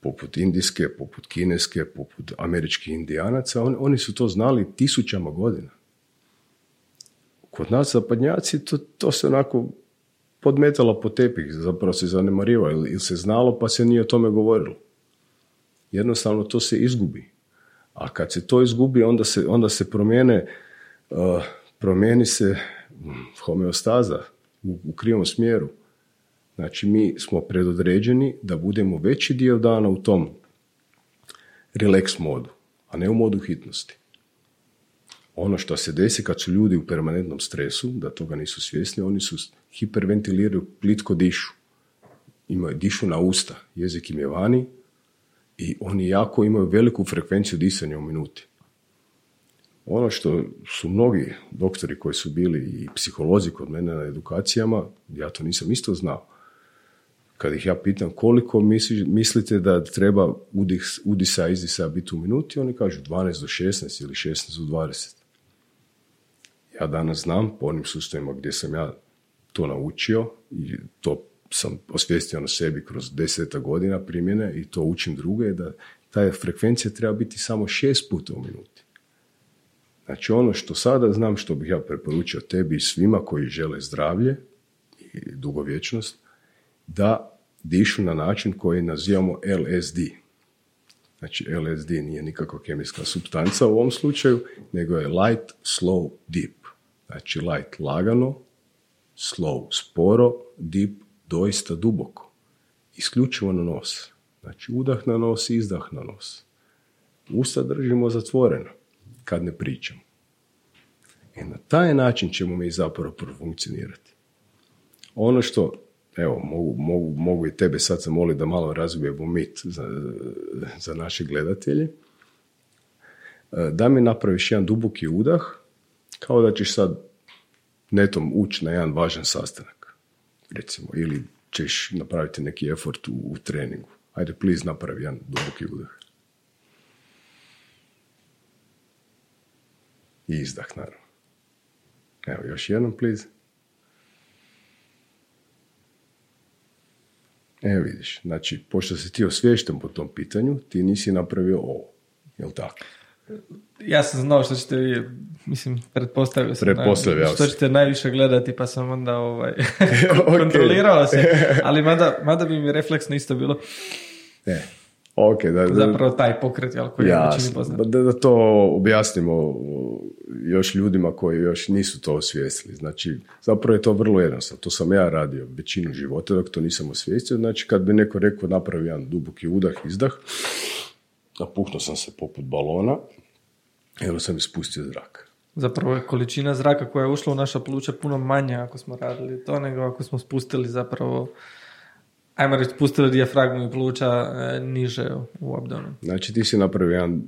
Speaker 1: poput indijske, poput kineske, poput američkih indijanaca, on, oni su to znali tisućama godina. Kod nas zapadnjaci to, to se onako podmetalo po tepih, zapravo se zanemariva ili se znalo pa se nije o tome govorilo. Jednostavno to se izgubi. A kad se to izgubi, onda se, onda se promijene, uh, promijeni se hm, homeostaza u, u krivom smjeru. Znači, mi smo predodređeni da budemo veći dio dana u tom relax modu, a ne u modu hitnosti. Ono što se desi kad su ljudi u permanentnom stresu, da toga nisu svjesni, oni su hiperventiliraju, plitko dišu. Imaju dišu na usta, jezik im je vani i oni jako imaju veliku frekvenciju disanja u minuti. Ono što su mnogi doktori koji su bili i psiholozi kod mene na edukacijama, ja to nisam isto znao, kad ih ja pitam koliko mislite da treba udisa izdisa biti u minuti, oni kažu 12 do 16 ili 16 do 20. Ja danas znam po onim sustavima gdje sam ja to naučio i to sam osvijestio na sebi kroz deseta godina primjene i to učim druge, da ta frekvencija treba biti samo šest puta u minuti. Znači ono što sada znam, što bih ja preporučio tebi i svima koji žele zdravlje i dugovječnost, da dišu na način koji nazivamo LSD. Znači LSD nije nikakva kemijska substanca u ovom slučaju, nego je light, slow, deep. Znači light lagano, slow sporo, deep doista duboko. Isključivo na nos. Znači udah na nos, izdah na nos. Usta držimo zatvoreno kad ne pričamo. I na taj način ćemo mi zapravo profunkcionirati. Ono što evo, mogu, mogu, mogu i tebe sad zamoliti da malo razbijemo mit za, za naše gledatelje. E, da mi napraviš jedan duboki udah, kao da ćeš sad netom ući na jedan važan sastanak, recimo, ili ćeš napraviti neki effort u, u treningu. Ajde, please, napravi jedan duboki udah. I izdah, naravno. Evo, još jednom, please. E, vidiš, znači, pošto si ti osviješten po tom pitanju, ti nisi napravio ovo. Jel tako?
Speaker 2: Ja sam znao što ćete vi, mislim, pretpostavio sam.
Speaker 1: Pretpostavio
Speaker 2: Što ćete najviše gledati, pa sam onda ovaj, kontrolirao se. Ali mada, mada bi mi refleksno isto bilo.
Speaker 1: E, Okay, da,
Speaker 2: Zapravo taj pokret jel, koji ja,
Speaker 1: je Da, da to objasnimo još ljudima koji još nisu to osvijestili. Znači, zapravo je to vrlo jednostavno. To sam ja radio većinu života dok to nisam osvijestio. Znači, kad bi neko rekao napravi jedan duboki udah, izdah, napuhnuo sam se poput balona i onda sam ispustio zrak.
Speaker 2: Zapravo je količina zraka koja je ušla u naša pluća puno manja ako smo radili to nego ako smo spustili zapravo ajmo reći spustili dijafragmu i pluća e, niže u abdomen.
Speaker 1: Znači ti si napravio jedan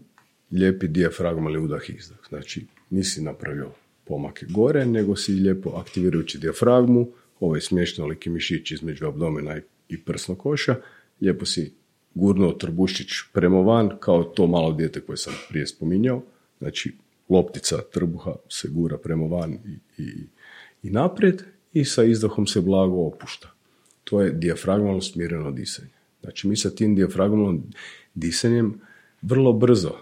Speaker 1: lijepi dijafragmalni udah izdah. Znači nisi napravio pomake gore, nego si lijepo aktivirajući dijafragmu, ovaj smješno liki mišić između abdomena i prsnog koša, lijepo si gurnuo trbušić prema van, kao to malo dijete koje sam prije spominjao, znači loptica trbuha se gura prema van i, i, i naprijed i sa izdahom se blago opušta. To je dijafragmalno smireno disanje. Znači mi sa tim dijafragmalnom disanjem vrlo brzo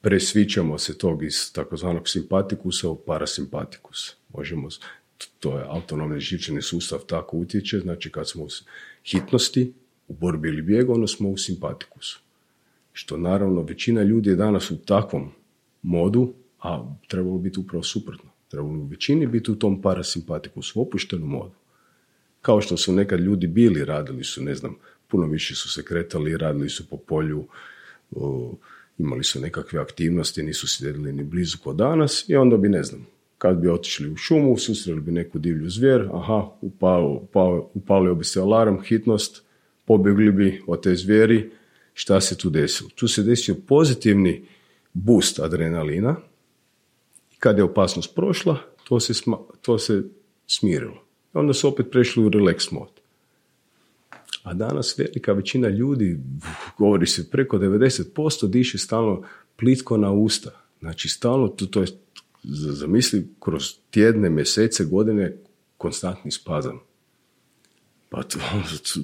Speaker 1: presvićamo se tog iz takozvanog simpatikusa u parasimpatikus. Možemo, to je autonomni živčani sustav tako utječe, znači kad smo u hitnosti, u borbi ili bijegu, onda smo u simpatikusu. Što naravno većina ljudi je danas u takvom modu, a trebalo biti upravo suprotno. Trebalo u većini biti u tom parasimpatikusu, u opuštenom modu. Kao što su nekad ljudi bili, radili su, ne znam, puno više su se kretali, radili su po polju, imali su nekakve aktivnosti, nisu sjedili ni blizu kod danas i onda bi, ne znam, kad bi otišli u šumu, susreli bi neku divlju zvijer, aha, upalio bi se alarm, hitnost, pobjegli bi od te zvijeri, šta se tu desilo? Tu se desio pozitivni boost adrenalina kad je opasnost prošla, to se, to se smirilo. Onda su opet prešli u relax mod. A danas velika većina ljudi, govori se preko 90%, diše stalno plitko na usta. Znači stalno, to, to je, zamisli, kroz tjedne, mjesece, godine, konstantni spazam. Pa tu,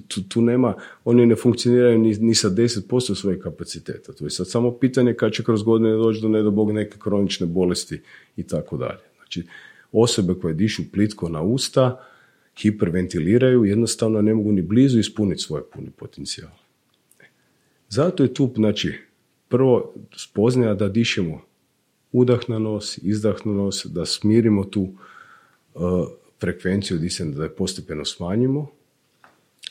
Speaker 1: tu, tu, nema, oni ne funkcioniraju ni, ni sa 10% svojeg kapaciteta. To je sad samo pitanje kad će kroz godine doći do ne Bog neke kronične bolesti i tako dalje. Znači, osobe koje dišu plitko na usta, hiperventiliraju, jednostavno ne mogu ni blizu ispuniti svoje puni potencijal. Zato je tu, znači, prvo spoznaja da dišemo udah na nos, izdah na nos, da smirimo tu uh, frekvenciju disanja, da je postepeno smanjimo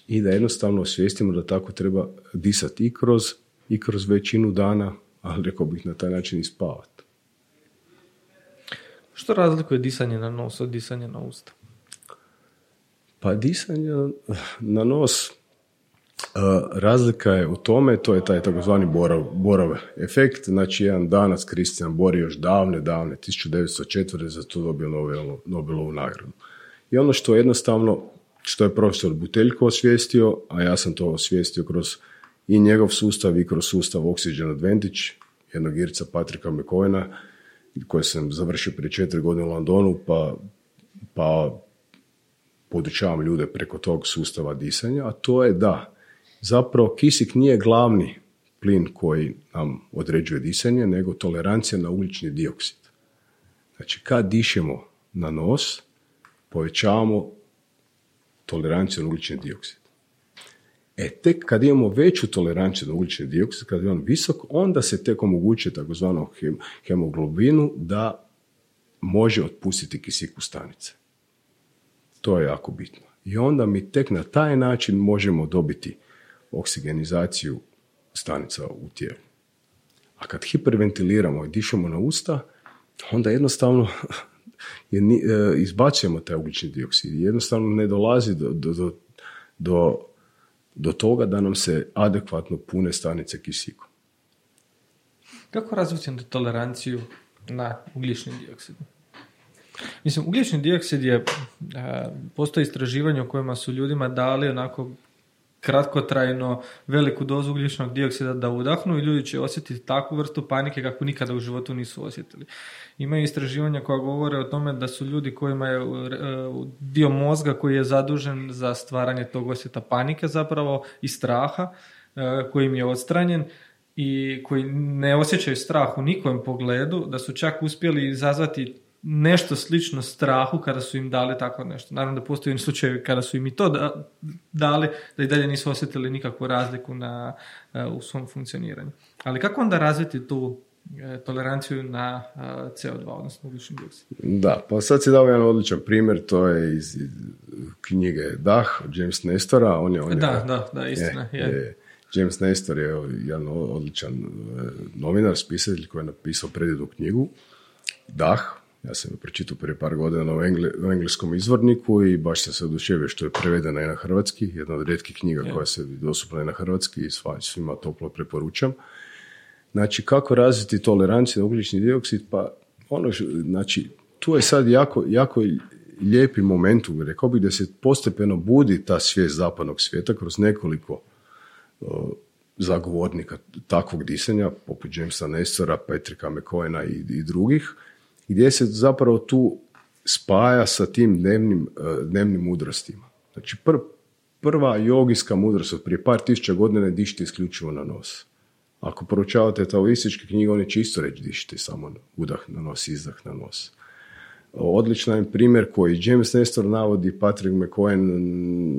Speaker 1: i da jednostavno osvijestimo da tako treba disati i kroz, i kroz većinu dana, ali rekao bih na taj način i spavati.
Speaker 2: Što razlikuje disanje na nos od disanja na usta?
Speaker 1: Pa disanje na nos, razlika je u tome, to je taj takozvani borav, borav efekt, znači jedan danas Kristijan Bor još davne, davne, 1904. za to dobio Nobel, Nobelovu nagradu. I ono što jednostavno, što je profesor Buteljko osvijestio, a ja sam to osvijestio kroz i njegov sustav i kroz sustav Oxygen Advantage, jednog Irca Patrika McCoyna, koji sam završio prije četiri godine u Londonu, pa, pa podučavam ljude preko tog sustava disanja, a to je da zapravo kisik nije glavni plin koji nam određuje disanje, nego tolerancija na ugljični dioksid. Znači, kad dišemo na nos, povećavamo toleranciju na ugljični dioksid. E, tek kad imamo veću toleranciju na ugljični dioksid, kad je on visok, onda se tek omogućuje takozvanom hemoglobinu da može otpustiti kisik u stanice. To je jako bitno. I onda mi tek na taj način možemo dobiti oksigenizaciju stanica u tijelu. A kad hiperventiliramo i dišemo na usta, onda jednostavno je, e, izbacujemo taj ugljični dioksid. Jednostavno ne dolazi do, do, do, do toga da nam se adekvatno pune stanice kisikom.
Speaker 2: Kako razviti toleranciju na ugljični dioksid? Mislim, ugljični dioksid je, postoji istraživanje u kojima su ljudima dali onako kratkotrajno veliku dozu ugljičnog dioksida da udahnu i ljudi će osjetiti takvu vrstu panike kako nikada u životu nisu osjetili. Imaju istraživanja koja govore o tome da su ljudi kojima je dio mozga koji je zadužen za stvaranje tog osjeta panike zapravo i straha koji im je odstranjen i koji ne osjećaju strah u nikom pogledu, da su čak uspjeli izazvati nešto slično strahu kada su im dali tako nešto. Naravno da postoji slučajevi kada su im i to dali, da i dalje nisu osjetili nikakvu razliku na, e, u svom funkcioniranju. Ali kako onda razviti tu e, toleranciju na e, CO2, odnosno ugljični dioksid?
Speaker 1: Da, pa sad si dao jedan odličan primjer, to je iz knjige Dah, James Nestora. On je, on
Speaker 2: je, da, da, da, istina. Je, je.
Speaker 1: James Nestor je jedan odličan novinar, spisatelj koji je napisao predjedu knjigu dah, ja sam je pročitao prije par godina u, u engleskom izvorniku i baš sam se oduševio što je prevedena i na hrvatski, jedna od rijetkih knjiga koja se dostupna i na hrvatski i svima toplo preporučam. Znači, kako razviti toleranciju na ugljični dioksid? Pa, ono, znači, tu je sad jako, jako lijepi moment, rekao bih da se postepeno budi ta svijest zapadnog svijeta kroz nekoliko zagovornika takvog disanja, poput Jamesa Nestora, Petrika McCoyna i, i drugih, gdje se zapravo tu spaja sa tim dnevnim, uh, dnevnim mudrostima. Znači, prva jogijska mudrost od prije par tisuća godina je dišti isključivo na nos. Ako proučavate taoističke knjige, oni će isto reći dišti samo udah na nos, izdah na nos. Odličan je primjer koji James Nestor navodi, Patrick McCoy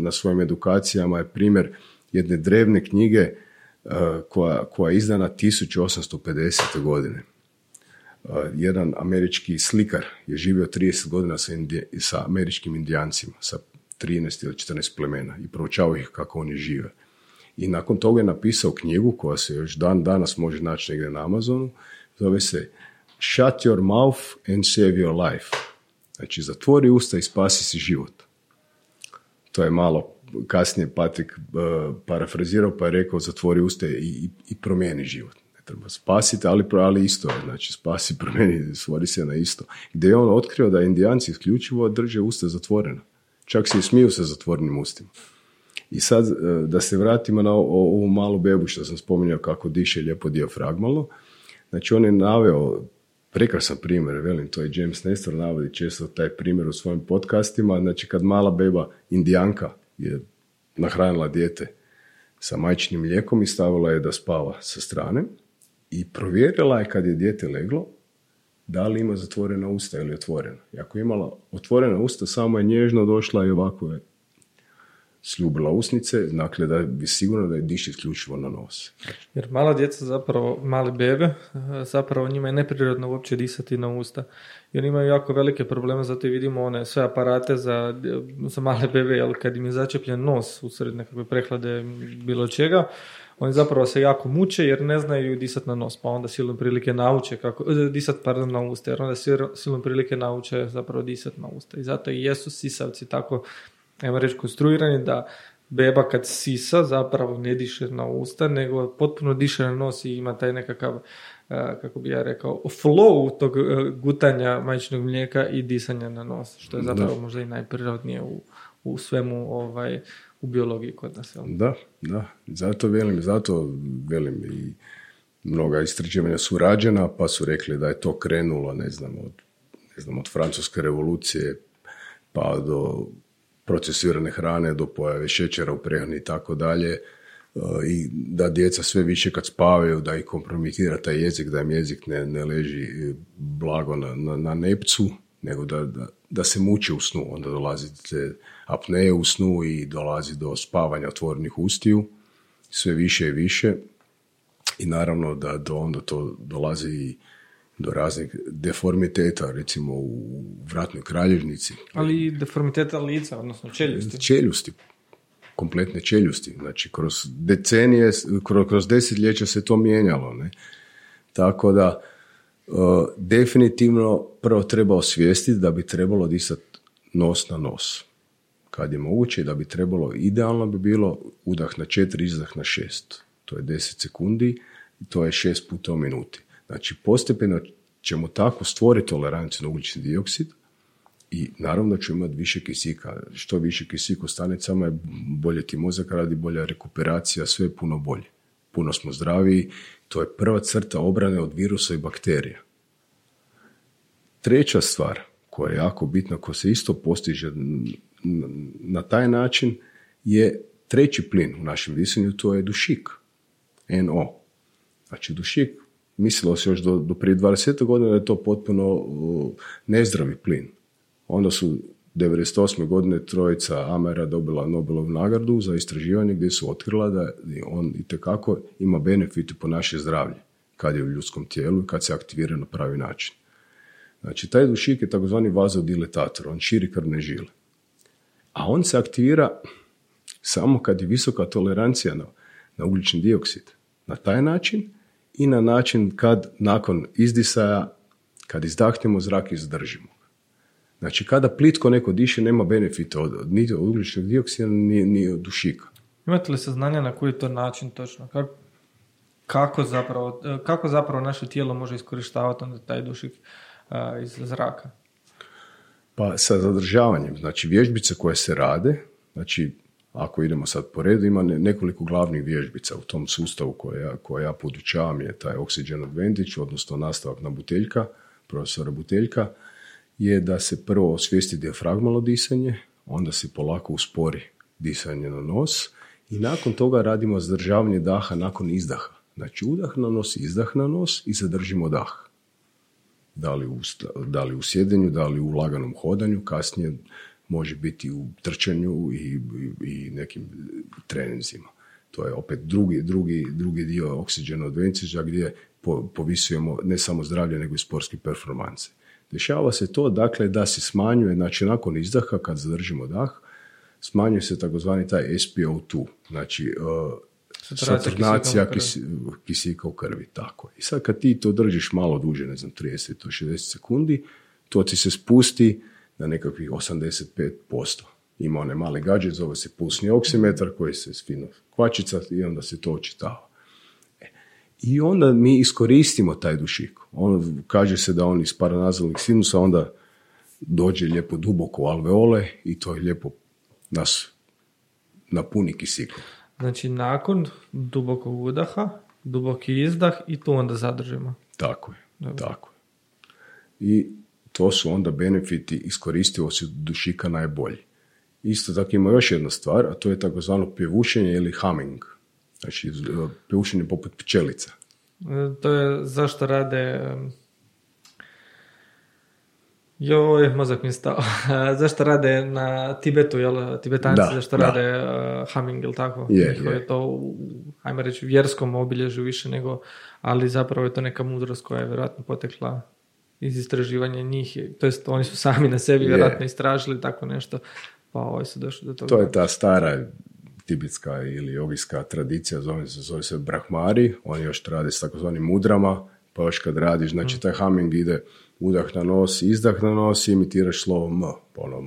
Speaker 1: na svojim edukacijama je primjer jedne drevne knjige uh, koja, koja je izdana 1850. godine. Uh, jedan američki slikar je živio 30 godina sa, sa američkim indijancima, sa 13 ili 14 plemena i proučavao ih kako oni žive. I nakon toga je napisao knjigu koja se još dan danas može naći negdje na Amazonu, zove se Shut your mouth and save your life. Znači, zatvori usta i spasi si život. To je malo kasnije Patrik uh, parafrazirao pa je rekao zatvori usta i, i, promijeni život. Treba spasiti, ali, ali isto. Znači, spasi, promijeni, svori se na isto. Gdje je on otkrio da indijanci isključivo drže usta zatvorena. Čak se i smiju sa zatvorenim ustima. I sad, uh, da se vratimo na ovu malu bebu što sam spominjao kako diše lijepo dijafragmalno. Znači, on je naveo prekrasan primjer, velim, to je James Nestor navodi često taj primjer u svojim podcastima, znači kad mala beba indijanka je nahranila dijete sa majčinim mlijekom i stavila je da spava sa strane i provjerila je kad je dijete leglo da li ima zatvorena usta ili otvorena. I ako je imala otvorena usta, samo je nježno došla i ovako je sljubila usnice, dakle da je sigurno da je diš isključivo na nos.
Speaker 2: Jer mala djeca zapravo, mali bebe, zapravo njima je neprirodno uopće disati na usta. I oni imaju jako velike probleme, zato i vidimo one sve aparate za, za male bebe, jer kad im je začepljen nos usred nekakve prehlade bilo čega, oni zapravo se jako muče jer ne znaju disat na nos, pa onda silom prilike nauče kako, e, disat pardon na usta, jer onda silom prilike nauče zapravo disat na usta. I zato i jesu sisavci tako ajmo reći, konstruirani da beba kad sisa zapravo ne diše na usta, nego potpuno diše na nos i ima taj nekakav, kako bi ja rekao, flow tog e, gutanja majčinog mlijeka i disanja na nos, što je zapravo možda i najprirodnije u, u svemu ovaj, u biologiji kod nas.
Speaker 1: Da, da, zato velim, zato velim i mnoga istraživanja su rađena, pa su rekli da je to krenulo, ne znam, od, ne znam, od francuske revolucije pa do procesirane hrane do pojave šećera u prehrani i tako dalje e, i da djeca sve više kad spavaju da ih kompromitira taj jezik, da im jezik ne, ne leži blago na, na, na nepcu, nego da, da, da, se muči u snu. Onda dolazi te apneje u snu i dolazi do spavanja otvorenih ustiju, sve više i više. I naravno da do onda to dolazi i do raznih deformiteta, recimo u vratnoj kraljevnici.
Speaker 2: Ali i deformiteta lica, odnosno čeljusti.
Speaker 1: Čeljusti, kompletne čeljusti. Znači, kroz decenije, kroz desetljeća se to mijenjalo. Ne? Tako da, definitivno prvo treba osvijestiti da bi trebalo disati nos na nos. Kad je moguće, da bi trebalo, idealno bi bilo udah na četiri, izdah na šest. To je deset sekundi i to je šest puta u minuti. Znači, postepeno ćemo tako stvoriti toleranciju na ugljični dioksid i naravno ćemo imati više kisika. Što više kisika u stanicama je bolje ti mozak radi, bolja rekuperacija, sve je puno bolje. Puno smo zdraviji, to je prva crta obrane od virusa i bakterija. Treća stvar koja je jako bitna, koja se isto postiže na taj način, je treći plin u našem disanju, to je dušik, NO. Znači dušik mislilo se još do, do prije 20 godina da je to potpuno nezdravi plin. Onda su 1998. godine trojica Amera dobila Nobelovu nagradu za istraživanje gdje su otkrila da on itekako ima benefite po naše zdravlje kad je u ljudskom tijelu i kad se aktivira na pravi način. Znači, taj dušik je takozvani vazodiletator, on širi krvne žile. A on se aktivira samo kad je visoka tolerancija na, na ugljični dioksid. Na taj način i na način kad nakon izdisaja Kad izdahnemo zrak i zadržimo. Znači, kada plitko neko diše, nema benefita od, niti od ugljičnog dioksida, ni, ni od dušika.
Speaker 2: Imate li saznanja na koji to način točno? Kako, kako, zapravo, kako zapravo naše tijelo može iskorištavati onda taj dušik iz zraka?
Speaker 1: Pa sa zadržavanjem, znači vježbice koje se rade, znači ako idemo sad po redu, ima nekoliko glavnih vježbica u tom sustavu koje ja, koje ja podučavam je taj Oxygen Advantage, odnosno nastavak na buteljka, profesora Buteljka, je da se prvo osvijesti dijafragmalno disanje, onda se polako uspori disanje na nos i nakon toga radimo zadržavanje daha nakon izdaha. Znači udah na nos, izdah na nos i zadržimo dah. Da li u, da li u sjedenju, da li u laganom hodanju, kasnije može biti u trčanju i, i, nekim treninzima. To je opet drugi, drugi, drugi dio oksiđena advantage gdje povisujemo ne samo zdravlje nego i sportske performanse. Dešava se to dakle da se smanjuje, znači nakon izdaha kad zadržimo dah, smanjuje se takozvani taj SpO2, znači uh, saturnacija kisika u krvi, tako. I sad kad ti to držiš malo duže, ne znam, 30 do 60 sekundi, to ti se spusti na nekakvih 85%. Ima onaj mali gadget, zove se pulsni oksimetar koji se fino kvačica i onda se to očitava. I onda mi iskoristimo taj dušik. On, kaže se da on iz paranazalnih sinusa onda dođe lijepo duboko u alveole i to je lijepo nas napuni kisikom.
Speaker 2: Znači nakon dubokog udaha, duboki izdah i to onda zadržimo.
Speaker 1: Tako je, tako je. I to su onda benefiti iskoristivosti dušika najbolji. Isto tako ima još jedna stvar, a to je takozvano pjevušenje ili humming. Znači, pjevušenje poput pčelica.
Speaker 2: E, to je zašto rade Joj, mozak mi stao. zašto rade na Tibetu, jel? Tibetanci, da, zašto rade uh, humming, jel tako?
Speaker 1: Je,
Speaker 2: je. to, ajmo reći, vjerskom obilježju više nego, ali zapravo je to neka mudrost koja je vjerojatno potekla iz istraživanja njih, to jest oni su sami na sebi vjerojatno istražili tako nešto, pa ovaj su došli do toga.
Speaker 1: To je ta stara tibetska ili jogijska tradicija, zove se, zove se brahmari, oni još rade s takozvanim mudrama, pa još kad radiš, znači mm. taj humming ide udah na nos, izdah na nos i imitiraš slovo M, pa ono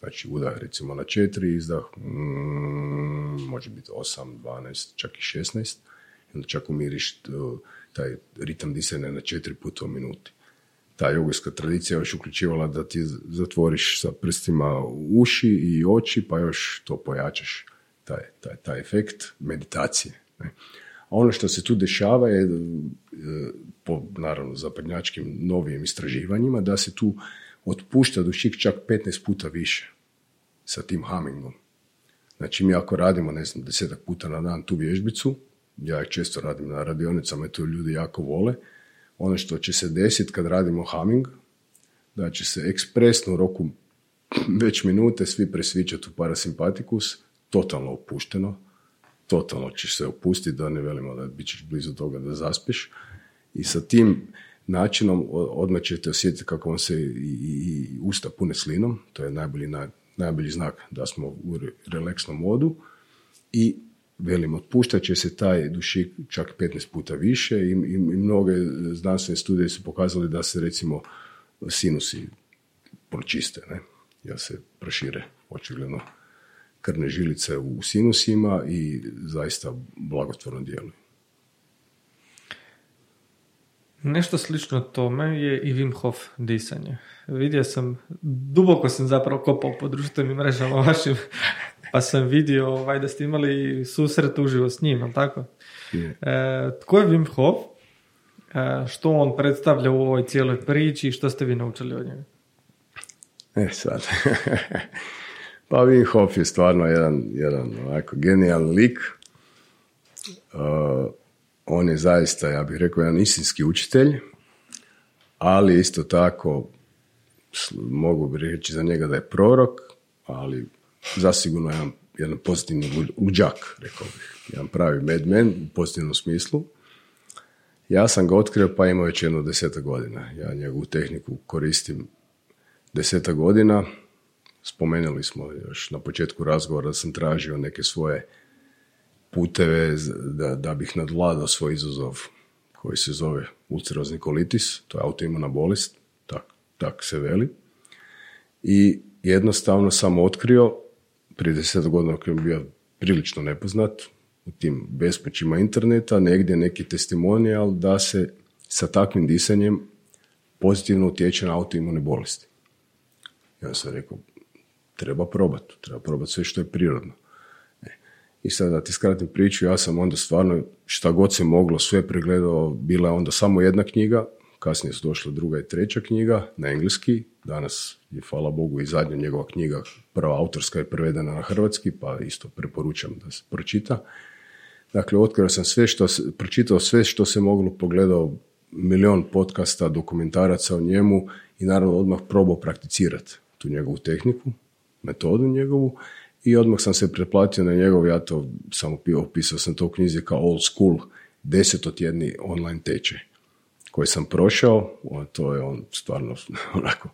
Speaker 1: znači udah recimo na četiri, izdah može biti 8, 12, čak i 16, onda čak umiriš taj ritam disanja na četiri puta u minuti. Ta jogijska tradicija još uključivala da ti zatvoriš sa prstima uši i oči, pa još to pojačaš, taj, taj, taj efekt meditacije. Ne. A ono što se tu dešava je, e, po naravno zapadnjačkim novijim istraživanjima, da se tu otpušta dušik čak 15 puta više sa tim hummingom. Znači mi ako radimo, ne znam, desetak puta na dan tu vježbicu, ja često radim na radionicama i to ljudi jako vole, ono što će se desiti kad radimo humming, da će se ekspresno u roku već minute svi presvičati u parasimpatikus, totalno opušteno, totalno ćeš se opustiti, da ne velimo da bit ćeš blizu toga da zaspiš. I sa tim načinom odmah ćete osjetiti kako vam se i, usta pune slinom, to je najbolji, najbolji znak da smo u relaksnom modu i velim, otpuštat će se taj dušik čak 15 puta više i, i, mnoge znanstvene studije su pokazali da se recimo sinusi pročiste, ne? ja se prošire očigledno krvne žilice u sinusima i zaista blagotvorno djeluju.
Speaker 2: Nešto slično tome je i Wim Hof disanje. Vidio sam, duboko sam zapravo kopao po društvenim mrežama vašim, pa sam vidio ovaj, da ste imali susret uživo s njim, ali tako? E, tko je Wim Hof? E, što on predstavlja u ovoj cijeloj priči i što ste vi naučili od njega?
Speaker 1: E sad, pa Wim Hof je stvarno jedan, jedan ovako genijalan lik. Uh, on je zaista, ja bih rekao, jedan istinski učitelj, ali isto tako mogu bi reći za njega da je prorok, ali zasigurno jedan, jedan pozitivni luđak, rekao bih. Jedan pravi madman u pozitivnom smislu. Ja sam ga otkrio pa imao već jedno deseta godina. Ja njegovu tehniku koristim deseta godina. Spomenuli smo još na početku razgovora da sam tražio neke svoje puteve da, da bih nadvladao svoj izazov koji se zove ulcerozni kolitis, to je autoimuna bolest, tak, tak se veli. I jednostavno sam otkrio, prije deset godina kad bio prilično nepoznat, u tim bespućima interneta, negdje neki testimonijal da se sa takvim disanjem pozitivno utječe na autoimune bolesti. Ja sam rekao, treba probati, treba probati sve što je prirodno. E. I sad da ti skratim priču, ja sam onda stvarno šta god se moglo, sve pregledao, bila je onda samo jedna knjiga, kasnije su došla druga i treća knjiga na engleski, danas je, hvala Bogu, i zadnja njegova knjiga, prva autorska je prevedena na hrvatski, pa isto preporučam da se pročita. Dakle, otkrio sam sve što, pročitao sve što se moglo, pogledao milion podcasta, dokumentaraca o njemu i naravno odmah probao prakticirati tu njegovu tehniku, metodu njegovu i odmah sam se pretplatio na njegov, ja to samo opisao sam to u knjizi kao old school, desetotjedni online tečaj koji sam prošao, to je on stvarno onako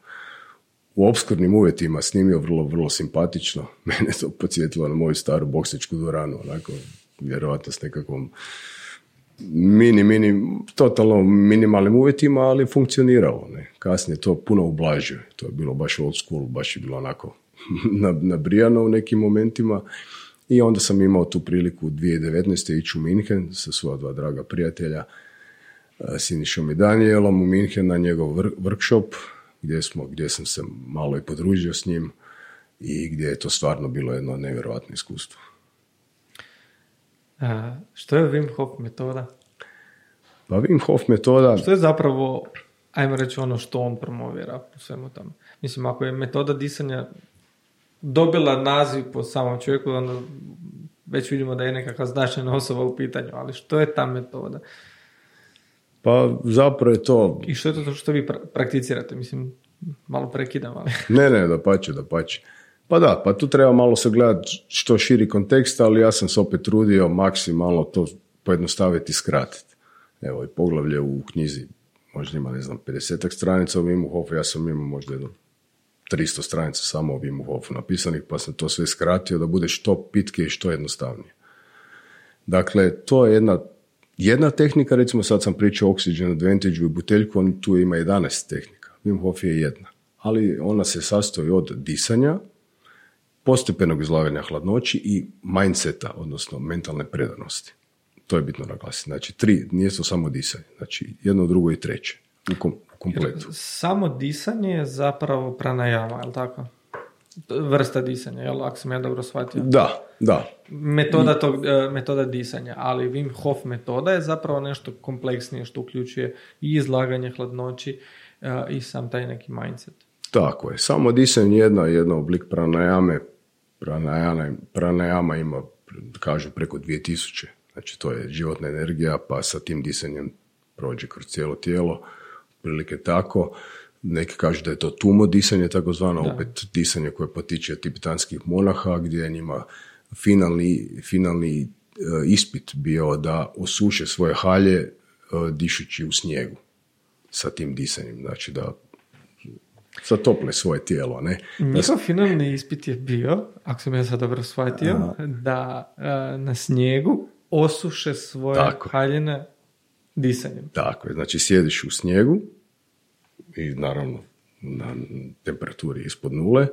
Speaker 1: u obskurnim uvjetima snimio vrlo, vrlo simpatično. Mene to podsjetilo na moju staru boksičku dvoranu, onako vjerojatno s nekakvom mini, mini, totalno minimalnim uvjetima, ali funkcioniralo. Ne. Kasnije to puno ublažuje. To je bilo baš old school, baš je bilo onako nabrijano u nekim momentima. I onda sam imao tu priliku 2019. ići u Minhen sa svoja dva draga prijatelja, Sinišom i Danielom u Minhen na njegov workshop gdje, smo, gdje sam se malo i podružio s njim i gdje je to stvarno bilo jedno nevjerojatno iskustvo.
Speaker 2: A, što je Wim Hof metoda?
Speaker 1: Pa Wim Hof metoda...
Speaker 2: Što je zapravo, ajmo reći ono što on promovira u svemu tamo? Mislim, ako je metoda disanja dobila naziv po samom čovjeku, onda već vidimo da je nekakva značajna osoba u pitanju, ali što je ta metoda?
Speaker 1: Pa zapravo je to...
Speaker 2: I što je to što vi prakticirate? Mislim, malo prekidam, ali...
Speaker 1: ne, ne, da pače, da pače. Pa da, pa tu treba malo se gledati što širi kontekst, ali ja sam se opet trudio maksimalno to pojednostaviti i skratiti. Evo i poglavlje u knjizi, možda ima, ne znam, 50 stranica o Wimu Hofu, ja sam imao možda jedno 300 stranica samo o Wimu Hofu napisanih, pa sam to sve skratio da bude što pitke i što jednostavnije. Dakle, to je jedna, jedna tehnika, recimo sad sam pričao Oxygen Advantage i buteljku, on tu ima 11 tehnika. Wim Hof je jedna. Ali ona se sastoji od disanja, postepenog izlaganja hladnoći i mindseta, odnosno mentalne predanosti. To je bitno naglasiti. Znači, tri, nije to samo disanje. Znači, jedno, drugo i treće u, kompletu.
Speaker 2: samo disanje je zapravo pranajama, je li tako? Vrsta disanja, jel? Ako sam ja dobro shvatio.
Speaker 1: Da, da.
Speaker 2: Metoda, tog, e, metoda disanja, ali Wim Hof metoda je zapravo nešto kompleksnije što uključuje i izlaganje hladnoći e, i sam taj neki mindset.
Speaker 1: Tako je. Samo disanje je jedna, jedna oblik pranajame. Pranajama, pranajama ima, kažu, preko 2000. Znači, to je životna energija, pa sa tim disanjem prođe kroz cijelo tijelo. Prilike tako. Neki kažu da je to tumo disanje, takozvano, opet disanje koje potiče tibetanskih monaha, gdje je njima finalni, finalni e, ispit bio da osuše svoje halje e, dišući u snijegu sa tim disanjem. Znači da zatople svoje tijelo. Ne?
Speaker 2: Njihov finalni ispit je bio, ako sam ja sad dobro shvatio, da e, na snijegu osuše svoje Tako. haljine disanjem.
Speaker 1: Tako je, znači sjediš u snijegu i naravno na temperaturi ispod nule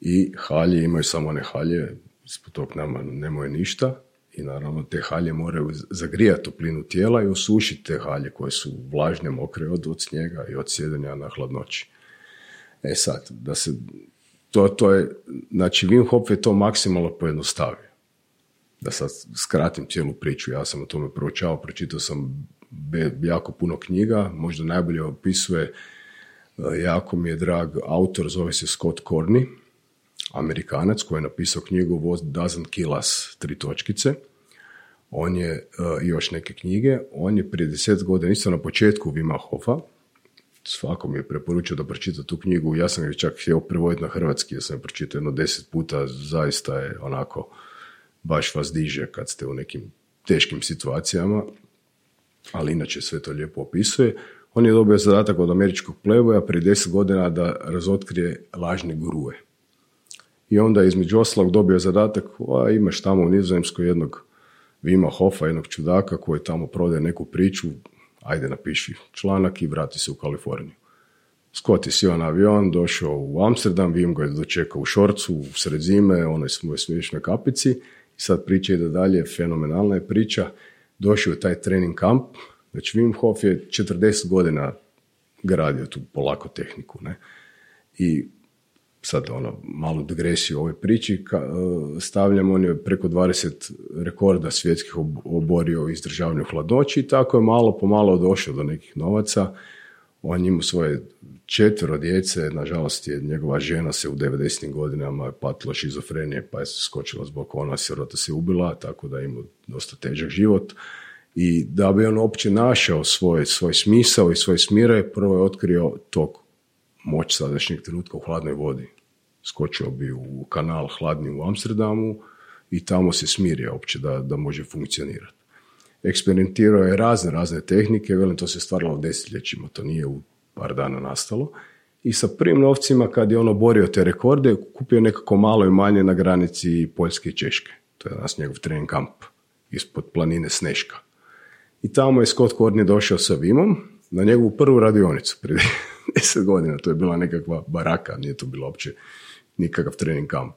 Speaker 1: i halje imaju samo one halje, ispod tog nama nemaju ništa i naravno te halje moraju zagrijati toplinu tijela i osušiti te halje koje su vlažne, mokre od, od snijega i od sjedenja na hladnoći. E sad, da se, to, to je, znači Wim Hof je to maksimalno pojednostavio. Da sad skratim cijelu priču, ja sam o tome proučao, pročitao sam jako puno knjiga, možda najbolje opisuje, jako mi je drag autor, zove se Scott Corney, Amerikanac koji je napisao knjigu What Doesn't Kill Us, tri točkice. On je, uh, još neke knjige, on je prije deset godina, isto na početku Vima Hofa, svakom je preporučio da pročita tu knjigu. Ja sam je čak htio prevoditi na hrvatski, ja sam je pročitao jedno deset puta, zaista je onako, baš vas diže kad ste u nekim teškim situacijama, ali inače sve to lijepo opisuje. On je dobio zadatak od američkog pleboja prije deset godina da razotkrije lažne gurue. I onda je između ostalog dobio zadatak, a imaš tamo u Nizozemskoj jednog Vima Hofa, jednog čudaka koji tamo prodaje neku priču ajde napiši članak i vrati se u Kaliforniju. Scott je sjeo na avion, došao u Amsterdam, Vim ga je dočekao u šorcu, u sred zime, onoj svojoj smiješne kapici i sad priča ide dalje, fenomenalna je priča. Došao je taj trening kamp, znači Wim Hof je 40 godina gradio tu polako tehniku. Ne? I sad ono, malu digresiju u ovoj priči, ka, e, stavljam, on je preko 20 rekorda svjetskih oborio u izdržavanju hladnoći i tako je malo po malo došao do nekih novaca. On ima svoje četvero djece, nažalost je njegova žena se u 90. godinama patila šizofrenije pa je skočila zbog ona sirota se ubila, tako da ima dosta težak život. I da bi on uopće našao svoj, svoj smisao i svoje smire, prvo je otkrio tog moć sadašnjeg trenutka u hladnoj vodi. Skočio bi u kanal hladni u Amsterdamu i tamo se smirio uopće da, da može funkcionirati. Eksperimentirao je razne, razne tehnike, velim to se stvaralo desetljećima, to nije u par dana nastalo. I sa prvim novcima, kad je on oborio te rekorde, kupio nekako malo i manje na granici Poljske i Češke. To je danas njegov trening kamp ispod planine Sneška. I tamo je Scott Courtney došao sa Vimom na njegovu prvu radionicu prije deset godina. To je bila nekakva baraka, nije to bilo uopće nikakav trening kamp.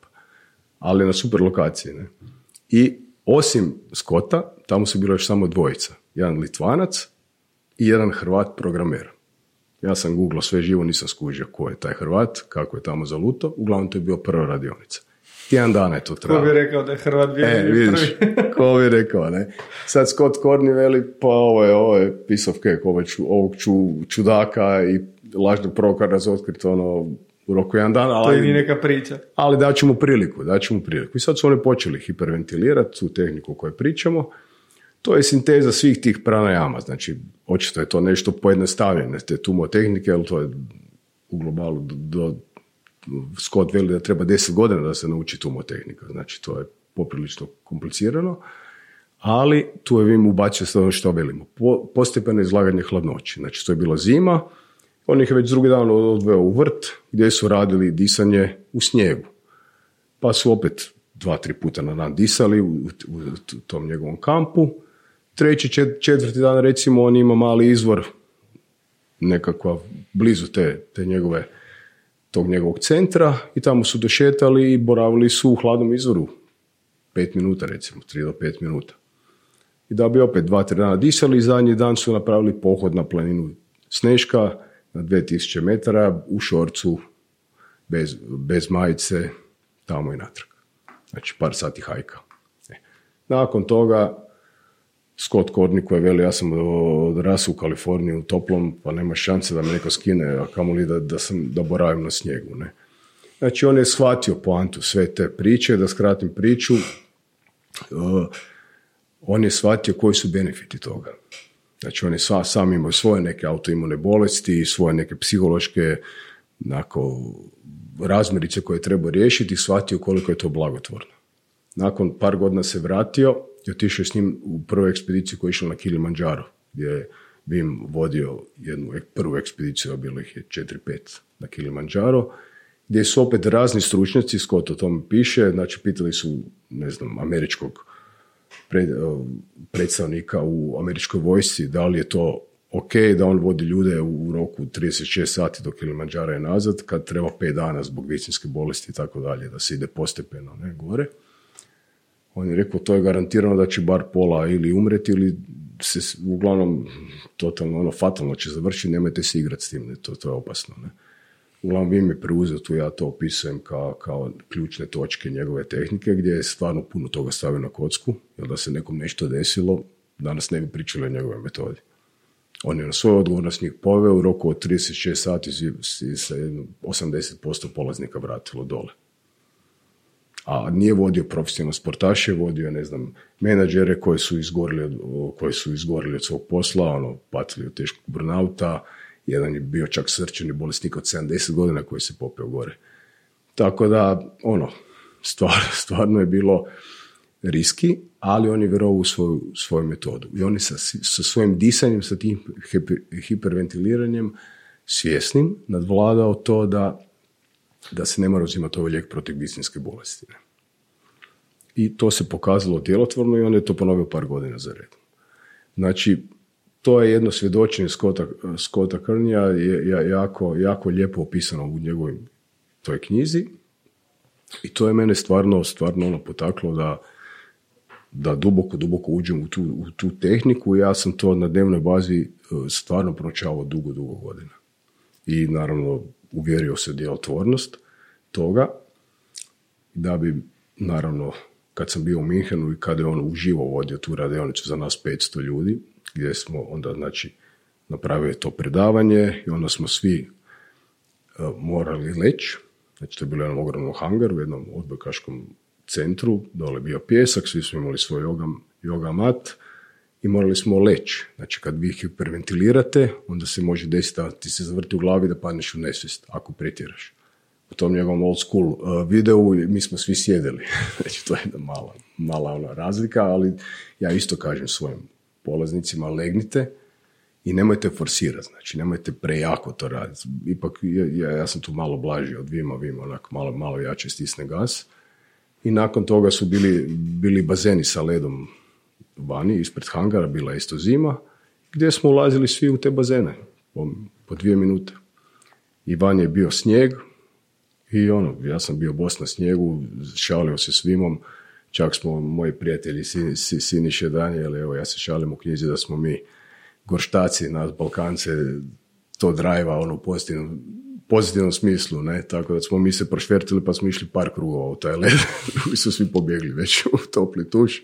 Speaker 1: Ali na super lokaciji. Ne? I osim Scotta, tamo su bilo još samo dvojica. Jedan Litvanac i jedan Hrvat programer. Ja sam googlao sve živo, nisam skužio ko je taj Hrvat, kako je tamo zaluto. Uglavnom to je bio prva radionica. Tjedan dana je to trajalo.
Speaker 2: Ko bi rekao da je Hrvat bio
Speaker 1: e, vidiš, ko bi rekao, ne. Sad Scott Corney veli, pa ovo je, ovo je piece of cake, ovo ću, ovog ču, čudaka i lažnog proka razotkriti ono u roku jedan dan.
Speaker 2: Ali, to je ni neka priča.
Speaker 1: Ali daću mu priliku, daću mu priliku. I sad su oni počeli hiperventilirati tu tehniku o kojoj pričamo. To je sinteza svih tih pranajama, znači očito je to nešto pojednostavljene te tumotehnike, ali to je u globalu do, do Scott veli da treba deset godina da se nauči tumotehnika, znači to je poprilično komplicirano, ali tu je Vim ubacio sve ono što velimo. Po, postepeno izlaganje hladnoći, znači to je bila zima, on ih je već drugi dan odveo u vrt gdje su radili disanje u snijegu. Pa su opet dva, tri puta na dan disali u, u tom njegovom kampu. Treći, četvrti dan recimo on ima mali izvor nekakva blizu te, te njegove tog njegovog centra i tamo su došetali i boravili su u hladnom izvoru. Pet minuta recimo, tri do pet minuta. I da bi opet dva, tri dana disali i zadnji dan su napravili pohod na planinu Sneška na 2000 metara u šorcu bez, bez majice tamo i natrag. Znači par sati hajka. E. Nakon toga Scott Korni koji veli ja sam odrasao u Kaliforniji u toplom, pa nema šanse da me neko skine, a kamoli da, da, sam, da boravim na snijegu. Ne? Znači on je shvatio poantu sve te priče, da skratim priču, uh, on je shvatio koji su benefiti toga. Znači on je sva, sam imao svoje neke autoimune bolesti, svoje neke psihološke nako, razmirice koje treba riješiti i shvatio koliko je to blagotvorno. Nakon par godina se vratio i otišao s njim u prvu ekspediciju koja je išla na Kilimanjaro, gdje je Vim vodio jednu prvu ekspediciju, a bilo ih je 4-5 na Kilimanjaro, gdje su opet razni stručnjaci, Scott o tome piše, znači pitali su, ne znam, američkog predstavnika u američkoj vojsci, da li je to ok da on vodi ljude u roku 36 sati do Kilimanjara i nazad, kad treba 5 dana zbog vicinske bolesti i tako dalje, da se ide postepeno ne, gore. On je rekao, to je garantirano da će bar pola ili umreti ili se uglavnom totalno ono fatalno će završiti, nemojte se igrati s tim, ne, to, to je opasno. Ne. Uglavnom vi me preuzeo tu, ja to opisujem kao, kao ključne točke njegove tehnike gdje je stvarno puno toga stavio na kocku, jer da se nekom nešto desilo, danas ne bi pričali o njegove metodi. On je na svoj odgovornost njih poveo u roku od 36 sati se 80% polaznika vratilo dole a nije vodio profesionalno sportaše, vodio ne znam, menadžere koji su izgorili od, koji su izgorili od svog posla, ono, patili od teškog burnauta, jedan je bio čak srčani bolesnik od 70 godina koji se popeo gore. Tako da, ono, stvar, stvarno je bilo riski, ali on je vjerovao u svoju, svoju metodu. I oni sa, sa svojim disanjem, sa tim hiperventiliranjem svjesnim nadvladao to da da se ne mora uzimati ovaj lijek protiv bisninske bolesti. I to se pokazalo djelotvorno i on je to ponovio par godina za redom. Znači, to je jedno svjedočenje Scotta, Scotta Krnja, je jako, jako lijepo opisano u njegovoj toj knjizi. I to je mene stvarno, stvarno ono potaklo da, da duboko, duboko uđem u tu, u tu tehniku. Ja sam to na dnevnoj bazi e, stvarno proučavao dugo, dugo godina. I naravno uvjerio se djelotvornost toga da bi naravno kad sam bio u Minhenu i kada je on uživo vodio tu radionicu za nas 500 ljudi, gdje smo onda znači napravili to predavanje i onda smo svi uh, morali leći. Znači to je bilo jedan ogromno hangar u jednom odbojkaškom centru, dole bio pjesak, svi smo imali svoj yoga, yoga mat i morali smo leći. Znači kad vi hiperventilirate, onda se može desiti da ti se zavrti u glavi da padneš u nesvijest ako pretjeraš. U tom njegovom old school uh, videu mi smo svi sjedili. znači to je jedna mala, mala ona razlika, ali ja isto kažem svojim polaznicima legnite i nemojte forsirati, znači nemojte prejako to raditi. Ipak ja, ja sam tu malo blaži od Vima, Vima onako malo, malo jače stisne gas. I nakon toga su bili, bili bazeni sa ledom vani, ispred hangara, bila je isto zima, gdje smo ulazili svi u te bazene po, po dvije minute. I van je bio snijeg i ono, ja sam bio bos na snijegu, šalio se svimom, čak smo moji prijatelji Sin, Siniše Danijel, evo ja se šalim u knjizi da smo mi gorštaci, nas Balkance, to drajva ono u pozitivnom, pozitivnom smislu, ne, tako da smo mi se prošvertili pa smo išli par krugova u taj led, su svi pobjegli već u topli tuš,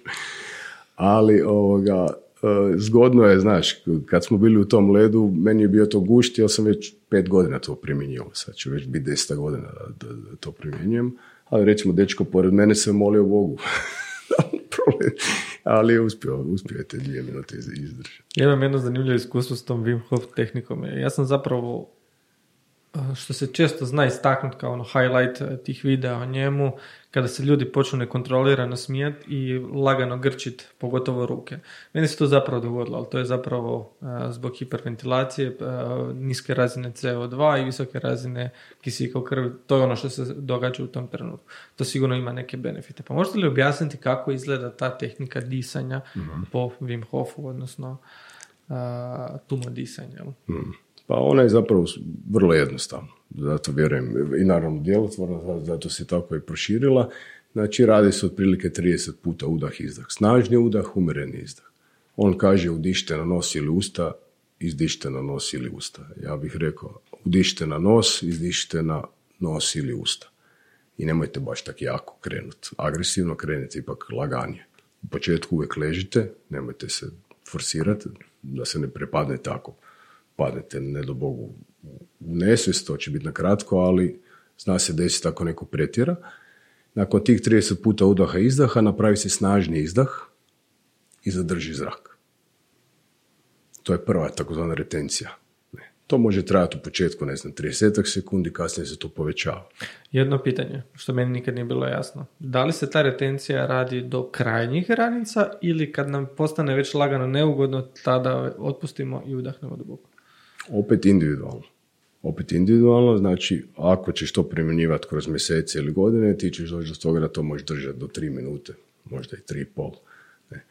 Speaker 1: ali ovoga, e, zgodno je, znaš, kad smo bili u tom ledu, meni je bio to gušt, ja sam već pet godina to primjenjivao, sad ću već biti deset godina da to primjenjujem, ali recimo dečko pored mene se molio Bogu. ali je uspio, uspio je te dvije minute izdržati.
Speaker 2: Ja imam jedno zanimljivo iskustvo s tom Wim Hof tehnikom. Ja sam zapravo što se često zna istaknuti kao ono highlight e, tih videa o njemu, kada se ljudi počnu nekontrolirano smijet i lagano grčit, pogotovo ruke. Meni se to zapravo dogodilo, ali to je zapravo e, zbog hiperventilacije, e, niske razine CO2 i visoke razine kisika u krvi. To je ono što se događa u tom trenutku. To sigurno ima neke benefite. Pa možete li objasniti kako izgleda ta tehnika disanja mm po Wim Hofu, odnosno uh, tumo disanja?
Speaker 1: mm pa ona je zapravo vrlo jednostavna, zato vjerujem i naravno djelotvorna, zato se tako i proširila. Znači radi se otprilike 30 puta udah izdah. Snažni udah, umjereni izdah. On kaže udište na nos ili usta, izdište na nos ili usta. Ja bih rekao udište na nos, izdište na nos ili usta. I nemojte baš tako jako krenuti. Agresivno krenite ipak laganije. U početku uvijek ležite, nemojte se forsirati da se ne prepadne tako padnete, ne do Bogu, u nesvijest, to će biti na kratko, ali zna se desiti ako neko pretjera. Nakon tih 30 puta udaha i izdaha napravi se snažni izdah i zadrži zrak. To je prva takozvana retencija. To može trajati u početku, ne znam, 30 sekundi, kasnije se to povećava.
Speaker 2: Jedno pitanje, što meni nikad nije bilo jasno. Da li se ta retencija radi do krajnjih granica ili kad nam postane već lagano neugodno, tada otpustimo i udahnemo duboko?
Speaker 1: Opet individualno. Opet individualno, znači ako ćeš to primjenjivati kroz mjesece ili godine, ti ćeš doći do toga da to možeš držati do tri minute, možda i tri i pol. Ne.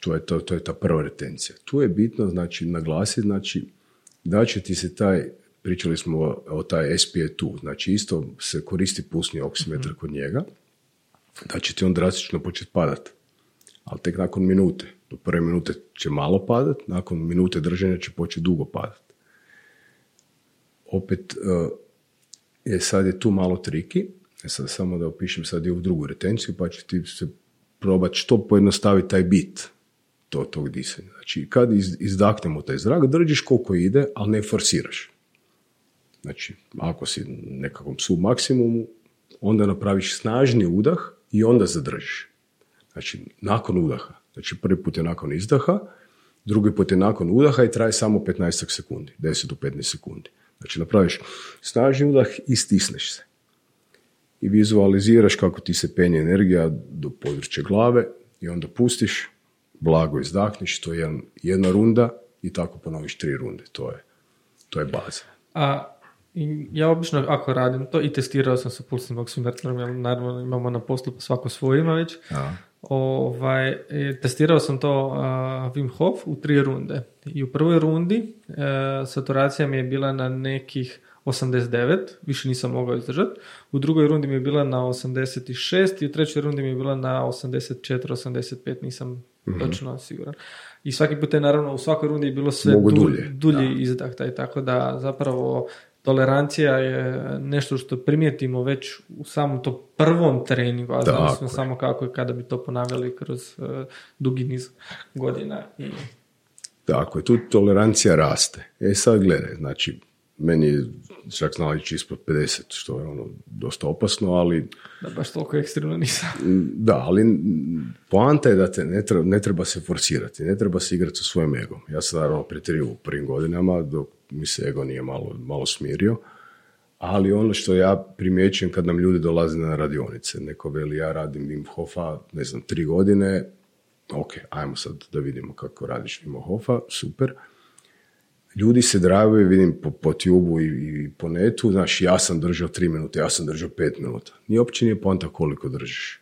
Speaker 1: To, je to, to je ta prva retencija. Tu je bitno znači, naglasiti znači, da će ti se taj, pričali smo o, o taj SPA2, znači isto se koristi pulsni oksimetar kod njega, da će ti on drastično početi padati, ali tek nakon minute. Do prve minute će malo padat, nakon minute držanja će početi dugo padat. Opet, je sad je tu malo triki, e sad samo da opišem sad i ovu drugu retenciju, pa će ti se probati što pojednostaviti taj bit to, tog disanja. Znači, kad iz, izdahnemo taj zrak, držiš koliko ide, ali ne forsiraš. Znači, ako si nekakvom su maksimumu, onda napraviš snažni udah i onda zadržiš. Znači, nakon udaha. Znači, prvi put je nakon izdaha, drugi put je nakon udaha i traje samo 15 sekundi, 10 do 15 sekundi. Znači, napraviš snažni udah i stisneš se. I vizualiziraš kako ti se penje energija do područja glave i onda pustiš, blago izdahniš, to je jedna runda i tako ponoviš tri runde. To je, to je baza.
Speaker 2: A ja obično ako radim to i testirao sam sa pulsnim oksimetrom, jer naravno imamo na poslu svako svoje ima već. Ovaj, testirao sam to uh, Wim Hof u tri runde. I u prvoj rundi uh, saturacija mi je bila na nekih 89, više nisam mogao izdržati. U drugoj rundi mi je bila na 86 i u trećoj rundi mi je bila na 84, 85, nisam mm točno siguran. I svaki put je naravno u svakoj rundi je bilo sve dulje, dulji izdah, taj, tako da zapravo tolerancija je nešto što primijetimo već u samom to prvom treningu, a znamo samo kako i kada bi to ponavljali kroz uh, dugi niz godina. I...
Speaker 1: Tako je, tu tolerancija raste. E sad gledaj, znači, meni je čak znali ići ispod 50, što je ono dosta opasno, ali...
Speaker 2: Da, baš toliko ekstremno nisam.
Speaker 1: Da, ali poanta je da te ne treba, ne treba se forsirati, ne treba se igrati sa svojim egom. Ja sam naravno pretjerio u prvim godinama, dok mi se ego nije malo, malo smirio, ali ono što ja primjećujem kad nam ljudi dolaze na radionice, neko veli ja radim Wim Hofa, ne znam, tri godine, ok, ajmo sad da vidimo kako radiš Wim Hofa, super, ljudi se drave, vidim po, po tubu i, i, po netu, znaš, ja sam držao tri minute, ja sam držao pet minuta. Nije uopće nije poanta koliko držiš.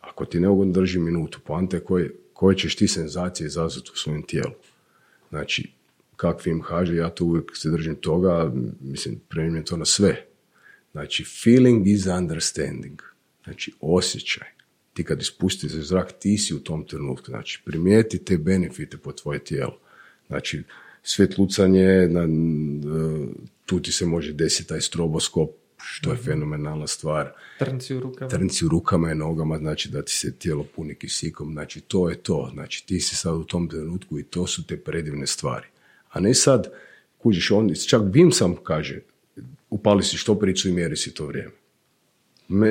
Speaker 1: Ako ti neugodno drži minutu, poanta je koje, koje ćeš ti senzacije izazvati u svojem tijelu. Znači, kakvi im haže, ja to uvijek se držim toga, mislim, premijem to na sve. Znači, feeling is understanding. Znači, osjećaj. Ti kad ispustiš zrak, ti si u tom trenutku. Znači, primijeti te benefite po tvoje tijelo. Znači, svetlucanje, na, tu ti se može desiti taj stroboskop, što je mhm. fenomenalna stvar.
Speaker 2: Trnci u rukama.
Speaker 1: Trnci u rukama i nogama, znači da ti se tijelo puni kisikom, znači to je to. Znači ti si sad u tom trenutku i to su te predivne stvari. A ne sad, kužiš, on, čak Bim sam kaže, upali si štopericu i mjeri si to vrijeme.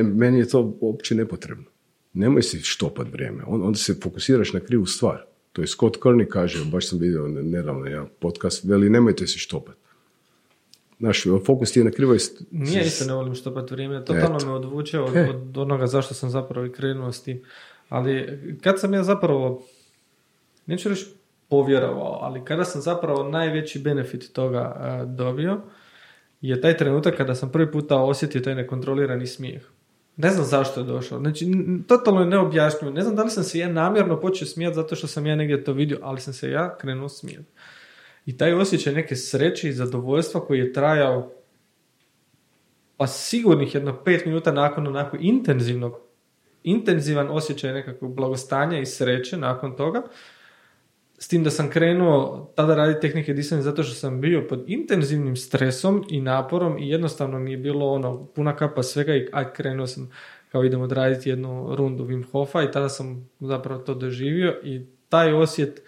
Speaker 1: Meni je to uopće nepotrebno. Nemoj si štopat vrijeme, onda se fokusiraš na krivu stvar. To je Scott Kearney kaže, baš sam vidio nedavno jedan podcast, veli nemojte se štopati. Znaš, fokus ti je na krivoj...
Speaker 2: Nije isto ne volim štopati vrijeme, totalno me odvuče od, e. od onoga zašto sam zapravo i krenuo s tim. Ali kad sam ja zapravo, neću reći povjerovao, ali kada sam zapravo najveći benefit toga dobio, je taj trenutak kada sam prvi puta osjetio taj nekontrolirani smijeh. Ne znam zašto je došao. Znači, totalno je neobjašnjivo. Ne znam da li sam se ja namjerno počeo smijati zato što sam ja negdje to vidio, ali sam se ja krenuo smijati. I taj osjećaj neke sreće i zadovoljstva koji je trajao pa sigurnih jedno pet minuta nakon onako intenzivnog intenzivan osjećaj nekakvog blagostanja i sreće nakon toga, s tim da sam krenuo tada raditi tehnike disanja zato što sam bio pod intenzivnim stresom i naporom i jednostavno mi je bilo ono puna kapa svega i aj krenuo sam kao idemo odraditi jednu rundu Wim Hofa i tada sam zapravo to doživio i taj osjet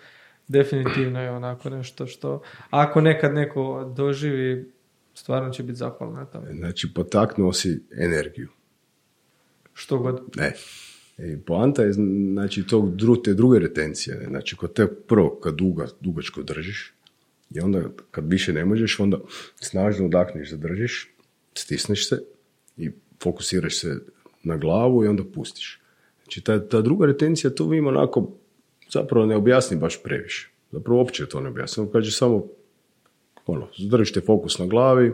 Speaker 2: definitivno je onako nešto što ako nekad neko doživi stvarno će biti zahvalan na tome.
Speaker 1: Znači potaknuo si energiju.
Speaker 2: Što god.
Speaker 1: Ne. I poanta je znači, to te druge retencije. Znači, kod te prvo, kad duga, dugačko držiš, i onda kad više ne možeš, onda snažno udahniš, zadržiš, stisneš se i fokusiraš se na glavu i onda pustiš. Znači, ta, ta druga retencija, to vi onako zapravo ne objasni baš previše. Zapravo uopće to ne objasni. On kaže samo, ono, zadržite fokus na glavi,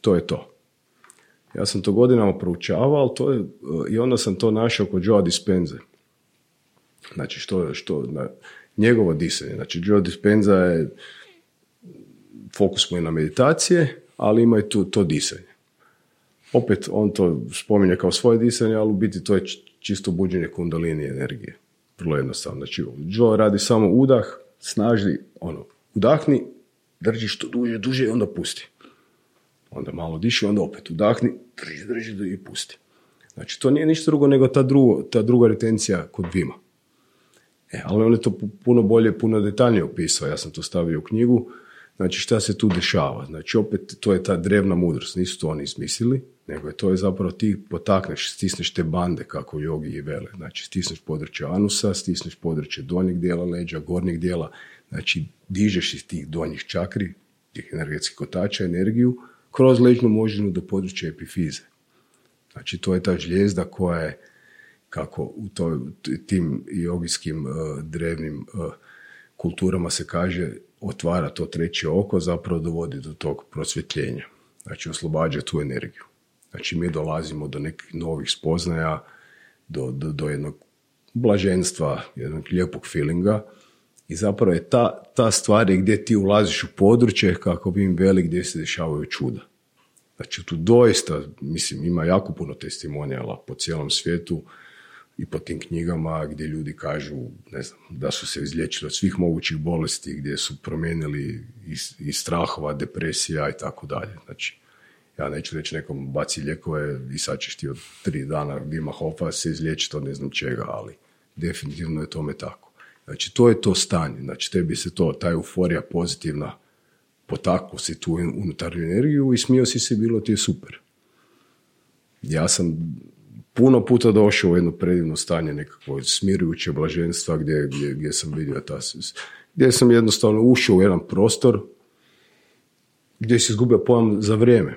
Speaker 1: to je to. Ja sam to godinama proučavao, ali to je, i onda sam to našao kod Joe Dispenza. Znači, što, što, na, njegovo disanje. Znači, Joe Dispenza je, fokus mu je na meditacije, ali ima i tu, to disanje. Opet, on to spominje kao svoje disanje, ali u biti to je čisto buđenje kundalini energije. Vrlo jednostavno. Znači, Joe radi samo udah, snaži, ono, udahni, drži što duže, duže i onda pusti. Onda malo diši, onda opet udahni, drži, i pusti. Znači, to nije ništa drugo nego ta, drugo, ta druga retencija kod Vima. E, ali on je to puno bolje, puno detaljnije opisao. Ja sam to stavio u knjigu. Znači, šta se tu dešava? Znači, opet, to je ta drevna mudrost. Nisu to oni izmislili, nego je to je zapravo ti potakneš, stisneš te bande, kako jogi i vele. Znači, stisneš područje anusa, stisneš područje donjeg dijela leđa, gornjeg dijela. Znači, dižeš iz tih donjih čakri, tih energetskih kotača, energiju, kroz ležnu možinu do područja epifize. Znači, to je ta žljezda koja je, kako u toj, tim jogijskim uh, drevnim uh, kulturama se kaže, otvara to treće oko, zapravo dovodi do tog prosvjetljenja. Znači, oslobađa tu energiju. Znači, mi dolazimo do nekih novih spoznaja, do, do, do jednog blaženstva, jednog lijepog feelinga i zapravo je ta, ta stvar je gdje ti ulaziš u područje kako bi im veli gdje se dešavaju čuda. Znači tu doista, mislim, ima jako puno testimonijala po cijelom svijetu i po tim knjigama gdje ljudi kažu, ne znam, da su se izliječili od svih mogućih bolesti, gdje su promijenili i, strahova, depresija i tako dalje. Znači, ja neću reći nekom baci lijekove i sad ćeš ti od tri dana Vima Hofa se izliječiti od ne znam čega, ali definitivno je tome tako. Znači, to je to stanje. Znači, tebi se to, ta euforija pozitivna potaklo si tu unutarnju energiju i smio si se, bilo ti je super. Ja sam puno puta došao u jedno predivno stanje nekakvo smirujuće blaženstva gdje, gdje, gdje sam vidio ta, gdje sam jednostavno ušao u jedan prostor gdje si izgubio pojam za vrijeme.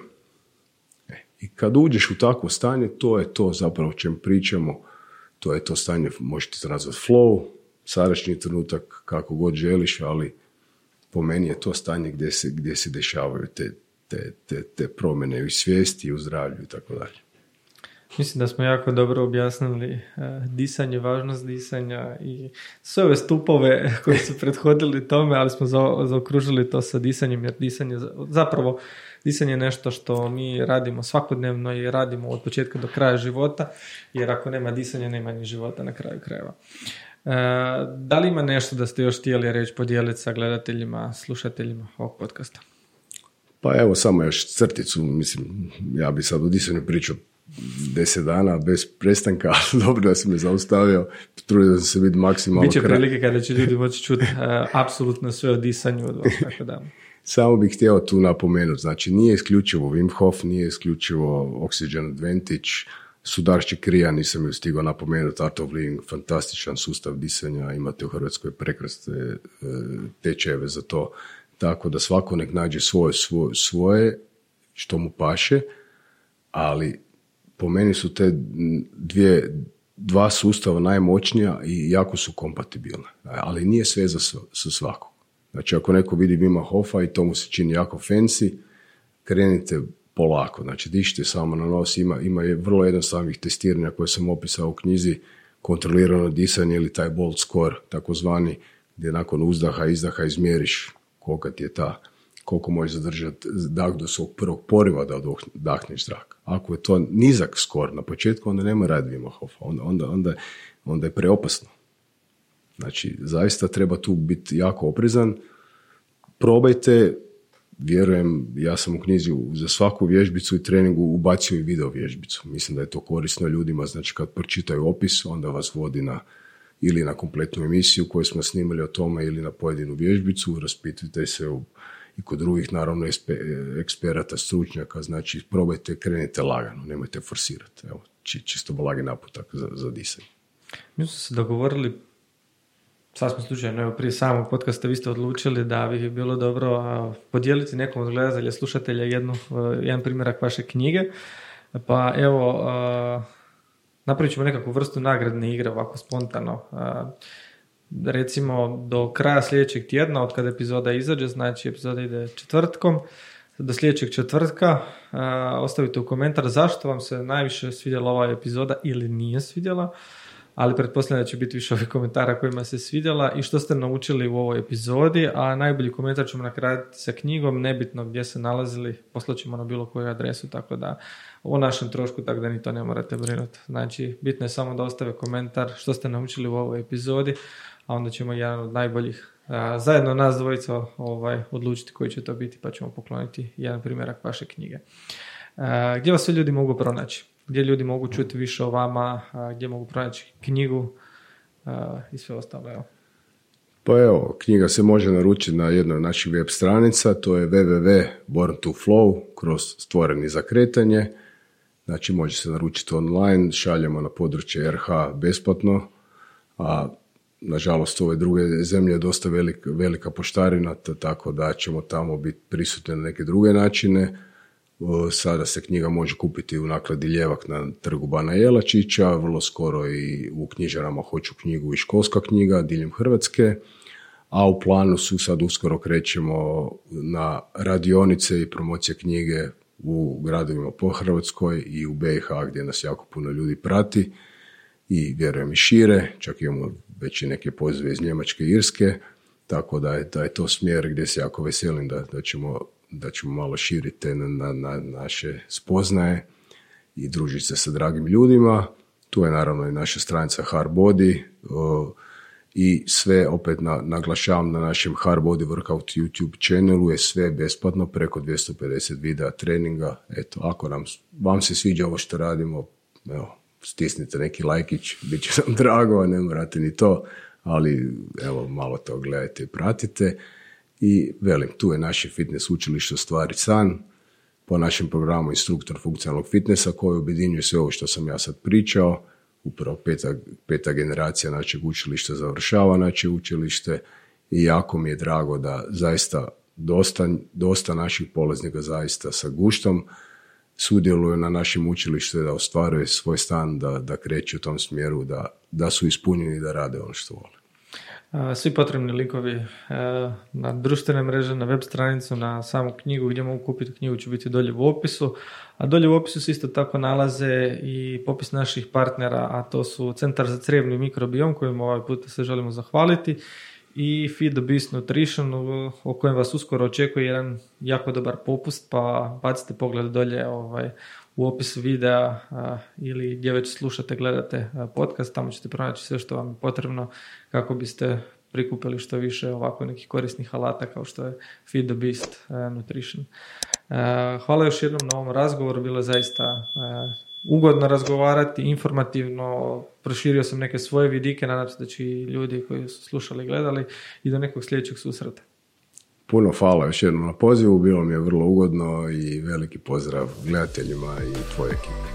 Speaker 1: E, I kad uđeš u takvo stanje, to je to zapravo o čem pričamo, to je to stanje, možete se nazvati flow, sadašnji trenutak, kako god želiš, ali po meni je to stanje gdje se, gdje se dešavaju te, te, te, te promjene u svijesti, u zdravlju i tako dalje.
Speaker 2: Mislim da smo jako dobro objasnili uh, disanje, važnost disanja i sve ove stupove koji su prethodili tome, ali smo zaokružili to sa disanjem, jer disanje zapravo disanje je nešto što mi radimo svakodnevno i radimo od početka do kraja života, jer ako nema disanja, nema ni života na kraju krajeva. Uh, da li ima nešto da ste još htjeli reći, podijeliti sa gledateljima, slušateljima ovog podcasta?
Speaker 1: Pa evo, samo još crticu, mislim, ja bi sad o disanju pričao deset dana bez prestanka, ali dobro da si me zaustavio, trudio sam se biti maksimalno...
Speaker 2: Biće prilike kada će ljudi moći čuti uh, apsolutno sve o disanju od vas, tako da...
Speaker 1: Samo bih htio tu napomenuti, znači nije isključivo Wim Hof, nije isključivo Oxygen Advantage, Sudaršći krija, nisam ju stigao napomenuti, Art of Living, fantastičan sustav disanja, imate u Hrvatskoj prekrasne e, tečajeve za to, tako da svako nek nađe svoje, svoje, svoje što mu paše, ali po meni su te dvije, dva sustava najmoćnija i jako su kompatibilne. Ali nije sve za, svakog. Znači ako neko vidi Bima Hofa i to mu se čini jako fancy, krenite polako. Znači dišite samo na nos. Ima, ima je vrlo jednostavnih testiranja koje sam opisao u knjizi kontrolirano disanje ili taj bold score takozvani gdje nakon uzdaha izdaha izmjeriš kolika ti je ta koliko možeš zadržati dah do svog prvog poriva da dahneš zrak. Ako je to nizak skor na početku, onda nema radi Wim onda, onda, onda, onda je preopasno. Znači, zaista treba tu biti jako oprezan. Probajte, vjerujem, ja sam u knjizi za svaku vježbicu i treningu ubacio i video vježbicu. Mislim da je to korisno ljudima, znači kad pročitaju opis, onda vas vodi na ili na kompletnu emisiju koju smo snimali o tome ili na pojedinu vježbicu, raspitujte se u i kod drugih naravno eksperata, stručnjaka, znači probajte, krenite lagano, nemojte forsirati. Evo, čisto blagi naputak za, za disanje.
Speaker 2: Mi smo se dogovorili sasvim slučajno, evo prije samog podcasta vi ste odlučili da bi bilo dobro podijeliti nekom od gledatelja, slušatelja jednu, jedan primjerak vaše knjige. Pa evo, napravit ćemo nekakvu vrstu nagradne igre ovako spontano recimo do kraja sljedećeg tjedna, od kada epizoda izađe, znači epizoda ide četvrtkom, do sljedećeg četvrtka ostavite u komentar zašto vam se najviše svidjela ova epizoda ili nije svidjela, ali pretpostavljam da će biti više ovih komentara kojima se svidjela i što ste naučili u ovoj epizodi, a najbolji komentar ćemo nakratiti sa knjigom, nebitno gdje se nalazili, poslaćemo na bilo koju adresu, tako da o našem trošku, tako da ni to ne morate brinuti. Znači, bitno je samo da ostave komentar što ste naučili u ovoj epizodi, a onda ćemo jedan od najboljih zajedno nas dvojica ovaj, odlučiti koji će to biti pa ćemo pokloniti jedan primjerak vaše knjige. gdje vas svi ljudi mogu pronaći? Gdje ljudi mogu čuti više o vama? gdje mogu pronaći knjigu? I sve ostalo, evo.
Speaker 1: Pa evo, knjiga se može naručiti na jednoj od naših web stranica, to je www.born to flow kroz stvoreni za kretanje. Znači može se naručiti online, šaljemo na područje RH besplatno, a nažalost ove druge zemlje je dosta velika, velika poštarina, tako da ćemo tamo biti prisutni na neke druge načine. Sada se knjiga može kupiti u nakladi Ljevak na trgu Bana Jelačića, vrlo skoro i u knjižarama Hoću knjigu i školska knjiga diljem Hrvatske, a u planu su sad uskoro krećemo na radionice i promocije knjige u gradovima po Hrvatskoj i u BiH gdje nas jako puno ljudi prati i vjerujem i šire, čak imamo već i neke pozive iz Njemačke i Irske, tako da je, da je to smjer gdje se jako veselim da, da, ćemo, da ćemo malo širiti na, na, naše spoznaje i družiti se sa dragim ljudima. Tu je naravno i naša stranica Hardbody i sve opet na, naglašavam na našem Hardbody Workout YouTube channelu je sve besplatno, preko 250 videa treninga. Eto, ako nam, vam se sviđa ovo što radimo, evo, stisnite neki lajkić, bit će nam drago, ne morate ni to, ali evo, malo to gledajte i pratite. I velim, tu je naše fitness učilište Stvari San, po našem programu instruktor funkcionalnog fitnessa koji objedinjuje sve ovo što sam ja sad pričao. Upravo peta, peta generacija našeg učilišta završava naše učilište i jako mi je drago da zaista dosta, dosta naših polaznika zaista sa guštom sudjeluju na našem učilištu da ostvaruje svoj stan, da, da kreću u tom smjeru, da, da su ispunjeni da rade ono što vole.
Speaker 2: Svi potrebni likovi e, na društvene mreže, na web stranicu, na samu knjigu gdje mogu kupiti knjigu će biti dolje u opisu. A dolje u opisu se isto tako nalaze i popis naših partnera, a to su Centar za crijevni mikrobiom kojim ovaj put se želimo zahvaliti i Feed the Beast Nutrition o kojem vas uskoro očekuje jedan jako dobar popust pa bacite pogled dolje ovaj, u opis videa ili gdje već slušate, gledate podcast, tamo ćete pronaći sve što vam je potrebno kako biste prikupili što više ovako nekih korisnih alata kao što je Feed the Beast Nutrition. Hvala još jednom na ovom razgovoru, bilo je zaista ugodno razgovarati, informativno, proširio sam neke svoje vidike, nadam se da će i ljudi koji su slušali i gledali i do nekog sljedećeg susreta.
Speaker 1: Puno hvala još jednom na pozivu, bilo mi je vrlo ugodno i veliki pozdrav gledateljima i tvoje ekipe.